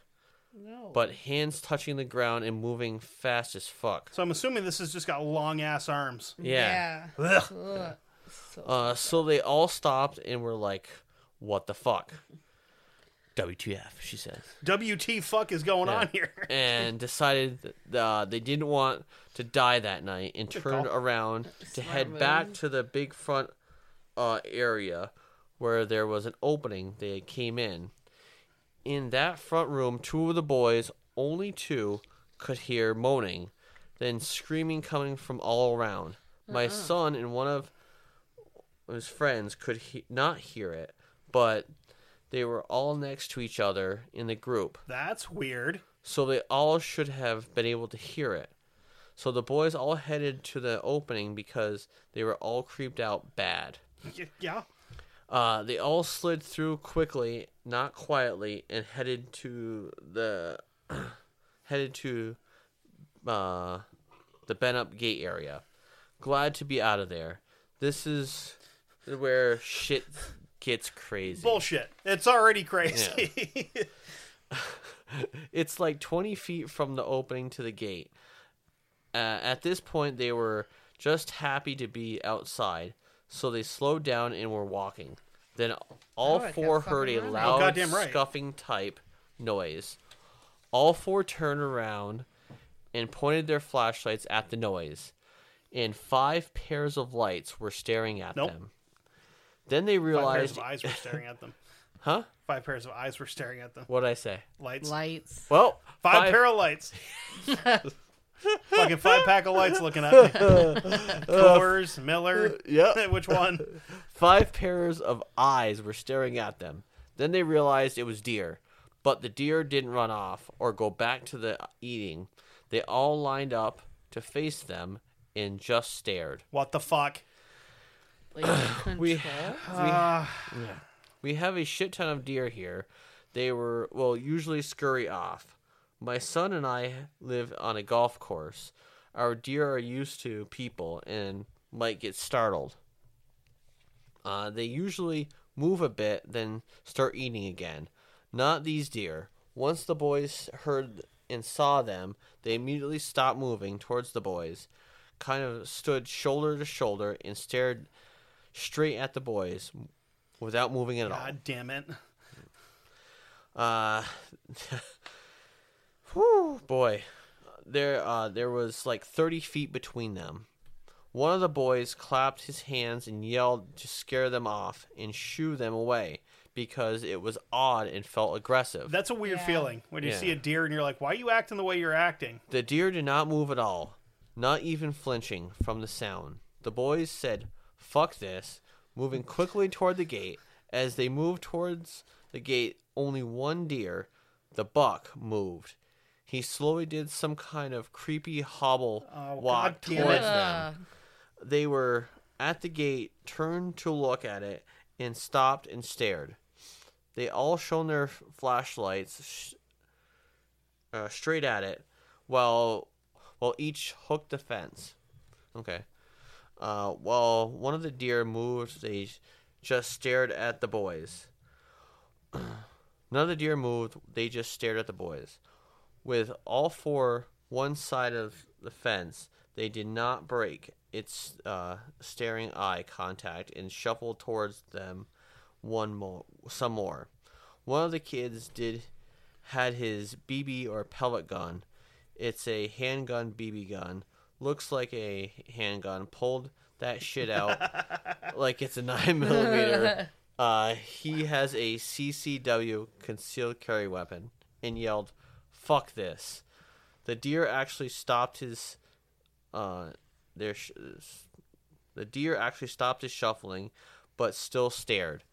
No. But hands touching the ground and moving fast as fuck. So I'm assuming this has just got long ass arms. Yeah. Yeah. Ugh. Ugh. So Uh, so they all stopped and were like, "What the fuck?" WTF? She says. WT fuck is going Yeah. on here? and decided that uh, they didn't want to die that night and turned call. around to Smart head move. back to the big front uh, area where there was an opening they came in. In that front room, two of the boys, only two, could hear moaning, then screaming coming from all around. My uh-huh. son and one of his friends could he- not hear it, but they were all next to each other in the group, That's weird. so they all should have been able to hear it. So the boys all headed to the opening because they were all creeped out bad. Y- Yeah. Uh, they all slid through quickly, not quietly, and headed to the headed to uh, the bent up gate area. Glad to be out of there. This is where shit gets crazy. Bullshit. It's already crazy. It's like 20 feet from the opening to the gate. Uh, at this point, they were just happy to be outside, so they slowed down and were walking. Then all Oh, I four heard a loud Oh, goddamn right. scuffing type noise. All four turned around and pointed their flashlights at the noise, and five pairs of lights were staring at Nope. them. Then they realized Five pairs of eyes were staring at them. huh? Five pairs of eyes were staring at them. What did I say? Lights. Lights. Well, Five, pair of lights. Fucking five pack of lights looking at me. Uh, Coors, Miller. yeah. Which one? Five pairs of eyes were staring at them. Then they realized it was deer, but the deer didn't run off or go back to the eating. They all lined up to face them and just stared. What the fuck? Like We- control? Uh. We have a shit ton of deer here. They were, well, usually scurry off. My son and I live on a golf course. Our deer are used to people and might get startled. Uh, they usually move a bit, then start eating again. Not these deer. Once the boys heard and saw them, they immediately stopped moving towards the boys, kind of stood shoulder to shoulder, and stared straight at the boys without moving at all. God damn it. Uh, whew, boy, there uh there was like thirty feet between them. One of the boys clapped his hands and yelled to scare them off and shoo them away because it was odd and felt aggressive. That's a weird Yeah. feeling when you Yeah. see a deer and you're like, why are you acting the way you're acting? The deer did not move at all, not even flinching from the sound. The boys said, Fuck this, moving quickly toward the gate. As they moved towards the gate, only one deer, the buck, moved. He slowly did some kind of creepy hobble Oh, walk God towards them. They were at the gate, turned to look at it, and stopped and stared. They all shone their flashlights sh- uh, straight at it, while while each hooked the fence. Okay. Uh, while one of the deer moved, they just stared at the boys. None of the deer moved; they just stared at the boys. With all four one side of the fence, they did not break its uh, staring eye contact and shuffled towards them one more, some more. One of the kids did had his BB or pellet gun. It's a handgun BB gun. Looks like a handgun. Pulled that shit out like it's a nine millimeter. Uh, he has a CCW concealed carry weapon and yelled, "Fuck this!" The deer actually stopped his. Uh, their sh- the deer actually stopped his shuffling, but still stared.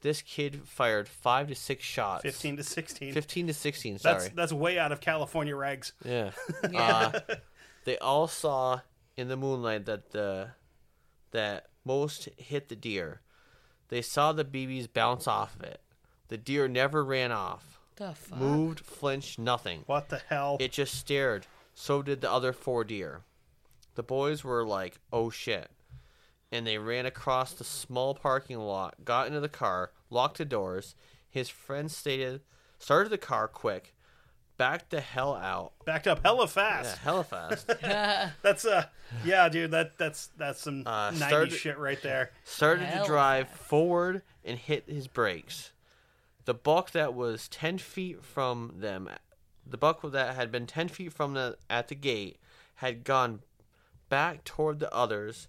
This kid fired five to six shots. 15 to 16. 15 to 16, sorry. That's that's way out of California regs. Yeah. Uh, they all saw in the moonlight that the that most hit the deer. They saw the BBs bounce off of it. The deer never ran off, the fuck? moved, flinched, nothing. What the hell? It just stared. So did the other four deer. The boys were like, "Oh shit." And they ran across the small parking lot, got into the car, locked the doors. His friend stated, started the car quick, backed the hell out. Backed up hella Yeah, fast. hella fast. That's uh yeah, dude, that that's that's some Uh, 90s started- shit right there. started Hell to drive forward and hit his brakes. The buck that was 10 feet from them, the buck that had been 10 feet from the at the gate, had gone back toward the others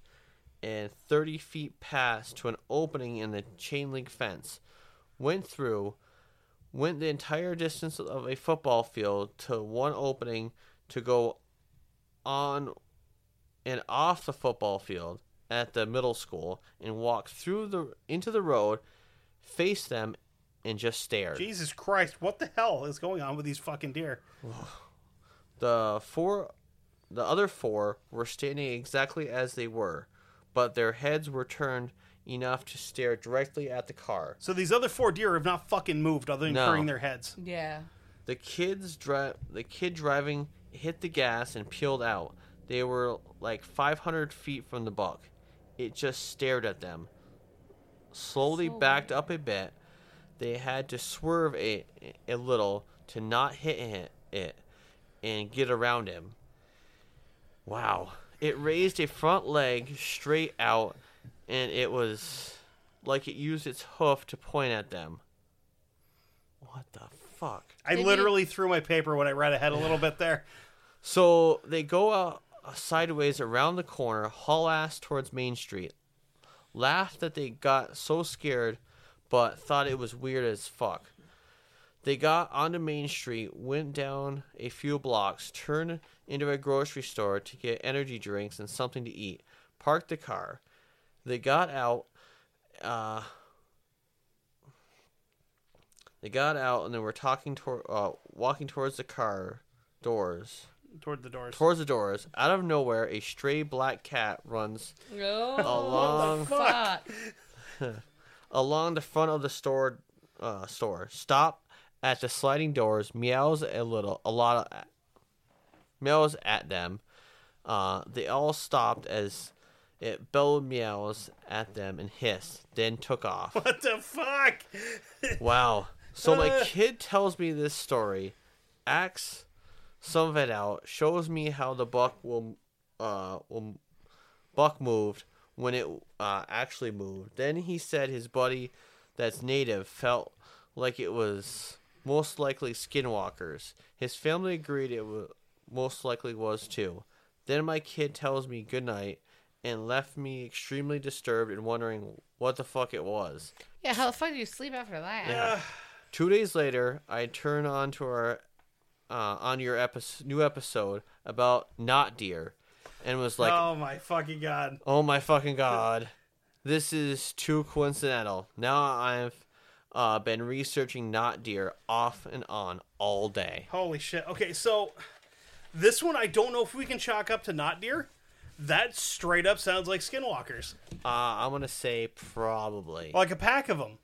and 30 feet past to an opening in the chain link fence. Went through, went the entire distance of a football field to one opening to go on and off the football field at the middle school and walked through the into the road, faced them, and just stared. Jesus Christ, what the hell is going on with these fucking deer? The four, the other four were standing exactly as they were, but their heads were turned enough to stare directly at the car. So these other four deer have not fucking moved other than No. turning their heads. Yeah. The kids dri- the kid driving hit the gas and peeled out. They were like 500 feet from the buck. It just stared at them. Slowly So backed up a bit. They had to swerve a, a little to not hit it, it and get around him. Wow. It raised a front leg straight out and it was like it used its hoof to point at them. What the fuck? I Maybe- literally threw my paper when I read ahead a little bit there. So they go out sideways around the corner, haul ass towards Main Street. Laughed that they got so scared, but thought it was weird as fuck. They got onto Main Street, went down a few blocks, turned into a grocery store to get energy drinks and something to eat, parked the car. They got out. Uh, they got out and they were talking toward, uh, walking towards the car doors. Toward the doors. Towards the doors, out of nowhere, a stray black cat runs Oh, Along- fuck. along the front of the store. Uh, store. Stop at the sliding doors. Meows a little, a lot of meows at them. Uh, they all stopped as it bellowed meows at them and hissed, then took off. What the fuck? Wow. So my kid tells me this story, acts some of it out, shows me how the buck will, uh, will buck moved when it uh, actually moved. Then he said his buddy, that's native, felt like it was most likely skinwalkers. His family agreed it wa most likely was too. Then my kid tells me goodnight and left me extremely disturbed and wondering what the fuck it was. Yeah, how the fuck do you sleep after that? Yeah. Two days later, I turn on to our uh, on your episode, new episode about not deer, and was like, oh my fucking god. "Oh my fucking god, this is too coincidental." Now I've uh, been researching not deer off and on all day. Holy shit. Okay, so this one I don't know if we can chalk up to not deer. That straight up sounds like skinwalkers. Uh, I'm gonna say probably, Like a pack of them.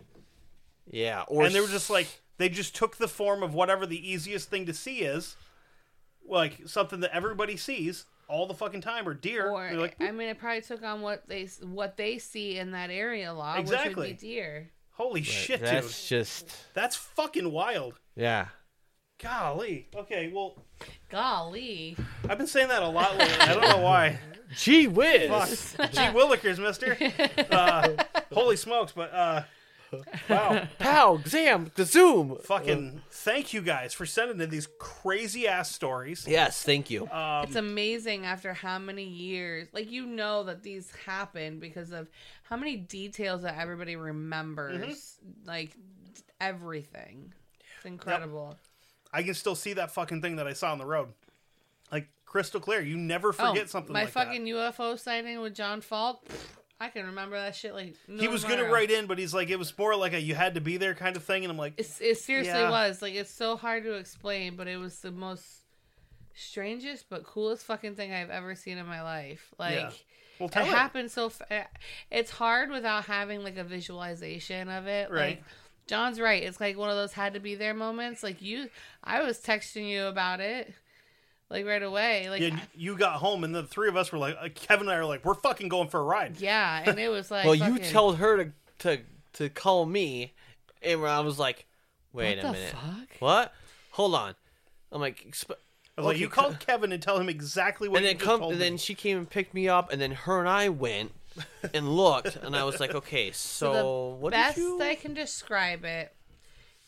yeah. Or and they were just like they just took the form of whatever the easiest thing to see is. Like something that everybody sees all the fucking time or deer. Or They're like, I mean, it probably took on what they what they see in that area a lot, which Exactly. would be deer. holy shit, dude. that's just That's fucking wild. yeah. Golly. Okay, well, Golly, I've been saying that a lot lately. I don't know why. Gee whiz. Fuck. Gee willikers, mister. Uh, holy smokes, but uh wow. Pow, zam, the zoom. Fucking thank you guys for sending in these crazy ass stories. Yes, thank you. Um, it's amazing after how many years. Like you know that these happened because of how many details that everybody remembers. Mm-hmm. Like everything. It's incredible. I can still see that fucking thing that I saw on the road. Like crystal clear. You never forget something Oh, my like fucking that. UFO sighting with John Falk. pff, I can remember that shit like no He was gonna write in, but he's like, it was more like a you had to be there kind of thing, and I'm like, It's, it seriously Yeah. was like it's so hard to explain, but it was the most strangest but coolest fucking thing I've ever seen in my life. Like Yeah. Well, it happened so. Fa- eh, it's hard without having like a visualization of it. Right. Like John's right. It's like one of those had to be there moments. Like you, I was texting you about it, like right away. Like yeah, you got home, and the three of us were like, uh, Kevin and I are like, we're fucking going for a ride. yeah, and it was like well, you fucking- told her to to to call me, and I was like, "Wait What a the minute, fuck? what? Hold on." I'm like, exp- I was like, Okay, you called Kevin and tell him exactly what and you then just come, told and me. then she came and picked me up, and then her and I went and looked, and I was like, "Okay, so, So the what best did you?" I can describe it,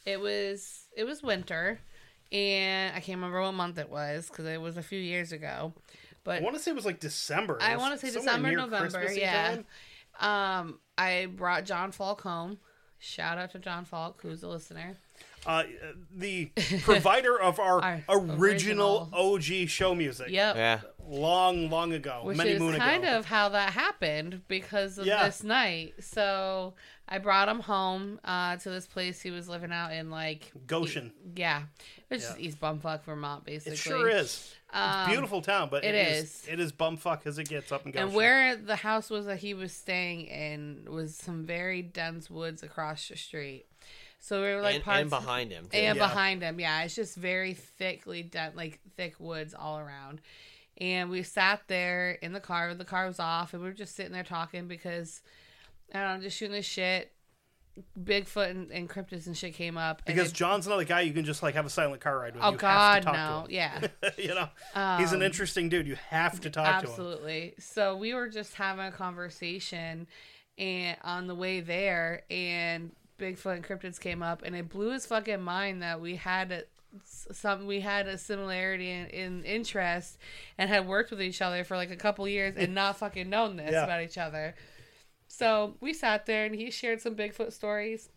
it was it was winter, and I can't remember what month it was because it was a few years ago. But I want to say it was like December. I want to say December, November. Christmassy Yeah. time. Um, I brought John Falk home. Shout out to John Falk, who's a listener. uh, the provider of our, Our original, original. OG show music. Yep. Yeah. Long, long ago, Which many is moon kind ago. of how that happened because of Yeah. this night. So I brought him home uh, to this place he was living out in, like Goshen. yeah, it's just Yeah. East Bumfuck, Vermont, basically. It sure is. It's a Um, beautiful town, but it it is. is. It is bumfuck as it gets up and goes. And where the house was that he was staying in was some very dense woods across the street. So we were like and, parts and behind him. too. and Yeah. behind him, yeah, it's just very thickly done, like thick woods all around. And we sat there in the car. The car was off, and we were just sitting there talking because I don't know, just shooting the shit. Bigfoot and, and cryptids and shit came up. and because it- John's not guy you can just like have a silent car ride with. oh you God, have to no, talk yeah. to him. you know, he's an um, interesting dude. You have to talk to him. Absolutely. So we were just having a conversation and on the way there and Bigfoot and cryptids came up and it blew his fucking mind that we had some we had a similarity in, in interest and had worked with each other for like a couple years and not fucking known this Yeah. about each other. So we sat there and he shared some Bigfoot stories.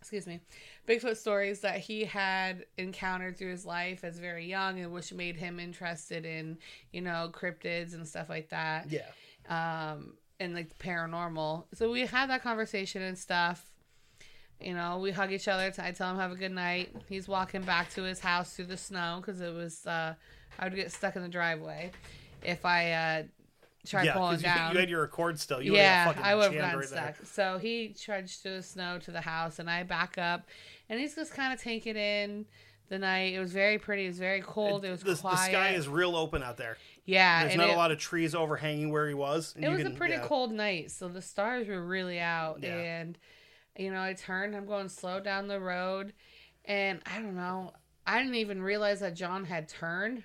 Excuse me. Bigfoot stories that he had encountered through his life as very young and which made him interested in, you know, cryptids and stuff like that. Yeah. Um and like paranormal. So we had that conversation and stuff. You know, we hug each other. I tell him have a good night. He's walking back to his house through the snow because it was uh, I would get stuck in the driveway if I uh, tried Yeah, pulling you, down. you had your record still. You yeah, I would have gotten right stuck. So he trudged through the snow to the house, and I back up, and he's just kind of taking in the night. It was very pretty. It was very cold. It was the, the sky is real open out there. yeah, There's not it, a lot of trees overhanging where he was. it was can- a pretty yeah. cold night, so the stars were really out, Yeah. and you know, I turned. I'm going slow down the road, and I don't know. I didn't even realize that John had turned,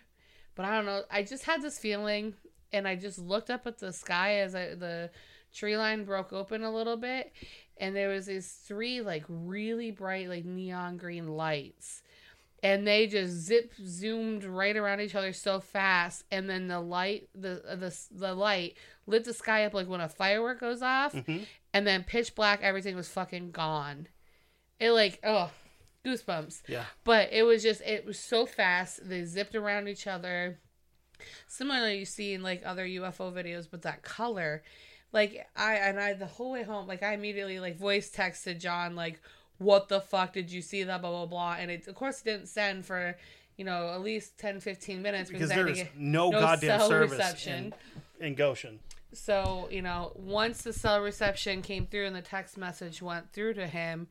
but I don't know. I just had this feeling, and I just looked up at the sky as I, the tree line broke open a little bit, and there was these three like really bright like neon green lights and they just zip zoomed right around each other so fast and then the light the uh, the the light lit the sky up like when a firework goes off mm-hmm. And then pitch black everything was fucking gone. It like oh goosebumps. Yeah. but it was just it was so fast. They zipped around each other. Similarly you see in like other ufo videos but that color like i and i the whole way home like i immediately like voice texted john like what the fuck did you see that blah blah blah? And it of course didn't send for you know at least 10 15 minutes Because to there's get no goddamn service reception. in, in Goshen. So, you know, once the cell reception came through and the text message went through to him,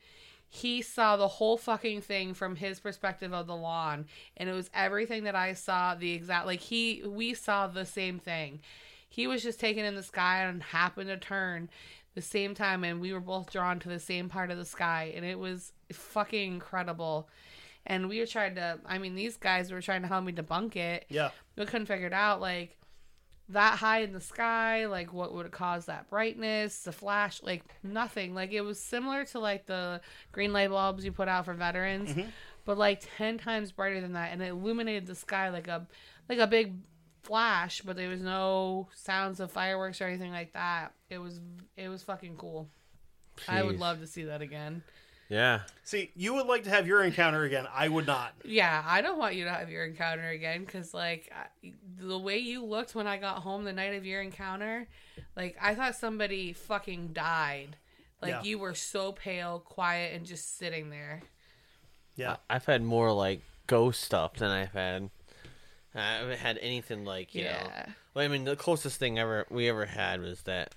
he saw the whole fucking thing from his perspective of the lawn. And it was everything that I saw, the exact, like, he, we saw the same thing. He was just taken in the sky and happened to turn the same time, and we were both drawn to the same part of the sky. And it was fucking incredible. And we were trying to, I mean, these guys were trying to help me debunk it Yeah. we couldn't figure it out like that high in the sky like what would cause that brightness the flash like nothing. Like it was similar to like the green light bulbs you put out for veterans Mm-hmm. but like 10 times brighter than that and it illuminated the sky like a like a big flash but there was no sounds of fireworks or anything like that. It was it was fucking cool. I would love to see that again Yeah. See, you would like to have your encounter again. I would not. Yeah, I don't want you to have your encounter again because, like, I- the way you looked when I got home the night of your encounter, like, I thought somebody fucking died. Like, Yeah. you were so pale, quiet, and just sitting there. Yeah. I've had more like ghost stuff than I've had. I haven't had anything like you know. Well, I mean, the closest thing ever we ever had was that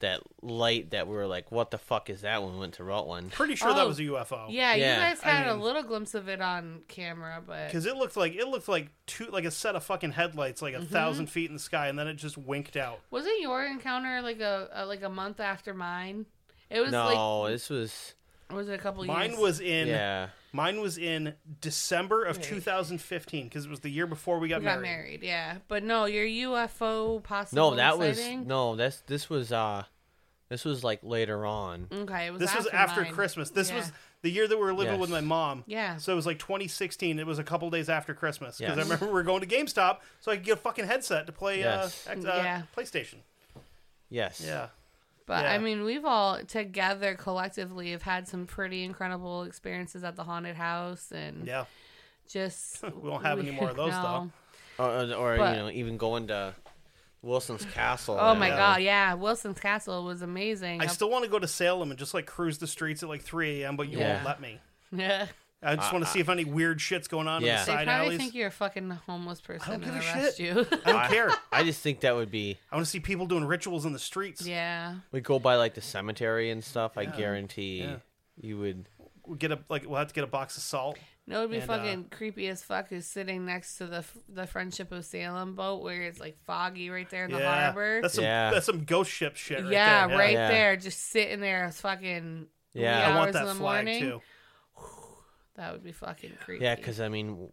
that light that we were like, "What the fuck is that?" When we went to Rutland. Pretty sure that Oh. was a UFO. Yeah, Yeah, you guys I had a little glimpse of it on camera, but Because it looked like it looked like two like a set of fucking headlights, like a Mm-hmm. thousand feet in the sky, and then it just winked out. wasn't your encounter like a, a like a month after mine? It was No, this was like was it a couple Mine years? was in yeah. Mine was in December of 2015 because it was the year before we got we got married. married, yeah. But no, your UFO possible No, that was no. That's this was uh, this was like later on. Okay, it was This was after after mine. Christmas. This Yeah. was the year that we were living Yes. with my mom. Yeah. So it was like 2016. It was a couple days after Christmas because I remember we were going to GameStop so I could get a fucking headset to play Yes. uh, X- uh, Yeah. PlayStation. Yes. Yeah. But Yeah. I mean, we've all together collectively have had some pretty incredible experiences at the haunted house, and Yeah. just We won't have any more of those, though. Or, or, or, But- you know, even going to Wilson's Castle. Oh and- my Yeah. god, yeah, Wilson's Castle was amazing. I still want to go to Salem and just like cruise the streets at like 3 a.m., but you Yeah. won't let me. yeah. I just want to see if any weird shit's going on in Yeah. the They side probably alleys. think you're a fucking homeless person I don't give and a arrest shit. you. I don't care. I just think that would be. I want to see people doing rituals in the streets. yeah. We go by like the cemetery and stuff. I guarantee Yeah. you would. We'll get a like we'll have to get a box of salt. No, it'd be And, uh, fucking creepy as fuck. Is sitting next to the f- the Friendship of Salem boat where it's like foggy right there in the yeah, harbor. that's some Yeah. that's some ghost ship shit. Right yeah, there. right Yeah. there, just sitting there, it's fucking Yeah. wee I want hours that in the flag morning. too. That would be fucking creepy. Yeah, because I mean,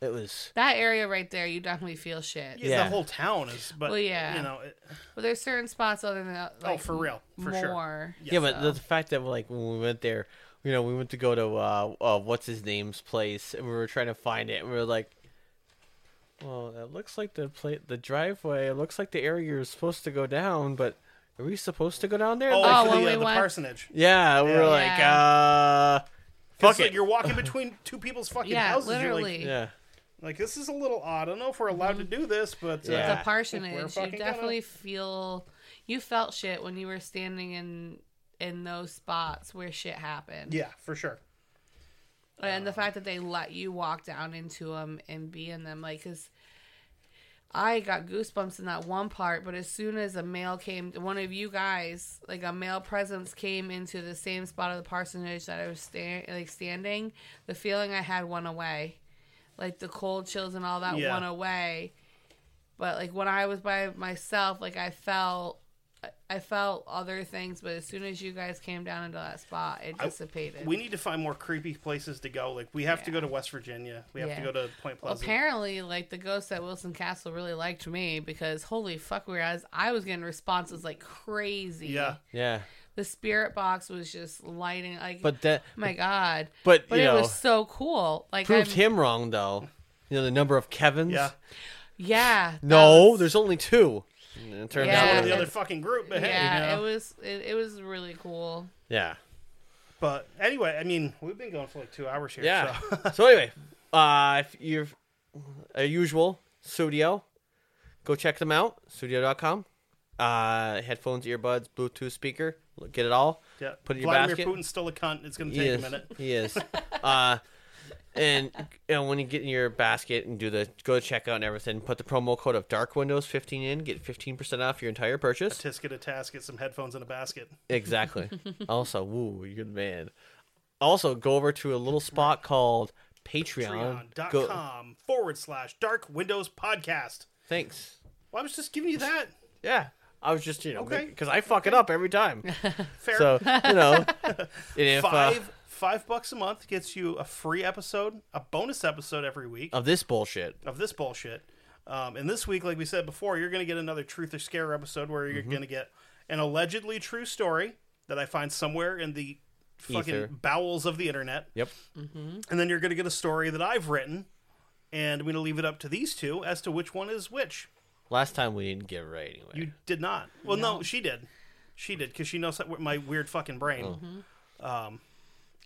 it was. that area right there, you definitely feel shit. Yeah, Yeah. the whole town is. But Well, yeah. you know, it, But there's certain spots other than that. Like, oh, for real, for sure. more. Yeah, but so. the fact that like when we went there, you know, we went to go to uh, uh what's his name's place, and we were trying to find it, and we were like, well, it looks like the pla- the driveway. It looks like the area you're supposed to go down, but are we supposed to go down there? Oh, Like, Oh, for when the, we uh, the went- parsonage. yeah, we were like, Yeah. uh, fuck Fuck it. You're walking between two people's fucking yeah, houses. You're literally. like, yeah, like, this is a little odd. I don't know if we're allowed to do this, but uh, Yeah. the we're parsonage, you fucking gonna. definitely feel you felt shit when you were standing in in those spots where shit happened. yeah, for sure. and the fact that they let you walk down into them and be in them, like, cause I got goosebumps in that one part, but as soon as a male came, one of you guys, like a male presence, came into the same spot of the parsonage that I was sta- like standing, the feeling I had went away, like the cold chills and all that Yeah. went away. But like when I was by myself, like I felt, I felt other things. But as soon as you guys came down into that spot, it dissipated. We need to find more creepy places to go. Like, we have to go to West Virginia. We have to go to Point Well, Pleasant. apparently, like the ghost at Wilson Castle really liked me because holy fuck, whereas I was getting responses like crazy. yeah. yeah. the spirit box was just lighting like. But that oh my god! but, but you it know, was so cool. Like proved I'm- him wrong though. You know the number of Kevins. Yeah. Yeah. No, was- there's only two. And It turns Yeah. out. One of the other fucking group, but hey, Yeah, you know. it was. It, it was really cool. Yeah. But anyway, I mean, we've been going for like two hours here. Yeah. So. so anyway, uh, if you're a usual studio, go check them out. Studio.com. Uh, headphones, earbuds, Bluetooth speaker. Get it all. yeah. Put it in your Vladimir basket. Putin's still a cunt. It's going to take is. a minute. He is. uh, and you when you get in your basket and do the go to checkout and everything, put the promo code of Dark Windows 15 in. Get 15% off your entire purchase. Tisk get a task, get some headphones in a basket. Exactly. also, woo, you're a good man. Also, go over to a little spot called Patreon. Patreon.com forward slash Dark Windows Podcast. Thanks. Well, I was just giving you that. Yeah. I was just, you know, Okay. because I fuck it up every time. Fair. so, you know, if, uh, five five bucks a month gets you a free episode, a bonus episode every week of this bullshit. of this bullshit. Um, and this week, like we said before, you're going to get another truth or scare episode where Mm-hmm. you're going to get an allegedly true story that I find somewhere in the fucking Ether. bowels of the internet. Yep. And then you're going to get a story that I've written, and I'm going to leave it up to these two as to which one is which. Last time we didn't get it right anyway. You did not. Well, no, she did. She did because she knows that- my weird fucking brain. Um,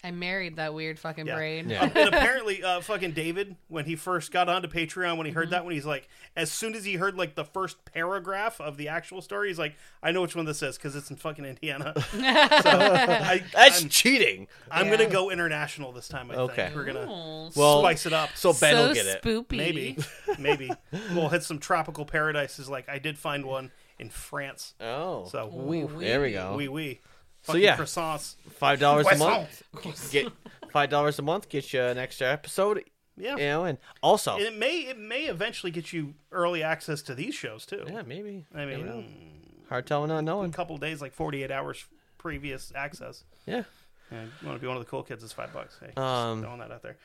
I married that weird fucking Yeah. brain. Yeah. and apparently, uh, fucking David, when he first got onto Patreon, when he Mm-hmm. heard that, when he's like, as soon as he heard like the first paragraph of the actual story, he's like, I know which one this is because it's in fucking Indiana. so I, That's I'm, cheating. I'm Yeah. gonna go international this time. I Okay. think we're gonna Well, spice it up. So Ben so will get it. spoopy. maybe, maybe we'll hit some tropical paradises. Like I did find one in France. Oh. So Oui, oui. there we go. wee wee. So, yeah. croissants. Five dollars a month. Get five dollars a month. Get you an extra episode. Yeah. You know, and also, And it may it may eventually get you early access to these shows too. yeah, maybe. I mean, Never know. mm, hard telling, not knowing. a couple of days, like 48 hours previous access. Yeah. And you want to be one of the cool kids? It's five bucks. Hey, Um, just throwing that out there.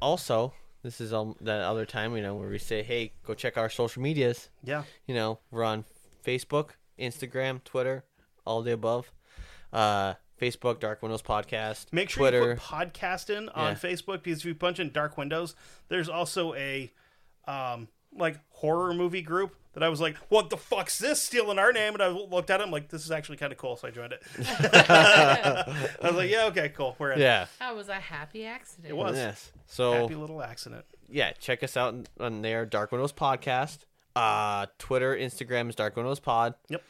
Also, this is um, that other time, you know, where we say, hey, go check our social medias. Yeah, You know, we're on Facebook, Instagram, Twitter, all the above. Uh, Facebook, Dark Windows Podcast. make sure Twitter. you put podcast in on Yeah. Facebook because if you punch in Dark Windows, there's also a um, like horror movie group that I was like, "What the fuck's this stealing our name?" And I looked at it, I'm like, "This is actually kind of cool," so I joined it. I was like, "Yeah, okay, cool, we're in." Yeah. That was a happy accident. it was Yes. So happy little accident. yeah, check us out on, on there, Dark Windows Podcast. Uh, Twitter, Instagram is Dark Windows Pod. Yep.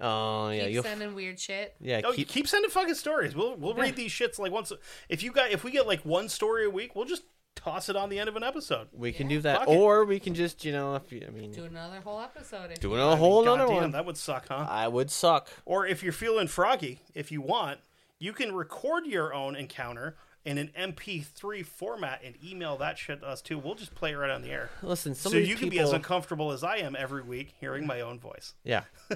Uh, yeah, Keep you'll sending weird shit. yeah Oh, keep, keep, sending fucking stories. We'll we'll read these shits like once. If you got if we get like one story a week, we'll just toss it on the end of an episode. we can do that, Fuck it. or we can just you know if you, I mean Do another whole episode. If doing you a whole God another one. that would suck, huh? I would suck. Or if you're feeling froggy, if you want, you can record your own encounter in an MP3 format and email that shit to us too. We'll just play it right on the air. Listen, some so of these you can be as uncomfortable as I am every week hearing my own voice. yeah.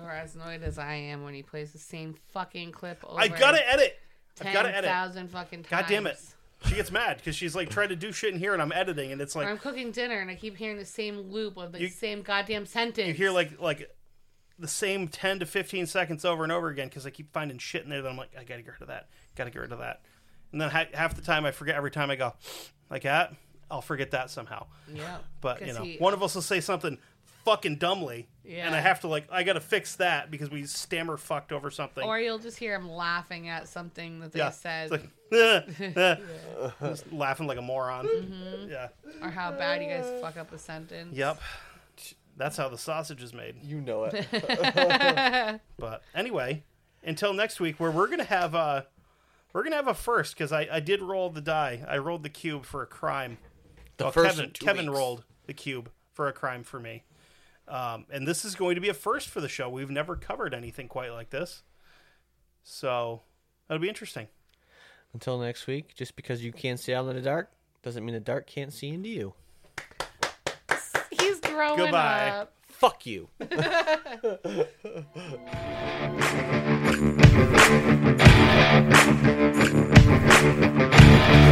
Or as annoyed as I am when he plays the same fucking clip over I gotta edit. I've gotta edit. thousand fucking times. God damn it. She gets mad because she's like trying to do shit in here and I'm editing and it's Or like I'm cooking dinner and I keep hearing the same loop of the You- same goddamn sentence. you hear like like the same 10 to 15 seconds over and over again because I keep finding shit in there that I'm like, I gotta get rid of that. Gotta get rid of that. And then ha- half the time I forget every time I go like that, I'll forget that somehow. yeah. But you 'Cause know, he- one of us will say something fucking dumbly, Yeah. and I have to like, I gotta fix that because we stammer fucked over something. Or you'll just hear him laughing at something that they yeah, said, It's like, Just laughing like a moron. Mm-hmm. Yeah. or how bad you guys fuck up a sentence. Yep. That's how the sausage is made. You know it. But anyway, until next week, where we're gonna have uh we're gonna have a first because I, I did roll the die. I rolled the cube for a crime. The Well, first Kevin, in two Kevin weeks. rolled the cube for a crime for me. Um, and this is going to be a first for the show. We've never covered anything quite like this. So that'll be interesting. Until next week, just because you can't see out in the dark doesn't mean the dark can't see into you. He's growing Goodbye. up. Fuck you.